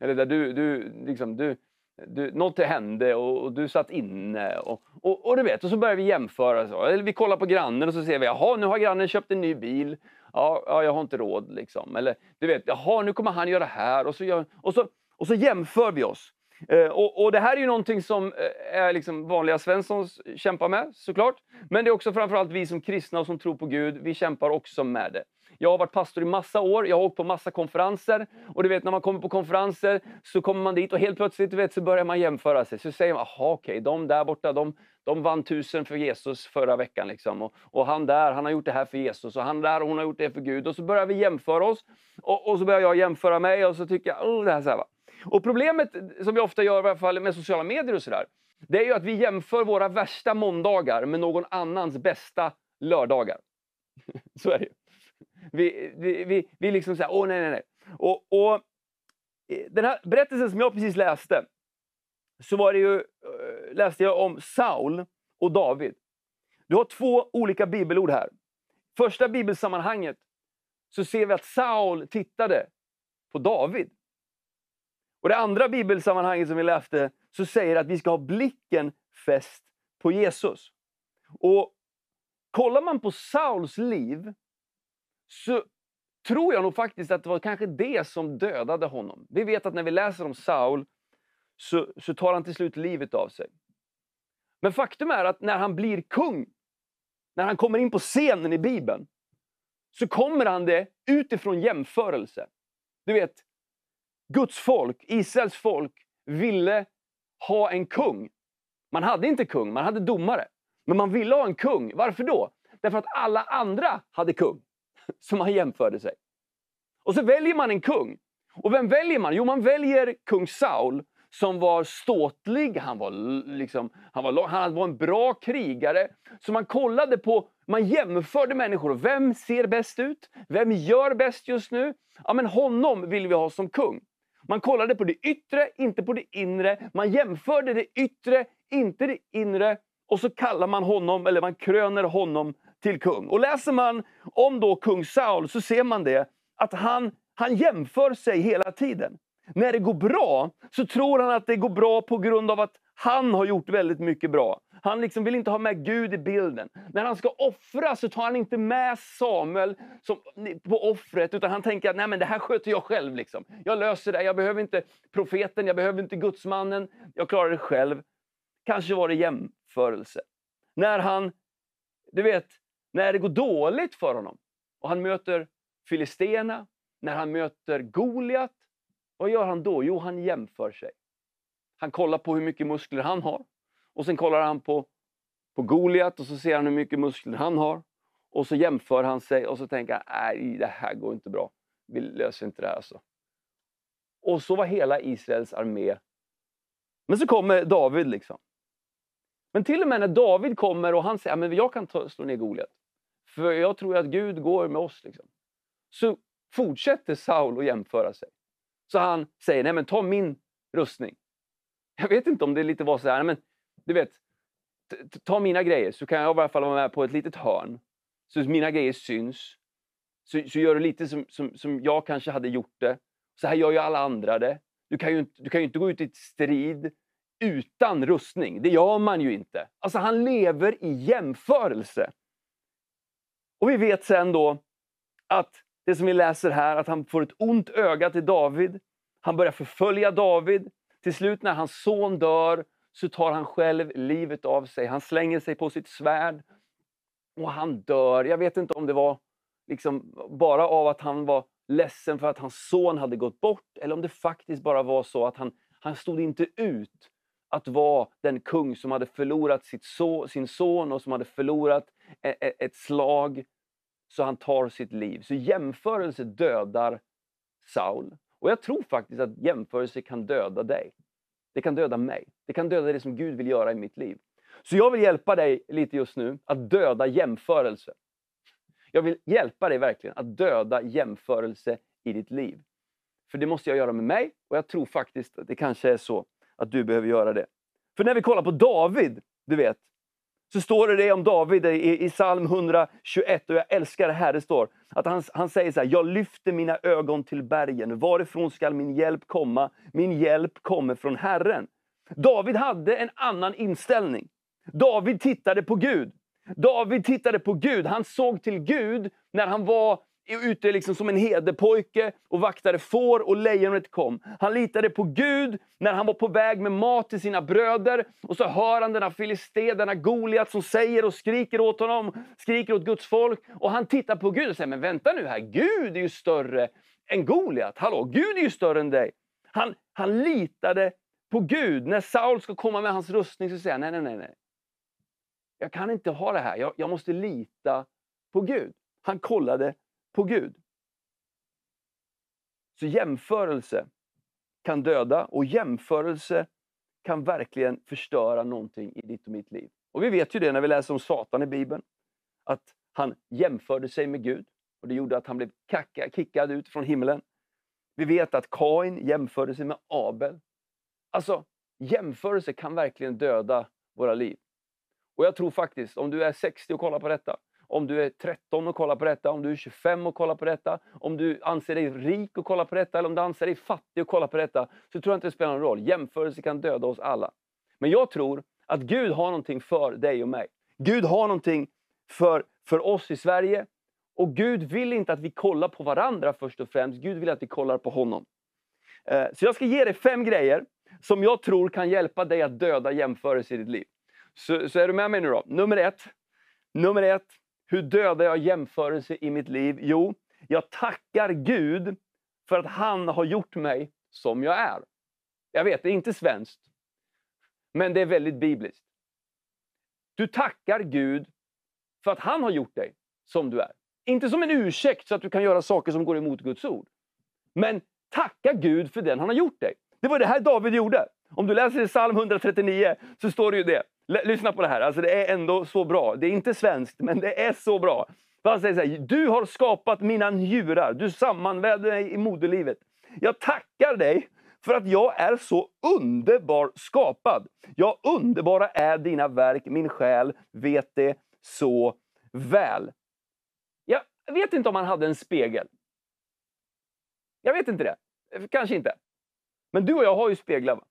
Eller där du, du, liksom, du, du, något hände och, och, du satt inne. Och, och, och, du vet, och så börjar vi jämföra. Så. Eller vi kollar på grannen och så ser vi, jaha, nu har grannen köpt en ny bil. Ja, ja jag har inte råd. Liksom. Eller du vet, jaha, nu kommer han göra det här. Och så, gör, och så, och så jämför vi oss. Eh, och, och, Det här är ju någonting som eh, är liksom vanliga Svenssons kämpar med såklart. Men det är också framförallt vi som kristna och som tror på Gud, vi kämpar också med det. Jag har varit pastor i massa år, jag har åkt på massa konferenser. Och du vet när man kommer på konferenser så kommer man dit och helt plötsligt du vet, så börjar man jämföra sig. Så säger man, aha okej, okay, de där borta de, de vann tusen för Jesus förra veckan. Liksom. Och, och, han där, han har gjort det här för Jesus. Och han där, hon har gjort det för Gud. Och så börjar vi jämföra oss. Och, och så börjar jag jämföra mig och så tycker jag, oh, det här så här, va? Och problemet som vi ofta gör i alla fall med sociala medier och sådär, det är ju att vi jämför våra värsta måndagar med någon annans bästa lördagar. Så är det Vi, vi, vi, vi liksom säger, åh nej, nej, nej. Och, och eh, den här berättelsen som jag precis läste, så var det ju, eh, läste jag om Saul och David. Du har två olika bibelord här. Första bibelsammanhanget så ser vi att Saul tittade på David. Och det andra bibelsammanhanget som vi läste så säger att vi ska ha blicken fäst på Jesus. Och kollar man på Sauls liv så tror jag nog faktiskt att det var kanske det som dödade honom. Vi vet att när vi läser om Saul så, så tar han till slut livet av sig. Men faktum är att när han blir kung, när han kommer in på scenen i Bibeln, så kommer han det utifrån jämförelse. Du vet, Guds folk, Israels folk, ville ha en kung. Man hade inte kung, man hade domare. Men man ville ha en kung. Varför då? Därför att alla andra hade kung. Så man jämförde sig. Och så väljer man en kung. Och vem väljer man? Jo, man väljer kung Saul som var ståtlig, han var, liksom, han var, han var en bra krigare. Så man kollade på, man jämförde människor. Vem ser bäst ut? Vem gör bäst just nu? Ja, men honom vill vi ha som kung. Man kollade på det yttre, inte på det inre. Man jämförde det yttre, inte det inre. Och så kallar man honom, eller man kröner honom till kung. Och läser man om då kung Saul så ser man det, att han, han jämför sig hela tiden. När det går bra så tror han att det går bra på grund av att han har gjort väldigt mycket bra. Han liksom vill inte ha med Gud i bilden. När han ska offra så tar han inte med Samuel som, på offret, utan han tänker att Nej, men det här sköter jag själv. Liksom. Jag löser det, jag behöver inte profeten, jag behöver inte gudsmannen, jag klarar det själv. Kanske var det jämförelse. När han, du vet, när det går dåligt för honom och han möter Filisterna, när han möter Goliat, vad gör han då? Jo, han jämför sig. Han kollar på hur mycket muskler han har. Och sen kollar han på, på Goliat och så ser han hur mycket muskler han har. Och så jämför han sig och så tänker han, nej det här går inte bra. Vi löser inte det här alltså. Och så var hela Israels armé. Men så kommer David liksom. Men till och med när David kommer och han säger, men jag kan ta, slå ner Goliat. För jag tror att Gud går med oss. Liksom. Så fortsätter Saul att jämföra sig. Så han säger, nej men ta min rustning. Jag vet inte om det lite var så här, men du vet, ta mina grejer så kan jag i alla fall vara med på ett litet hörn. Så mina grejer syns. Så, så gör du lite som, som, som jag kanske hade gjort det. Så här gör ju alla andra det. Du kan ju inte, du kan ju inte gå ut i strid utan rustning. Det gör man ju inte. Alltså han lever i jämförelse. Och vi vet sen då att det som vi läser här, att han får ett ont öga till David. Han börjar förfölja David. Till slut när hans son dör så tar han själv livet av sig. Han slänger sig på sitt svärd och han dör. Jag vet inte om det var liksom bara av att han var ledsen för att hans son hade gått bort eller om det faktiskt bara var så att han, han stod inte ut att vara den kung som hade förlorat sitt so sin son och som hade förlorat ett, ett slag. Så han tar sitt liv. Så jämförelse dödar Saul. Och jag tror faktiskt att jämförelse kan döda dig. Det kan döda mig. Det kan döda det som Gud vill göra i mitt liv. Så jag vill hjälpa dig lite just nu att döda jämförelse. Jag vill hjälpa dig verkligen att döda jämförelse i ditt liv. För det måste jag göra med mig och jag tror faktiskt att det kanske är så att du behöver göra det. För när vi kollar på David, du vet, så står det det om David i, i psalm 121 och jag älskar det här. Det står att han, han säger så här, jag lyfter mina ögon till bergen. Varifrån skall min hjälp komma? Min hjälp kommer från Herren. David hade en annan inställning. David tittade på Gud. David tittade på Gud. Han såg till Gud när han var ute liksom som en hederpojke och vaktade får och lejonet kom. Han litade på Gud när han var på väg med mat till sina bröder. Och så hör han denna filisté, denna Goliat som säger och skriker åt honom, skriker åt Guds folk. Och han tittar på Gud och säger, men vänta nu här, Gud är ju större än Goliat. Hallå, Gud är ju större än dig. Han, han litade på Gud. När Saul ska komma med hans rustning så säger han, nej, nej, nej. nej. Jag kan inte ha det här, jag, jag måste lita på Gud. Han kollade på Gud. Så jämförelse kan döda och jämförelse kan verkligen förstöra någonting i ditt och mitt liv. Och vi vet ju det när vi läser om Satan i Bibeln. Att han jämförde sig med Gud och det gjorde att han blev kacka, kickad ut från himlen. Vi vet att Kain jämförde sig med Abel. Alltså, jämförelse kan verkligen döda våra liv. Och jag tror faktiskt, om du är 60 och kollar på detta, om du är 13 och kollar på detta, om du är 25 och kollar på detta, om du anser dig rik och kollar på detta, eller om du anser dig fattig och kollar på detta, så tror jag inte det spelar någon roll. Jämförelse kan döda oss alla. Men jag tror att Gud har någonting för dig och mig. Gud har någonting för, för oss i Sverige. Och Gud vill inte att vi kollar på varandra först och främst. Gud vill att vi kollar på honom. Eh, så jag ska ge dig fem grejer som jag tror kan hjälpa dig att döda jämförelse i ditt liv. Så, så är du med mig nu då? Nummer ett. Nummer ett. Hur dödar jag jämförelse i mitt liv? Jo, jag tackar Gud för att han har gjort mig som jag är. Jag vet, det är inte svenskt. Men det är väldigt bibliskt. Du tackar Gud för att han har gjort dig som du är. Inte som en ursäkt så att du kan göra saker som går emot Guds ord. Men tacka Gud för den han har gjort dig. Det var det här David gjorde. Om du läser i psalm 139 så står det ju det. Lyssna på det här, alltså det är ändå så bra. Det är inte svenskt, men det är så bra. han säger så här, du har skapat mina njurar, du sammanvävde mig i moderlivet. Jag tackar dig för att jag är så underbar skapad. Ja, underbara är dina verk, min själ vet det så väl. Jag vet inte om han hade en spegel. Jag vet inte det. Kanske inte. Men du och jag har ju speglar. Va?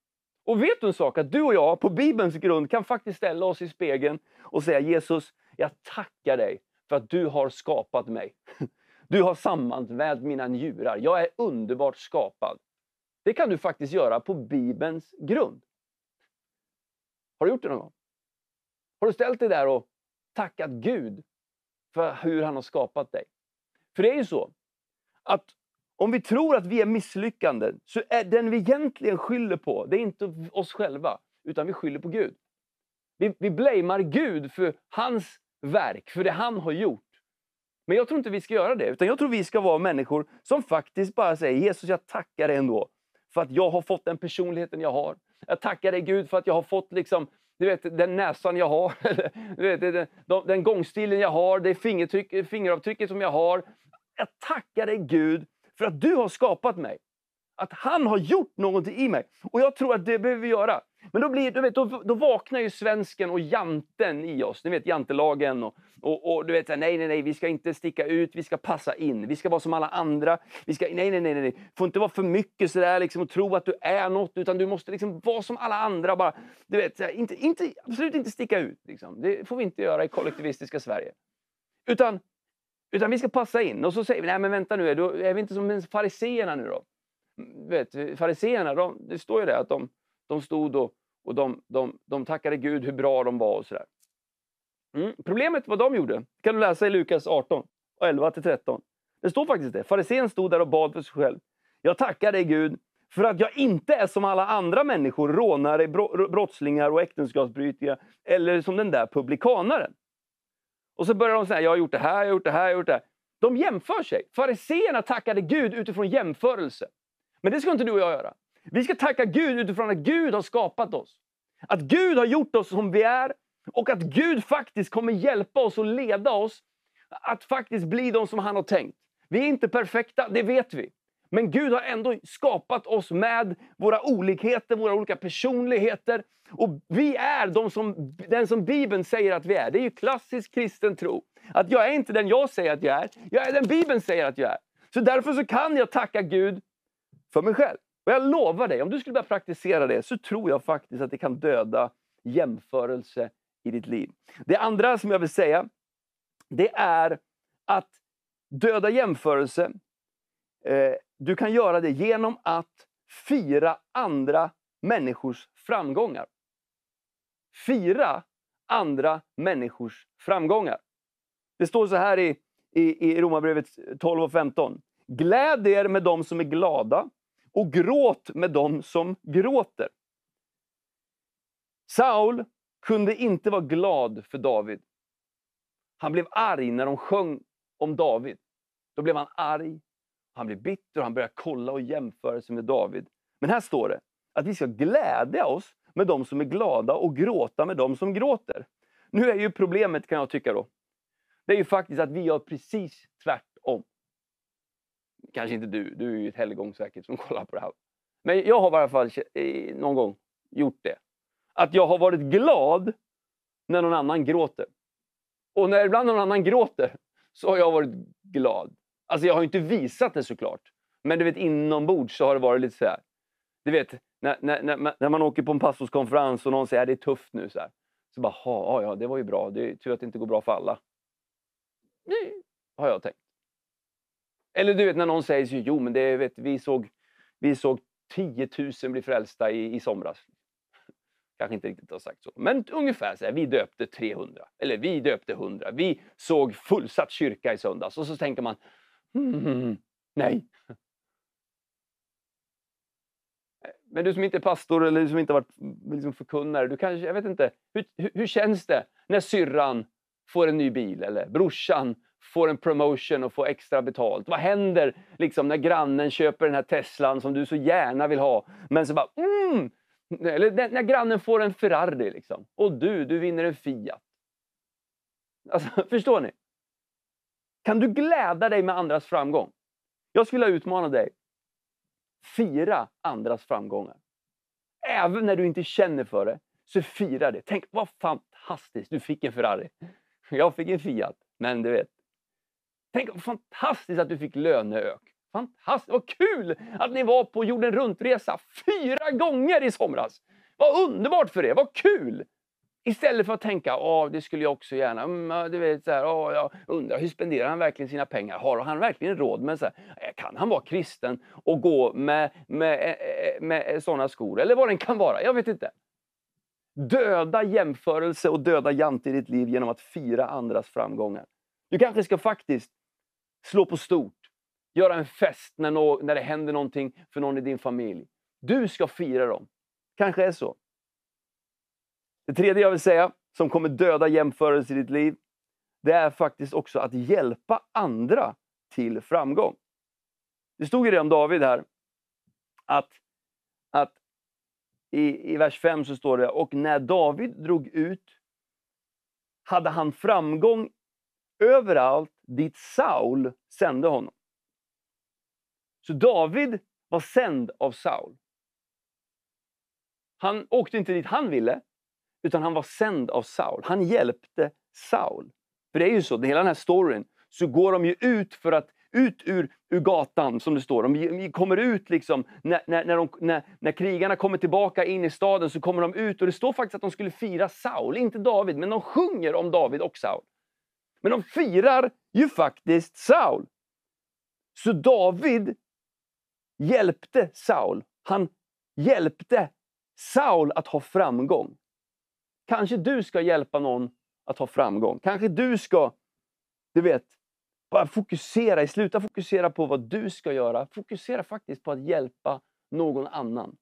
Och vet du en sak? Att du och jag på Bibelns grund kan faktiskt ställa oss i spegeln och säga Jesus, jag tackar dig för att du har skapat mig. Du har sammanvävt mina njurar. Jag är underbart skapad. Det kan du faktiskt göra på Bibelns grund. Har du gjort det någon gång? Har du ställt dig där och tackat Gud för hur han har skapat dig? För det är ju så att om vi tror att vi är misslyckande, så är den vi egentligen skyller på, det är inte oss själva, utan vi skyller på Gud. Vi, vi blamear Gud för hans verk, för det han har gjort. Men jag tror inte vi ska göra det, utan jag tror vi ska vara människor som faktiskt bara säger Jesus, jag tackar dig ändå för att jag har fått den personligheten jag har. Jag tackar dig Gud för att jag har fått liksom, du vet, den näsan jag har, du vet, den, den, gångstilen jag har, det fingeravtrycket som jag har. Jag tackar dig Gud för att du har skapat mig. Att han har gjort någonting i mig. Och jag tror att det behöver vi göra. Men då, blir, du vet, då, då vaknar ju svensken och janten i oss. Ni vet jantelagen. Och, och, och du vet, nej, nej, nej, vi ska inte sticka ut, vi ska passa in. Vi ska vara som alla andra. Vi ska, nej, nej, nej, nej. får inte vara för mycket sådär liksom, och tro att du är något. Utan du måste liksom vara som alla andra. Bara, du vet, inte, inte, absolut inte sticka ut. Liksom. Det får vi inte göra i kollektivistiska Sverige. Utan, utan vi ska passa in. Och så säger vi, nej men vänta nu, är, vi inte som fariseerna nu då? Mm, vet, fariseerna, de, det står ju det att de, de stod och, och de, de, de tackade Gud hur bra de var och sådär. Mm. Problemet vad de gjorde kan du läsa i Lukas 18, 11-13. Det står faktiskt det. Farisén stod där och bad för sig själv. Jag tackar dig Gud för att jag inte är som alla andra människor, rånare, brottslingar och äktenskapsbrytare, eller som den där publikanaren. Och så börjar de säga, jag har gjort det här, jag har gjort det här, jag har gjort det här. De jämför sig. Fariseerna tackade Gud utifrån jämförelse. Men det ska inte du och jag göra. Vi ska tacka Gud utifrån att Gud har skapat oss. Att Gud har gjort oss som vi är och att Gud faktiskt kommer hjälpa oss och leda oss att faktiskt bli de som han har tänkt. Vi är inte perfekta, det vet vi. Men Gud har ändå skapat oss med våra olikheter, våra olika personligheter. Och vi är de som, den som Bibeln säger att vi är. Det är ju klassisk kristen tro. Att jag är inte den jag säger att jag är, jag är den Bibeln säger att jag är. Så därför så kan jag tacka Gud för mig själv. Och jag lovar dig, om du skulle börja praktisera det så tror jag faktiskt att det kan döda jämförelse i ditt liv. Det andra som jag vill säga, det är att döda jämförelse, Eh, du kan göra det genom att fira andra människors framgångar. Fira andra människors framgångar. Det står så här i, i, i Romarbrevet 12 och 15. Gläd er med dem som är glada och gråt med dem som gråter. Saul kunde inte vara glad för David. Han blev arg när de sjöng om David. Då blev han arg, han blir bitter och han börjar kolla och jämföra sig med David. Men här står det att vi ska glädja oss med de som är glada och gråta med de som gråter. Nu är ju problemet, kan jag tycka då, det är ju faktiskt att vi gör precis tvärtom kanske inte du, du är ju ett helgon säkert som kollar på det här. Men jag har i alla fall någon gång gjort det. Att jag har varit glad när någon annan gråter. Och när ibland någon annan gråter så har jag varit glad. Alltså jag har inte visat det såklart. Men du vet inombords så har det varit lite så här. Du vet, när, när, när, när man åker på en pastorskonferens och någon säger att det är tufft nu. Så, här. så bara, ja, det var ju bra. Det är tur att det inte går bra för alla. Det har jag tänkt. Eller du vet när någon säger så, jo men det, vet, vi, såg, vi såg 10 000 bli frälsta i, i somras. Kanske inte riktigt har sagt så, men ungefär så här, vi döpte 300. Eller vi döpte 100. Vi såg fullsatt kyrka i söndags. Och så tänker man, mm, nej. Eh, men du som inte är pastor eller som inte har varit mm, liksom förkunnare, du kanske, jag vet inte, hur, hur, hur känns det när syrran får en ny bil eller brorsan får en promotion och får extra betalt? Vad händer liksom när grannen köper den här Teslan som du så gärna vill ha, men så bara mm! Eller när grannen får en Ferrari liksom. och du, du vinner en Fiat. Alltså, förstår ni? Kan du glädja dig med andras framgång? Jag skulle utmana dig. Fira andras framgångar. Även när du inte känner för det, så fira det. Tänk vad fantastiskt, du fick en Ferrari. Jag fick en Fiat. Men du vet, Tänk vad fantastiskt att du fick löneök. Fantastiskt, vad kul att ni var på jorden runt-resa fyra gånger i somras. Vad underbart för er, vad kul! Istället för att tänka, att det skulle jag också gärna. Mm, du vet, så här, åh, jag undrar, hur spenderar han verkligen sina pengar? Har han verkligen råd med så här, eh, Kan han vara kristen och gå med, med, eh, eh, med, med sådana skor? Eller vad den kan vara, jag vet inte. Döda jämförelse och döda jante i ditt liv genom att fira andras framgångar. Du kanske ska faktiskt slå på stort, göra en fest när, no när det händer någonting för någon i din familj. Du ska fira dem. Kanske är så. Det tredje jag vill säga, som kommer döda jämförelser i ditt liv, det är faktiskt också att hjälpa andra till framgång. Det stod ju det om David här, att, att i, i vers 5 så står det, och när David drog ut hade han framgång överallt dit Saul sände honom. Så David var sänd av Saul. Han åkte inte dit han ville, utan han var sänd av Saul. Han hjälpte Saul. För det är ju så, hela den här storyn, så går de ju ut för att ut ur, ur gatan, som det står. De kommer ut liksom, när, när, när, de, när, när krigarna kommer tillbaka in i staden så kommer de ut och det står faktiskt att de skulle fira Saul, inte David, men de sjunger om David och Saul. Men de firar ju faktiskt Saul. Så David hjälpte Saul. Han hjälpte Saul att ha framgång. Kanske du ska hjälpa någon att ha framgång. Kanske du ska, du vet, bara fokusera, sluta fokusera på vad du ska göra. Fokusera faktiskt på att hjälpa någon annan.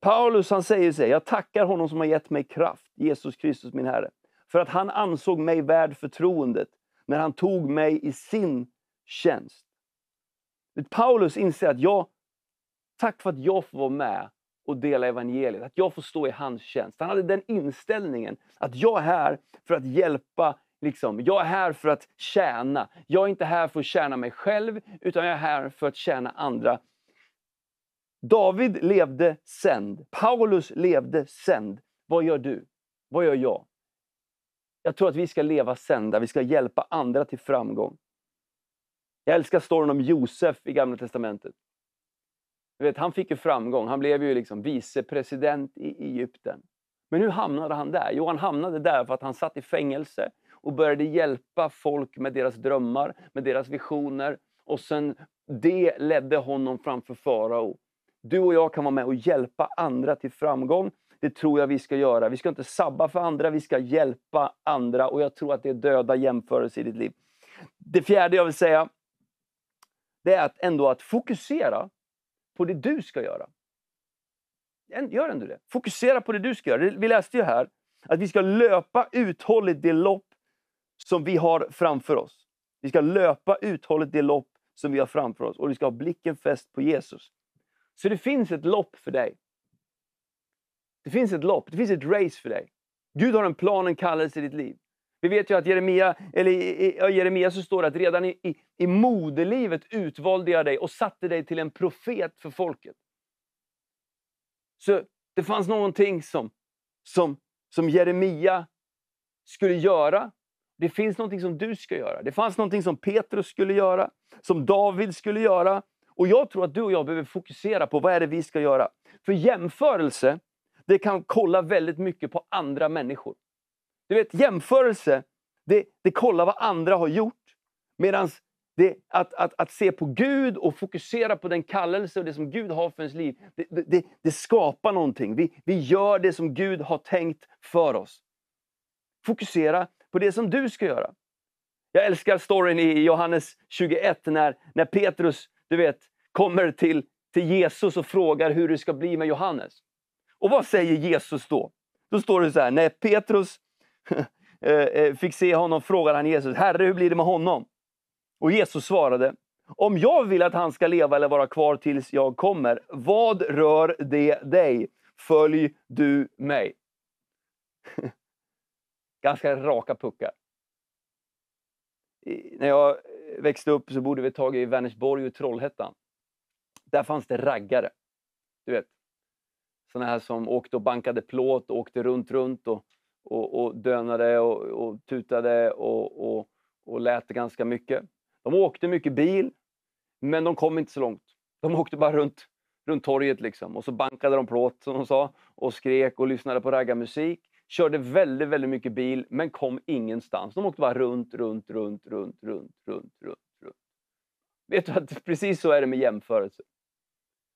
Paulus han säger sig, jag tackar honom som har gett mig kraft, Jesus Kristus min Herre, för att han ansåg mig värd förtroendet när han tog mig i sin tjänst. Paulus inser att jag, tack för att jag får vara med och dela evangeliet, att jag får stå i hans tjänst. Han hade den inställningen att jag är här för att hjälpa Liksom, jag är här för att tjäna. Jag är inte här för att tjäna mig själv, utan jag är här för att tjäna andra. David levde sänd. Paulus levde sänd. Vad gör du? Vad gör jag? Jag tror att vi ska leva sända, vi ska hjälpa andra till framgång. Jag älskar storyn om Josef i Gamla Testamentet. Du vet, han fick ju framgång, han blev ju liksom vicepresident i Egypten. Men hur hamnade han där? Jo, han hamnade där för att han satt i fängelse och började hjälpa folk med deras drömmar, med deras visioner. Och sen det ledde honom framför farao. Du och jag kan vara med och hjälpa andra till framgång. Det tror jag vi ska göra. Vi ska inte sabba för andra, vi ska hjälpa andra. Och jag tror att det är döda jämförelser i ditt liv. Det fjärde jag vill säga, det är att ändå att fokusera på det du ska göra. Gör ändå det. Fokusera på det du ska göra. Vi läste ju här att vi ska löpa uthålligt det lopp som vi har framför oss. Vi ska löpa uthålligt det lopp som vi har framför oss och vi ska ha blicken fäst på Jesus. Så det finns ett lopp för dig. Det finns ett lopp, det finns ett race för dig. Gud har en plan, en kallelse i ditt liv. Vi vet ju att Jeremia, eller i, i Jeremia så står det att redan i, i, i moderlivet utvalde jag dig och satte dig till en profet för folket. Så det fanns någonting som, som, som Jeremia skulle göra det finns någonting som du ska göra. Det fanns någonting som Petrus skulle göra, som David skulle göra. Och jag tror att du och jag behöver fokusera på vad är det vi ska göra. För jämförelse, det kan kolla väldigt mycket på andra människor. Du vet, jämförelse, det, det kollar vad andra har gjort. Medan att, att, att se på Gud och fokusera på den kallelse och det som Gud har för ens liv, det, det, det skapar någonting. Vi, vi gör det som Gud har tänkt för oss. Fokusera på det som du ska göra. Jag älskar storyn i Johannes 21 när, när Petrus du vet, kommer till, till Jesus och frågar hur det ska bli med Johannes. Och vad säger Jesus då? Då står det så här, när Petrus Eh, eh, fick se honom frågade han Jesus, Herre hur blir det med honom? Och Jesus svarade, om jag vill att han ska leva eller vara kvar tills jag kommer, vad rör det dig? Följ du mig. Ganska raka puckar. I, när jag växte upp så bodde vi ett tag i Vänersborg och Trollhättan. Där fanns det raggare. Du vet, sådana här som åkte och bankade plåt och åkte runt, runt och, och, och dönade och, och tutade och, och, och lät ganska mycket. De åkte mycket bil, men de kom inte så långt. De åkte bara runt, runt torget liksom. och så bankade de plåt som de sa och skrek och lyssnade på raggarmusik körde väldigt, väldigt mycket bil, men kom ingenstans. De åkte bara runt, runt, runt, runt, runt, runt, runt, runt. Vet du att precis så är det med jämförelse.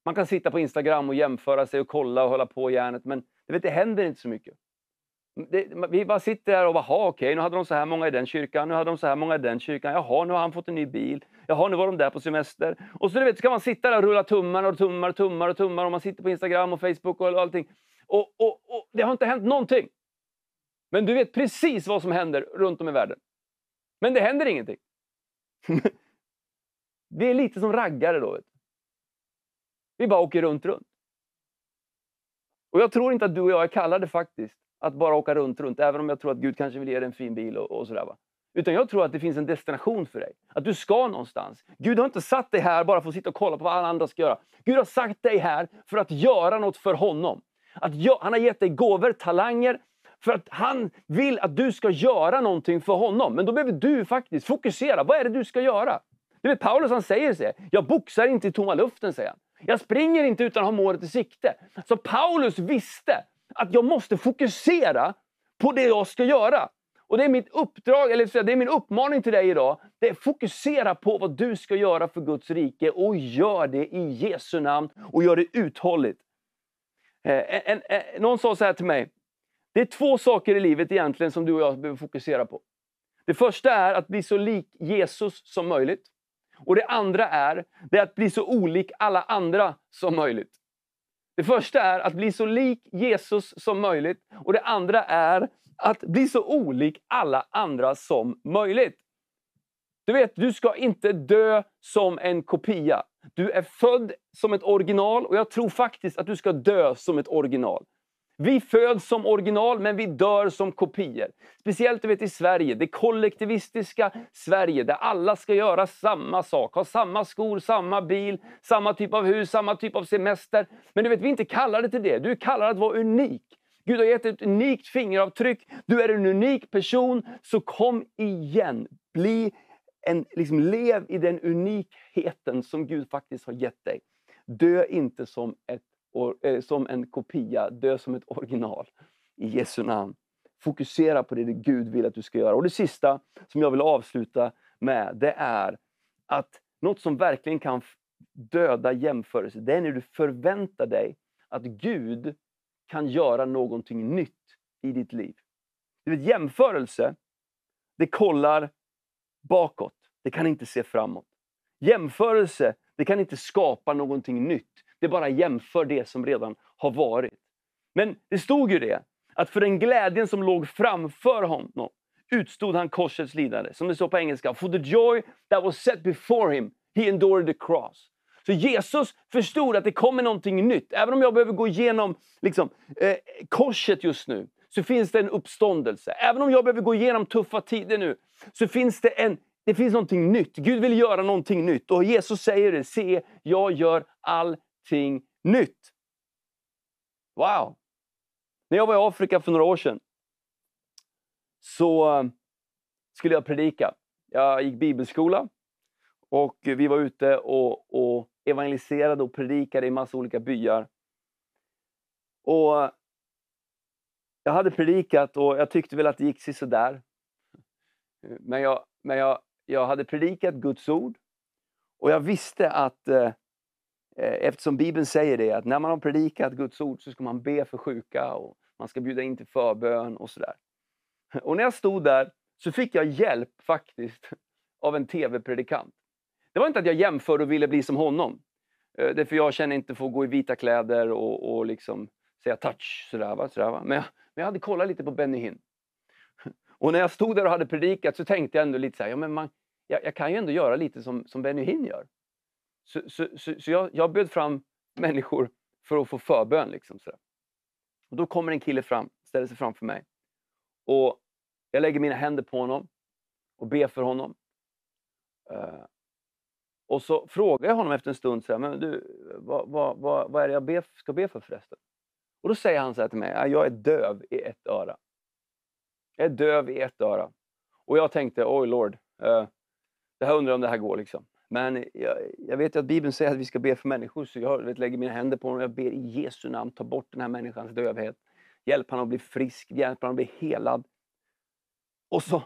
Man kan sitta på Instagram och jämföra sig och kolla och hålla på järnet, men det, vet, det händer inte så mycket. Det, vi bara sitter där och bara, okej, okay, nu hade de så här många i den kyrkan, nu hade de så här många i den kyrkan, jaha, nu har han fått en ny bil, jaha, nu var de där på semester. Och så du vet, ska man sitta där och rulla tummar och tummar och tummar och tummar och man sitter på Instagram och Facebook och allting. Och, och, och det har inte hänt någonting. Men du vet precis vad som händer runt om i världen. Men det händer ingenting. Vi är lite som raggare då. Vet du. Vi bara åker runt, runt. Och jag tror inte att du och jag är kallade faktiskt att bara åka runt, runt. Även om jag tror att Gud kanske vill ge dig en fin bil och, och sådär. Va? Utan jag tror att det finns en destination för dig. Att du ska någonstans. Gud har inte satt dig här bara för att sitta och kolla på vad alla andra ska göra. Gud har satt dig här för att göra något för honom. Att han har gett dig gåvor, talanger, för att han vill att du ska göra någonting för honom. Men då behöver du faktiskt fokusera. Vad är det du ska göra? Du vet, Paulus han säger så jag boxar inte i tomma luften, säger han. Jag springer inte utan att ha målet i sikte. Så Paulus visste att jag måste fokusera på det jag ska göra. Och Det är mitt uppdrag, eller det är min uppmaning till dig idag. Det är fokusera på vad du ska göra för Guds rike och gör det i Jesu namn och gör det uthålligt. Eh, en, en, eh, någon sa så här till mig. Det är två saker i livet egentligen som du och jag behöver fokusera på. Det första är att bli så lik Jesus som möjligt. Och det andra är, det är att bli så olik alla andra som möjligt. Det första är att bli så lik Jesus som möjligt. Och det andra är att bli så olik alla andra som möjligt. Du vet, du ska inte dö som en kopia. Du är född som ett original och jag tror faktiskt att du ska dö som ett original. Vi föds som original, men vi dör som kopior. Speciellt du vet, i Sverige, det kollektivistiska Sverige, där alla ska göra samma sak. Ha samma skor, samma bil, samma typ av hus, samma typ av semester. Men du vet, vi är inte kallade till det. Du är kallad att vara unik. Gud har gett ett unikt fingeravtryck. Du är en unik person. Så kom igen. Bli en, liksom, lev i den unikheten som Gud faktiskt har gett dig. Dö inte som ett Eh, som en kopia, dö som ett original. I Jesu namn. Fokusera på det Gud vill att du ska göra. Och det sista som jag vill avsluta med, det är att något som verkligen kan döda jämförelse, det är när du förväntar dig att Gud kan göra någonting nytt i ditt liv. Du vet, jämförelse, det kollar bakåt. Det kan inte se framåt. Jämförelse, det kan inte skapa någonting nytt. Det bara jämför det som redan har varit. Men det stod ju det, att för den glädjen som låg framför honom utstod han korsets lidande. Som det står på engelska, for the joy that was set before him, he endured the cross. Så Jesus förstod att det kommer någonting nytt. Även om jag behöver gå igenom liksom, eh, korset just nu, så finns det en uppståndelse. Även om jag behöver gå igenom tuffa tider nu, så finns det en det finns någonting nytt. Gud vill göra någonting nytt. Och Jesus säger det, se, jag gör all någonting nytt. Wow! När jag var i Afrika för några år sedan så eh, skulle jag predika. Jag gick bibelskola och vi var ute och, och evangeliserade och predikade i massa olika byar. Och eh, jag hade predikat och jag tyckte väl att det gick sådär. Men, jag, men jag, jag hade predikat Guds ord och jag visste att Eh, Eh, eftersom Bibeln säger det, att när man har predikat Guds ord så ska man be för sjuka och man ska bjuda in till förbön och sådär. Och när jag stod där så fick jag hjälp faktiskt av en tv-predikant. Det var inte att jag jämförde och ville bli som honom. Eh, Därför för jag känner inte för att gå i vita kläder och, och liksom säga touch sådär. Va, sådär va. Men, jag, men jag hade kollat lite på Benny Hinn. Och när jag stod där och hade predikat så tänkte jag ändå lite så här, ja, men man, jag, jag, kan ju ändå göra lite som, som Benny Hinn gör. Så, så, så, så jag, jag bjöd fram människor för att få förbön. Liksom, så. Och då kommer en kille fram, ställer sig framför mig. Och Jag lägger mina händer på honom och ber för honom. Uh, och så frågar jag honom efter en stund, så här, men du, vad, vad, vad, vad är det jag be, ska be för förresten? Och Då säger han så här till mig, jag är döv i ett öra. Jag är döv i ett öra. Och jag tänkte, oj lord, uh, det här undrar om det här går. liksom. Men jag, jag vet att Bibeln säger att vi ska be för människor, så jag vet, lägger mina händer på honom och jag ber i Jesu namn, ta bort den här människans dövhet. Hjälp honom att bli frisk, hjälp honom att bli helad. Och så,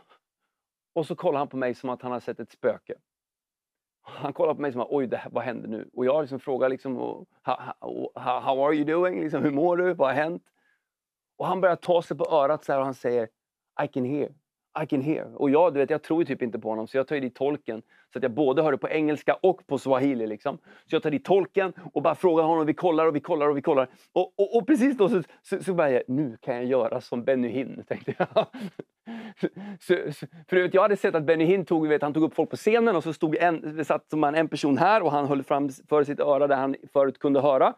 och så kollar han på mig som att han har sett ett spöke. Han kollar på mig som att oj, det här, vad händer nu? Och jag liksom frågar liksom, how, how, how are you doing? Liksom, hur mår du? Vad har hänt? Och han börjar ta sig på örat så och han säger I can hear. I can hear. Och jag, du vet, jag tror ju typ inte på honom så jag tar ju dit tolken. Så att jag både hör det på engelska och på swahili. Liksom. Så jag tar dit tolken och bara frågar honom. Vi kollar och vi kollar och vi kollar. Och, och, och precis då så, så, så bara jag, nu kan jag göra som Benny Hinn, tänkte jag. så, så, för vet, jag hade sett att Benny Hinn tog, vet, han tog upp folk på scenen och så stod en, det satt man en person här och han höll fram för sitt öra där han förut kunde höra.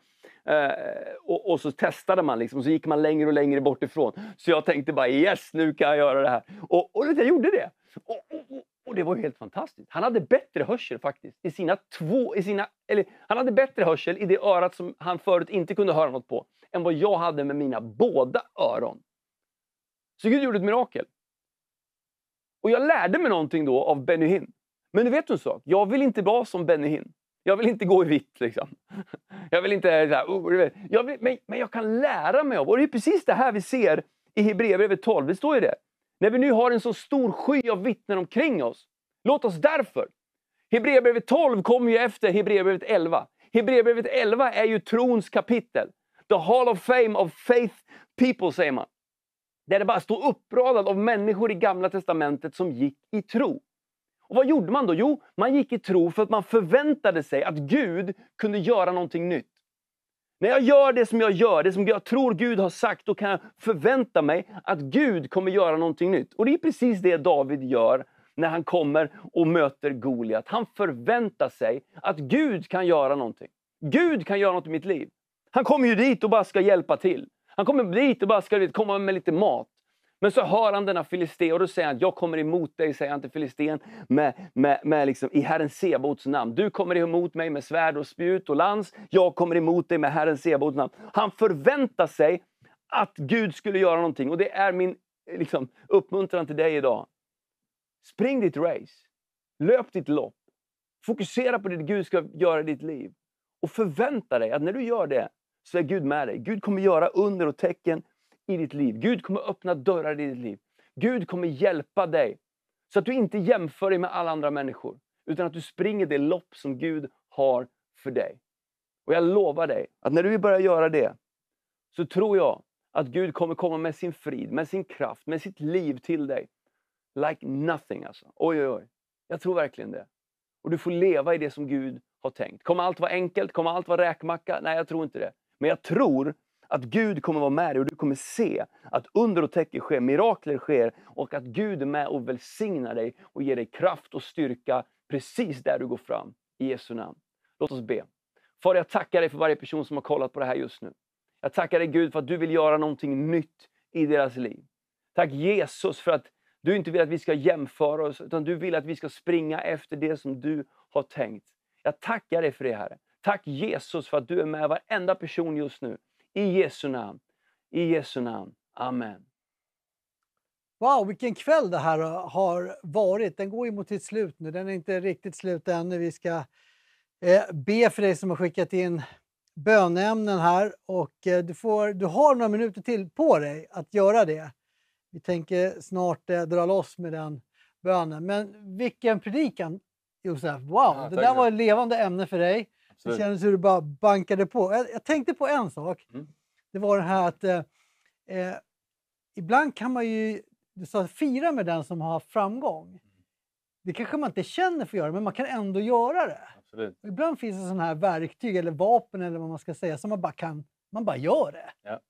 Eh, och, och, så testade man liksom, och så gick man längre och längre bort ifrån. Så jag tänkte bara yes, nu kan jag göra det här. Och, och jag gjorde det. Och, och, och, det var helt fantastiskt. Han hade bättre hörsel faktiskt. I sina två, i sina, eller, han hade bättre hörsel i det örat som han förut inte kunde höra något på än vad jag hade med mina båda öron. Så Gud gjorde ett mirakel. Och jag lärde mig någonting då av Benny Hinn. Men du vet en sak? Jag vill inte vara som Benny Hinn. Jag vill inte gå i vitt. Liksom. Jag vill inte... Eh, så här, oh, jag vill, men, men jag kan lära mig av... Och det är precis det här vi ser i Hebreerbrevet 12. Det står ju det. När vi nu har en så stor sky av vittnen omkring oss. Låt oss därför... Hebreerbrevet 12 kommer ju efter Hebreerbrevet 11. Hebreerbrevet 11 är ju trons kapitel. The Hall of Fame of Faith People, säger man. Där det bara står uppradat av människor i Gamla Testamentet som gick i tro. Och vad gjorde man då? Jo, man gick i tro för att man förväntade sig att Gud kunde göra någonting nytt. När jag gör det som jag gör, det som jag tror Gud har sagt, då kan jag förvänta mig att Gud kommer göra någonting nytt. Och det är precis det David gör när han kommer och möter Goliat. Han förväntar sig att Gud kan göra någonting. Gud kan göra något i mitt liv. Han kommer ju dit och bara ska hjälpa till. Han kommer dit och bara ska komma med lite mat. Men så hör han denna filistén och då säger han, jag kommer emot dig, säger han till filistén, med, med, med liksom, i Herren Sebaots namn. Du kommer emot mig med svärd och spjut och lans. Jag kommer emot dig med Herren Sebaots namn. Han förväntar sig att Gud skulle göra någonting. Och det är min liksom, uppmuntran till dig idag. Spring ditt race. Löp ditt lopp. Fokusera på det Gud ska göra i ditt liv. Och förvänta dig att när du gör det, så är Gud med dig. Gud kommer göra under och tecken i ditt liv. Gud kommer öppna dörrar i ditt liv. Gud kommer hjälpa dig. Så att du inte jämför dig med alla andra människor. Utan att du springer det lopp som Gud har för dig. Och jag lovar dig att när du börjar göra det, så tror jag att Gud kommer komma med sin frid, med sin kraft, med sitt liv till dig. Like nothing alltså. Oj, oj, oj. Jag tror verkligen det. Och du får leva i det som Gud har tänkt. Kommer allt vara enkelt? Kommer allt vara räkmacka? Nej, jag tror inte det. Men jag tror att Gud kommer vara med dig och du kommer se att under och tecken sker, mirakler sker och att Gud är med och välsignar dig och ger dig kraft och styrka precis där du går fram. I Jesu namn. Låt oss be. Far, jag tackar dig för varje person som har kollat på det här just nu. Jag tackar dig Gud för att du vill göra någonting nytt i deras liv. Tack Jesus för att du inte vill att vi ska jämföra oss, utan du vill att vi ska springa efter det som du har tänkt. Jag tackar dig för det Herre. Tack Jesus för att du är med varenda person just nu. I Jesu namn. I Jesu namn. Amen. Wow, vilken kväll det här har varit. Den går ju mot sitt slut nu. Den är inte riktigt slut ännu. Vi ska eh, be för dig som har skickat in bönämnen här och eh, du, får, du har några minuter till på dig att göra det. Vi tänker snart eh, dra loss med den bönen. Men vilken predikan Josef! Wow, ja, det där var ett levande ämne för dig. Det kändes hur du bara bankade på. Jag, jag tänkte på en sak. Mm. Det var det här att eh, eh, ibland kan man ju du sa, fira med den som har framgång. Det kanske man inte känner för att göra, men man kan ändå göra det. Absolut. Ibland finns det sådana här verktyg eller vapen eller vad man ska säga som man bara kan, man bara gör det. Ja.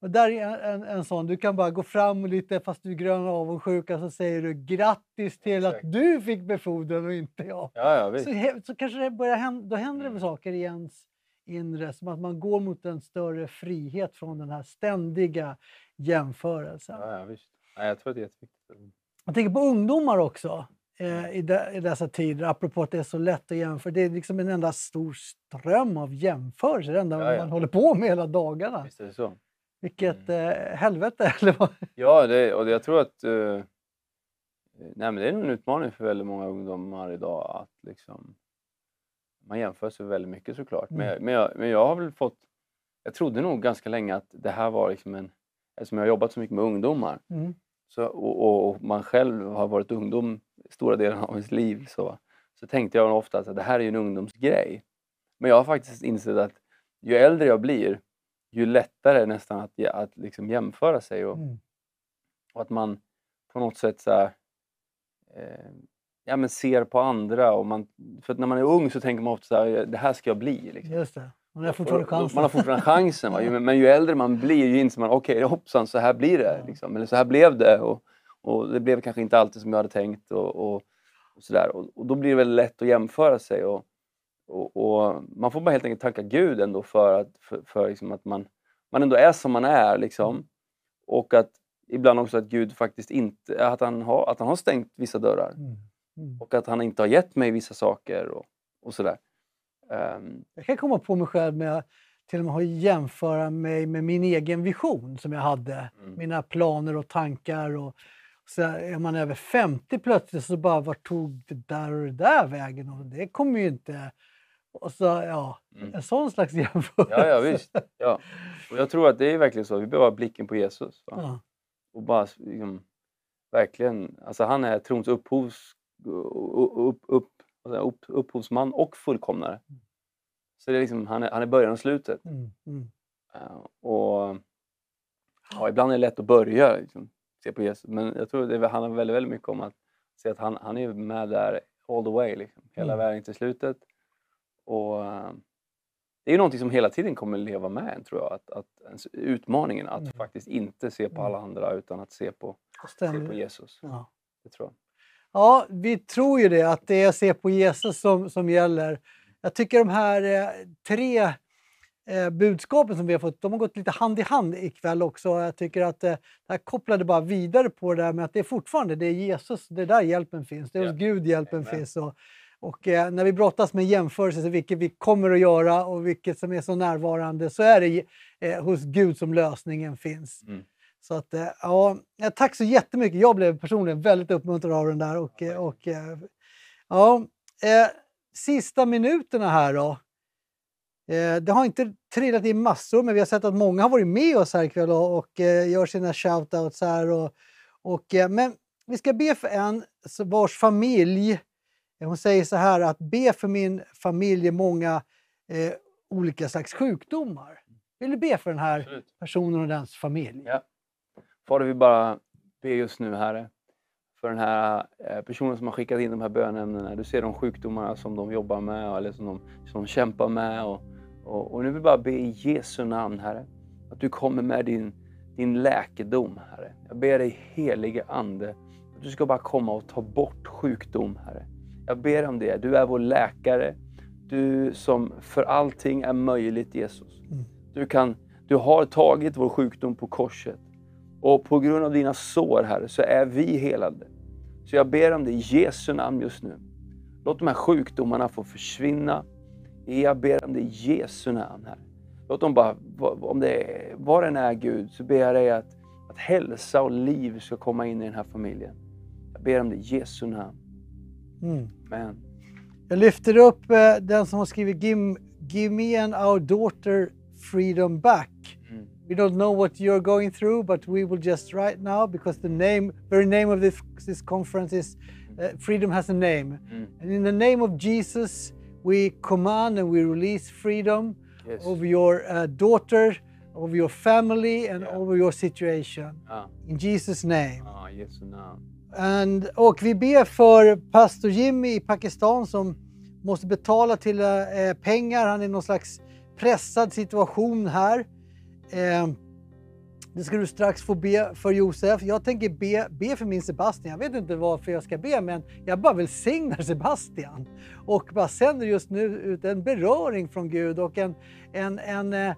Och där är en, en sån, du kan bara gå fram lite fast du är grön och avundsjuka så säger du grattis till Exakt. att du fick befordran och inte jag. Ja, ja, så, så kanske det börjar hända, då händer det mm. saker i ens inre som att man går mot en större frihet från den här ständiga jämförelsen. Ja, ja, visst. Ja, jag tror att det är jätteviktigt. Jag tänker på ungdomar också eh, i, de, i dessa tider, apropå att det är så lätt att jämföra. Det är liksom en enda stor ström av jämförelser, det enda ja, man håller på med hela dagarna. Visst är det så. Vilket mm. eh, helvete! Eller vad? Ja, det, och jag tror att eh, nej, det är en utmaning för väldigt många ungdomar idag att liksom, man jämför sig väldigt mycket såklart. Mm. Men, men, jag, men jag har väl fått, jag trodde nog ganska länge att det här var liksom en, eftersom jag har jobbat så mycket med ungdomar mm. så, och, och, man själv har varit ungdom stora delar av sitt liv så, så tänkte jag ofta att det här är en ungdomsgrej. Men jag har faktiskt insett att ju äldre jag blir ju lättare nästan att, att liksom jämföra sig. Och, mm. och, att man, på något sätt så här, eh, ja, men ser på andra. Och man, för när man är ung så tänker man ofta så här, det här ska jag bli. Liksom. Just det. Man har fortfarande chansen. Man har fortfarande chansen. Va? Men ju äldre man blir ju inser man, okej hoppsan, så här blir det. Liksom. Eller så här blev det. Och, och det blev kanske inte alltid som jag hade tänkt. Och, och. Och, och då blir det väldigt lätt att jämföra sig. Och, och, och man får bara helt enkelt tacka Gud ändå för att, för, för liksom att man, man ändå är som man är. Liksom. Och att ibland också att Gud faktiskt inte, att han har, att han har stängt vissa dörrar. Mm. Mm. Och att han inte har gett mig vissa saker och, och sådär. Ehm, Jag kan komma på mig själv med att till och med jämföra mig med min egen vision som jag hade. Mm. Mina planer och tankar. Och, så är man över 50 plötsligt så bara, vart tog det där och det där vägen? Och det kommer ju inte... Och så, ja, Mm. en sån slags jämförelse. Ja, ja visst. Ja. Och jag tror att det är verkligen så. Vi behöver ha blicken på Jesus. Ja. Och bara liksom, verkligen, alltså han är trons upphovs, upp, upp, upp, upphovsman och fullkomnare. Så det är liksom, han, är, han är början och slutet. Mm, mm. Eh, och ja, ibland är det lätt att börja liksom, se på Jesus. Men jag tror det handlar väldigt, väldigt mycket om att se att han, han är med där all the way, liksom, hela Mm. vägen till slutet. Och eh, det är ju någonting som hela tiden kommer leva med en, tror jag. Att, att utmaningen att Mm. faktiskt inte se på alla andra utan att se på, se på Jesus. Ja. Det tror jag. Ja, vi tror ju det, att det är se på Jesus som, som gäller. Jag tycker de här eh, tre eh, budskapen som vi har fått, de har gått lite hand i hand ikväll också. Jag tycker att eh, det här kopplade bara vidare på det där med att det är fortfarande det är Jesus, det är där hjälpen finns. Det är hos. Gud hjälpen Amen. finns. Och, och eh, när vi brottas med jämförelser, vilket vi kommer att göra och vilket som är så närvarande, så är det eh, hos Gud som lösningen finns. Mm. Så att, eh, ja, eh, tack så jättemycket. Jag blev personligen väldigt uppmuntrad av den där. Och, och, eh, ja, eh, sista minuterna här då. Det har inte trillat in massor, men vi har sett att många har varit med oss här ikväll och, och gör sina shoutouts här. Och, och, men vi ska be för en vars familj, hon säger så här att be för min familj är många eh, olika slags sjukdomar. Vill du be för den här Absolut. personen och dens familj? Ja. Fader, vi bara ber just nu, Herre, för den här eh, personen som har skickat in de här bönämnena. Du ser de sjukdomarna som de jobbar med eller som de, som de kämpar med. Och, och, och nu vill vi bara be i Jesu namn, Herre, att du kommer med din, din läkedom, Herre. Jag ber dig, helige Ande, att du ska bara komma och ta bort sjukdom, Herre. Jag ber om det. Du är vår läkare. Du som för allting är möjligt, Jesus. Mm. Du, kan, du har tagit vår sjukdom på korset. Och på grund av dina sår, Herre, så är vi helade. Så jag ber om det i Jesu namn just nu. Låt de här sjukdomarna få försvinna. Jag ber om det i Jesu namn, Herre. Låt dem bara, om det är, var den är Gud, så ber jag dig att, att hälsa och liv ska komma in i den här familjen. Jag ber om det i Jesu namn. Mm. Amen. Jag lyfter upp eh, den som har skrivit give, give me and our daughter freedom back. Mm. We don't know what you're going through, but we will just right now, because the name, very name of this, this conference is uh, Freedom has a name. Mm. And in the name of Jesus, we command and we release freedom Yes. over your uh, daughter, over your family, and Yeah. over your situation. Ja, In Jesus' name. i Jesu namn. And, och vi ber för pastor Jimmy i Pakistan som måste betala till eh, pengar. Han är i någon slags pressad situation här. Eh, det ska du strax få be för Josef. Jag tänker be, be för min Sebastian. Jag vet inte varför jag ska be, men jag bara välsignar Sebastian. Och bara sänder just nu ut en beröring från Gud och en, en, en, eh,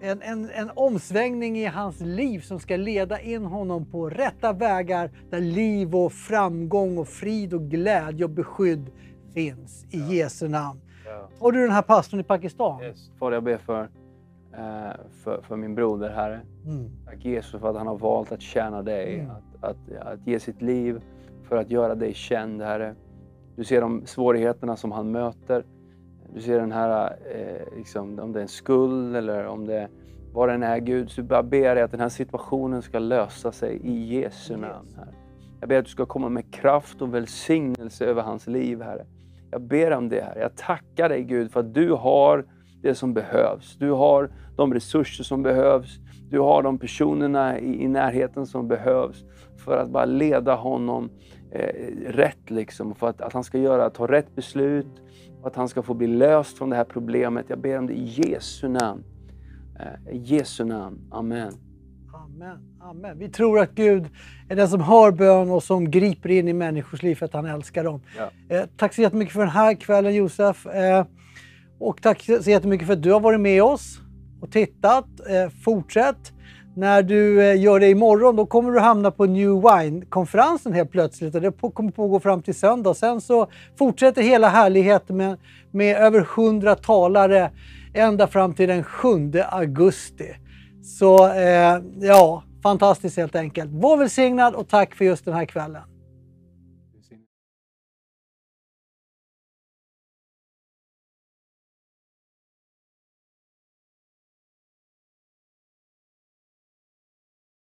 en, en, en omsvängning i hans liv som ska leda in honom på rätta vägar där liv och framgång och frid och glädje och beskydd finns i Jesu namn. Ja. Och du den här pastorn i Pakistan? Yes. Fader, jag ber för, eh, för, för min broder, Herre. Mm. Tack Jesus för att han har valt att tjäna dig, Mm. att, att, att ge sitt liv för att göra dig känd, Herre. Du ser de svårigheterna som han möter. Du ser den här, eh, liksom, om det är en skuld eller om det vad den är, Gud. Så jag bara ber dig att den här situationen ska lösa sig i Jesu namn, Herre. Jag ber att du ska komma med kraft och välsignelse över hans liv, Herre. Jag ber om det, Herre. Jag tackar dig, Gud, för att du har det som behövs. Du har de resurser som behövs. Du har de personerna i, i närheten som behövs för att bara leda honom eh, rätt liksom. För att, att han ska göra, ta rätt beslut och att han ska få bli löst från det här problemet. Jag ber om det i Jesu namn. Eh, I Jesu namn. Amen. Amen. Amen. Vi tror att Gud är den som hör bön och som griper in i människors liv för att han älskar dem. Ja. Eh, tack så jättemycket för den här kvällen Josef. Eh, och tack så jättemycket för att du har varit med oss och tittat. Eh, fortsätt. När du eh, gör det imorgon då kommer du hamna på New Wine-konferensen helt plötsligt och det kommer pågå fram till söndag. Sen så fortsätter hela härligheten med, med över 100 talare ända fram till den 7 augusti. Så eh, ja, fantastiskt helt enkelt. Var välsignad och tack för just den här kvällen.